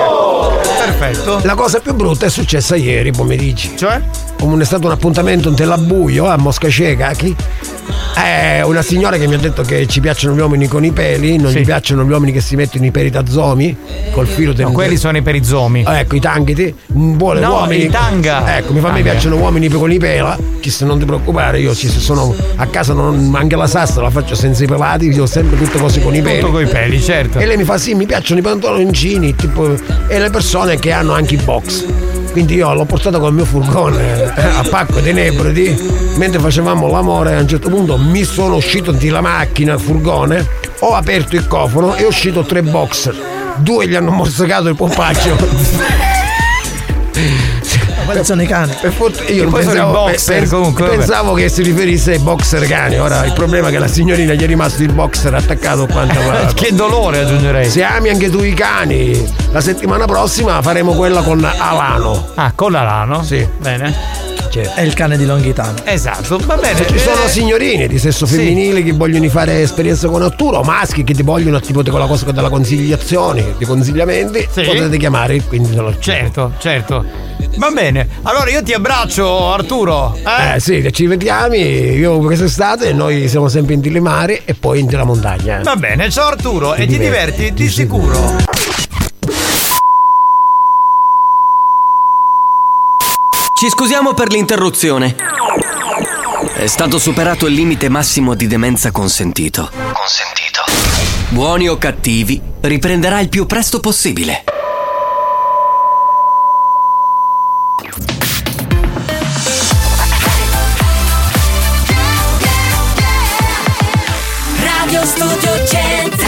ok. Perfetto. La cosa più brutta è successa ieri pomeriggio. Cioè? Come è stato un appuntamento in Telabuio a Mosca Cieca, chi? Eh, una signora che mi ha detto che ci piacciono gli uomini con i peli, non Sì. gli piacciono gli uomini che si mettono i peli da zomi, col filo del No, quelli sono i perizomi. Ah, ecco, i tanghiti. Vuole No, uomini. i tanga. Ecco, mi fa a me Tanga. piacciono uomini con i pela. Ci se non ti preoccupare, io ci sono a casa non anche la sassa la faccio senza i pelati, io ho sempre tutte cose con i peli. Tutto coi peli, certo. E lei mi fa sì, mi piacciono i pantaloncini tipo, e le persone che hanno anche i box. Quindi io l'ho portato col mio furgone eh, a Pacco dei Nebrodi. Mentre facevamo l'amore, a un certo punto mi sono uscito di la macchina, il furgone, ho aperto il cofano e è uscito tre boxer. Due gli hanno morsicato il pompaccio. Quelli sono i cani. Per fortuna- io pensavo, boxer, pe- comunque, vabbè. pensavo che si riferisse ai boxer cani. Ora il problema è che la signorina gli è rimasto il boxer attaccato quanto Che dolore aggiungerei. Se ami anche tu i cani, la settimana prossima faremo quella con Alano. Ah, con l'alano? Sì. Bene. È il cane di Longhitano. Esatto, va bene. Se ci sono eh, signorini di sesso sì. femminile che vogliono fare esperienze con Arturo, maschi che ti vogliono tipo con la cosa della consigliazione, di consigliamenti, Sì. potete chiamare 15 dello Certo, certo. Va bene. Allora io ti abbraccio, Arturo. Eh? Eh sì, che ci vediamo io quest'estate noi siamo sempre in Tilimare e poi in la montagna. Va bene, ciao Arturo Ti e ti diverti, diverti di sicuro. Ci scusiamo per l'interruzione. È stato superato il limite massimo di demenza consentito. Consentito. Buoni o cattivi, riprenderà il più presto possibile. Radio Studio Centrale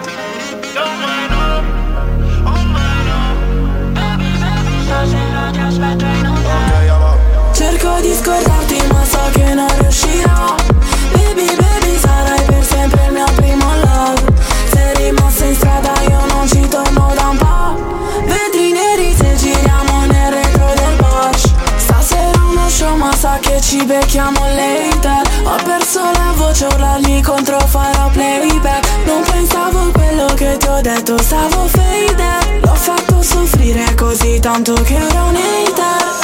Cerco di scordarti ma so che non riuscirò. Baby baby sarai per sempre il mio primo love. Sei rimasto in strada io non ci torno da un po' Vetri neri se giriamo nel retro del Porsche. Stasera uno show ma sa che ci becchiamo later. Ho perso la voce lì contro farò playback. Non pensavo a quello che ti ho detto stavo faded L'ho fatto soffrire così tanto che ora un hater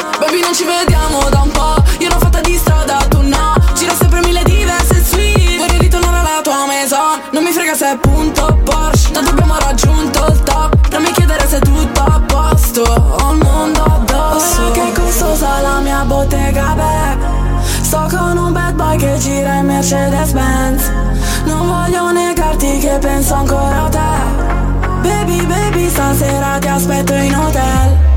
non ci vediamo da un po' Io l'ho fatta di strada, tu no. Giro sempre mille diverse suite Vorrei ritornare alla tua maison. Non mi frega se è punto Porsche. Tanto abbiamo raggiunto il top. Non mi chiedere se è tutto a posto. Ho il mondo addosso. Ora che costosa la mia bottega back Sto con un bad boy che gira in Mercedes Benz Non voglio negarti che penso ancora a te. Baby baby stasera ti aspetto in hotel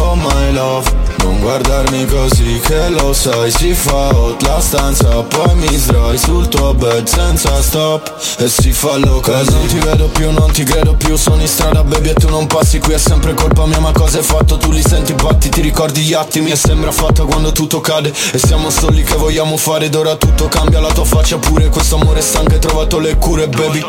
oh my love Non guardarmi così che lo sai. Si fa hot la stanza Poi mi sdrai sul tuo bed senza stop. E si fa loca Non ti vedo più, non ti credo più Sono in strada baby e tu non passi Qui è sempre colpa mia ma cosa hai fatto? Tu li senti batti, ti ricordi gli attimi? E sembra fatta quando tutto cade E siamo soli che vogliamo fare Ed ora tutto cambia La tua faccia pure Questo amore stanco hai trovato le cure baby.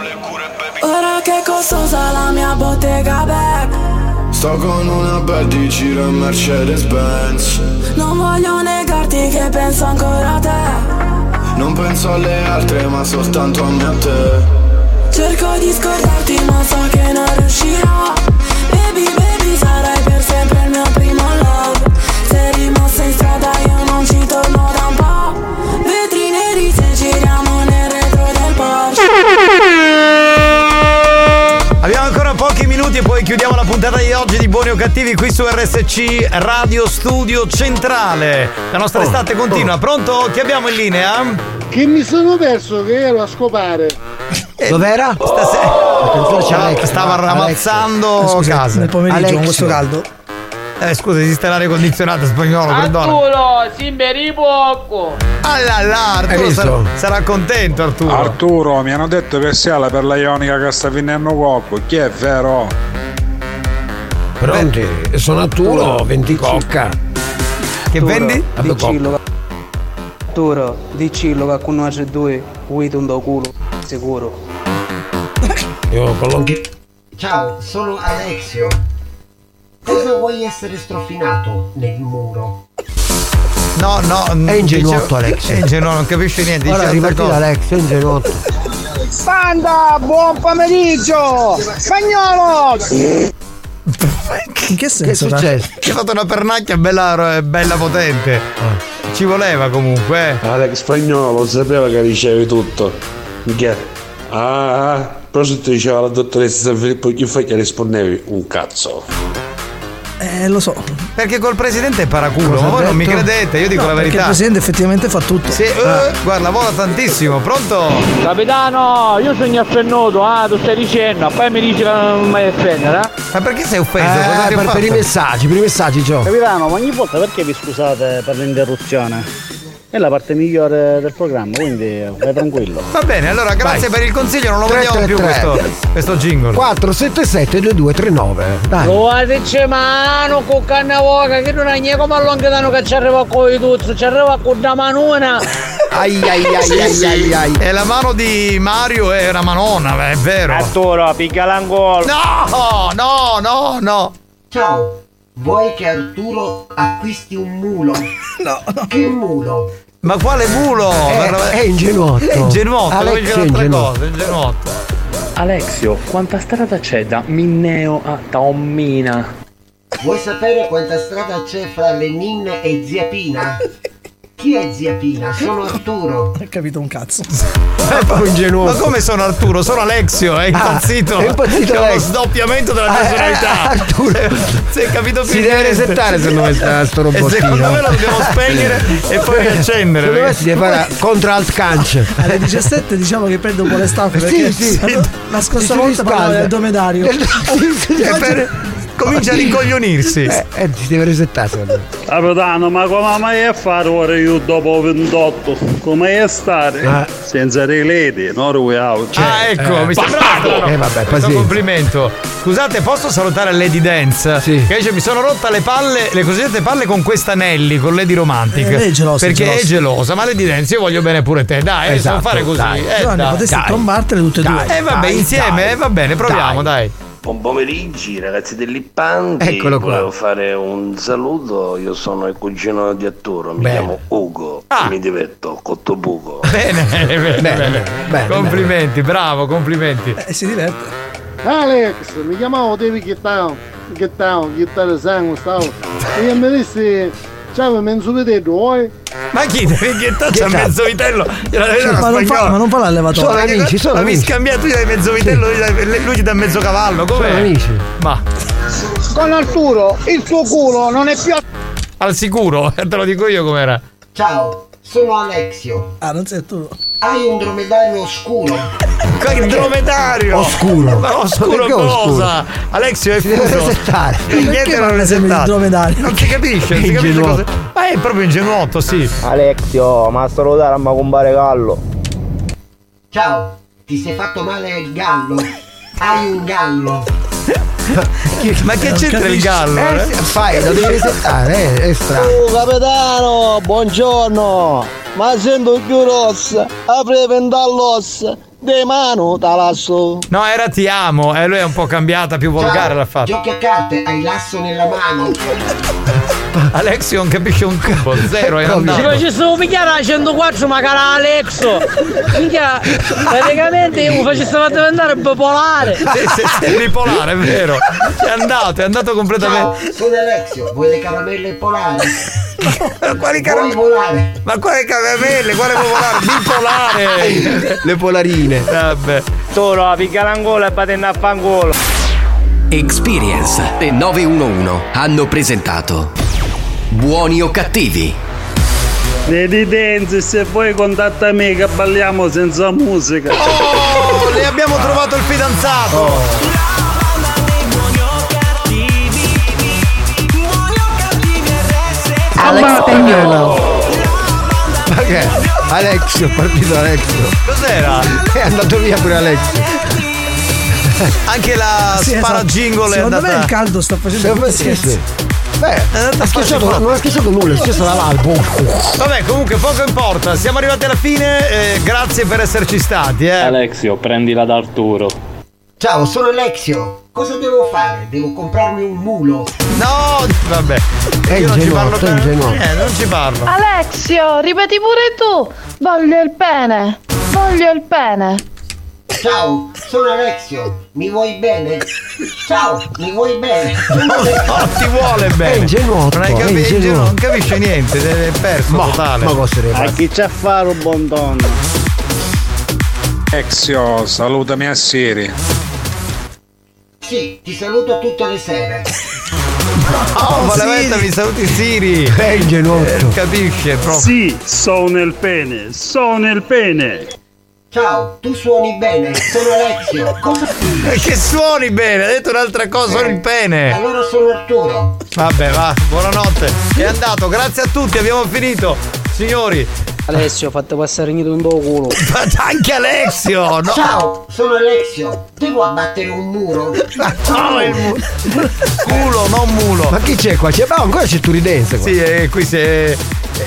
Ora che costosa la mia bottega back Sto con una bad di giro Mercedes Benz Non voglio negarti che penso ancora a te. Non penso alle altre ma soltanto a me e a te. Cerco di scordarti ma so che non riuscirò. Baby baby sarai per sempre il mio primo love. Sei rimasto in strada io minuti e poi chiudiamo la puntata di oggi di Buoni o Cattivi qui su RSC Radio Studio Centrale. La nostra estate continua. Pronto? Chi abbiamo in linea? Che mi sono perso che ero a scopare. Dov'era? Stasera. c'è Alex. Stava Alex. ramazzando Eh, scusa, casa. nel pomeriggio con questo caldo. Eh scusa, esiste l'aria condizionata spagnolo, perdona. Arturo, simberi poco. Là là, Hai Arturo sarà, sarà contento Arturo. Arturo, mi hanno detto che sia per la ionica che sta finendo poco. Chi è vero? Pronti? Sono Arturo, 20 cocca. Che vendi? Dicillo Arturo, dicillo che con noi c'è due, vuoi un do culo, sicuro. Io con l'occhio. Ciao, sono Alexio. Cosa vuoi essere strofinato nel muro? No, no. È ingenuotto Alex. È ingenuo, non capisce niente. Ora ripartito. Alex, è ingenuotto. Banda, buon pomeriggio! Spagnolo! In che senso? Che è successo? Che ha fatto una pernacchia bella, bella potente. Ci voleva comunque. eh. Alex Spagnolo sapeva che ricevi tutto. Che? Ah, ah. Però se ti diceva la dottoressa San Filippo chi fai che rispondevi? Un cazzo. Eh, lo so. Perché col presidente è paraculo, Cosa ma voi non mi detto? credete, io dico No, la verità. il presidente effettivamente fa tutto. Sì, eh, guarda, vola tantissimo, pronto? Capitano, io sono affennuto, ah, tu stai dicendo, poi mi dici che non mai offendere, eh? Ma perché sei offeso? Eh, per, per i messaggi, per i messaggi, Gio. Capitano, ma ogni volta perché vi scusate per l'interruzione? È la parte migliore del programma, quindi vai tranquillo. Va bene, allora grazie Vai. per il consiglio, non lo Tre, vogliamo tre, più questo, questo jingle. 477 2239. Dai. Guarda c'è mano con canna voca che non hai niente come allontanano che ci arriva con i tuzzi, ci arriva con una manona. Ai ai ai Sì, ai sì. ai ai. E la mano di Mario è una manona, è vero. Arturo, picca l'angolo. No, no, no, no. Ciao, vuoi che Arturo acquisti un mulo? No. Che mulo? Ma quale mulo? È, è ingenuotto. È ingenuotto, Alex è un'altra ingenuotto. cosa, è ingenuotto. Alexio, quanta strada c'è da Minneo a Taommina? Vuoi sapere quanta strada c'è fra Lenin e Zia Pina? Chi è Zia Pina? Sono Arturo. Non ho capito un cazzo. È proprio ingenuoto. Ma come sono Arturo? Sono Alexio, è impazzito. Ah, è impazzito C'è uno Alex. sdoppiamento della Ah, personalità. eh, Arturo. Si è capito più Si deve niente. resettare secondo me sta- sto E robottino. secondo me lo dobbiamo spegnere e poi riaccendere. Secondo me si deve fare contro alt canc. Alle 17 diciamo che prendo un po' le staffe Sì, perché sì. la scorsa volta parlavo del domedario. Comincia a rincoglionirsi. Eh, eh, si deve resettare secondo. Capitano, ma come mai a fare ora io dopo 28? Come è stare? Ah. Senza reledi, non out. Ah, ecco, Eh, mi sembra. Eh, vabbè, questo pazienza. complimento. Scusate, posso salutare Lady Dance? Sì. Che dice mi sono rotta le palle, le cosiddette palle con questa Nelly, con Lady Romantic. Eh, è gelosa, Perché è è gelosa, ma Lady Dance io voglio bene pure te. Dai, Esatto, non fare così. dai. Eh, Giovanni, dai. potresti dai. trombartele tutte e due. Eh vabbè, Dai, insieme, dai. eh, va bene, proviamo, dai. Buon pomeriggio ragazzi dell'Ippanti, Eccolo qua. volevo fare un saluto, io sono il cugino di Arturo, mi Bene. chiamo Ugo, Ah. mi diverto con tuo buco. Bene, bene, bene. Bene, bene, complimenti, bravo, complimenti. Eh, si diverte. Alex, mi chiamavo David Ghittao, Ghittao, Ghittare Sangue, stavo. E mi dissi, ciao, mezzo vitello, vuoi? Ma chi? Che c'ha Che mezzo vitello? Vedo Ma non, fa, ma non fa Sono l'allevatore. amici, sono Ma mi amici. scambiato, tu gli dai mezzo vitello, lui, ti dà mezzo cavallo, come? Sono amici. Ma Con Arturo, il suo culo non è più al sicuro, te lo dico io com'era. Ciao, sono Alexio. Ah, non sei tu. Hai un dromedario oscuro. Il dromedario! Oscuro. Ma oscuro Perché cosa? Alexio è deve fuso. resettare. Niente Perché non non dromedario? Non si capisce, non si capisce cosa. Ma è proprio ingenuotto, sì. Alexio, ma salutare a ma compare Gallo. Ciao, ti sei fatto male il gallo. Hai un gallo. Ma che c'entra il gallo? Eh, eh? fai, lo devi resettare, eh, è strano. Oh capitano, buongiorno! Ma sento più rossa, apri pendallos, de mano talasso. No, era ti amo, e lui è un po' cambiata, più volgare l'ha fatto. Giochi a carte, hai l'asso nella mano. Alexio non capisce un cubo, zero, è Se andato. facessimo picchiare a 104 ma cara Alexo Minchia Praticamente io mi facessimo diventare bipolare Sì, sì, sì, è bipolare, è vero. È andato, è andato Ciao, completamente. sono Alexio. Vuoi le caramelle polari? Ma quali caramelle? Ma quale caramelle? Quale popolare? Bipolare! Le polarine. Vabbè. Solo, picca l'angolo e patenne a fangolo. Experience e 911 hanno presentato Buoni o cattivi? Lady Dance, se vuoi contatta me che balliamo senza musica. Oh, le abbiamo trovato il fidanzato! Alex Spagnolo. Ma che? Alexio, è partito Alexio. Cos'era? È andato via pure Alexio. Anche la Sì, esatto. sparagingole è Secondo me il andata. caldo sta facendo Sì, sì, sì. Beh, andata ha a schiacciato, non ha schiacciato nulla, è schiacciato dall'albo. Vabbè, comunque poco importa, siamo arrivati alla fine, eh, grazie per esserci stati, eh. Alexio, prendila da Arturo. Ciao, sono Alexio. Cosa devo fare? Devo comprarmi un mulo. No, vabbè. È Io non ci parlo per... Eh, non ci parlo. Alexio, ripeti pure tu. Voglio il pene. Voglio il pene. Ciao, sono Alexio. Mi vuoi bene? Ciao, mi vuoi bene? No, ti vuole bene. È ingenuotto, Non hai capito, ingenuotto. non capisce niente, è perso totale. Ma cosa deve A chi c'è a fare un buon tonno? Exio, salutami a Siri. Sì, ti saluto tutte le sere. Oh, Malavetta, mi saluti Siri. È ingenuotto. Eh, capisce proprio. Sì, sono il pene, sono il pene. Ciao, tu suoni bene, sono Alexio. Cosa Eh, Che suoni bene, ha detto un'altra cosa, sono il pene. Allora sono Arturo. Vabbè, va, buonanotte. È andato, grazie a tutti, abbiamo finito. Signori, Alessio, fatto passare in un tuo culo. anche Alexio, no? Ciao, sono Alexio. Devo abbattere un muro. No, il mu- culo, non mulo. Ma chi c'è qua? C'è, ma ancora c'è Turidense qua. Sì, e qui si è,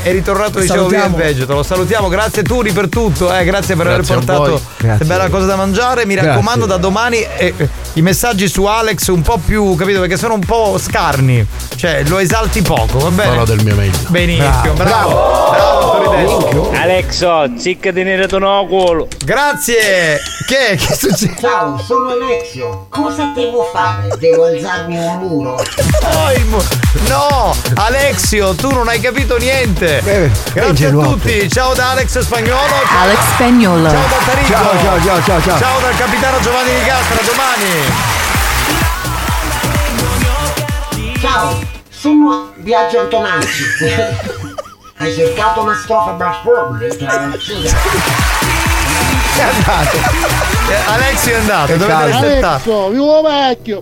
è ritornato dicevo via il vegeto. Lo salutiamo, grazie Turi per tutto, eh, grazie per Grazie aver portato questa bella cosa da mangiare. Mi Grazie. raccomando da domani eh, eh, i messaggi su Alex un po' più, capito? Perché sono un po' scarni. Cioè, lo esalti poco, va bene? Farò del mio meglio. Benissimo, bravo. Bravo, Turidense. Alexo, zicca di nero no culo. Grazie. Che? Che succede? Ciao, sono Alexio. Cosa devo fare? Devo alzarmi un muro. No, Alexio, tu non hai capito niente. Grazie a tutti. Ciao da Alex Spagnolo. Alex Spagnolo. Ciao da Tarico. Ciao, ciao, ciao, ciao, ciao. Ciao dal capitano Giovanni Di Castro, a domani. Ciao, sono Viaggio Antonacci. Hai cercato una strofa Blackboard? È andato. Eh, Alexio è andato, dovete rispettare. Alexio, vivo vecchio.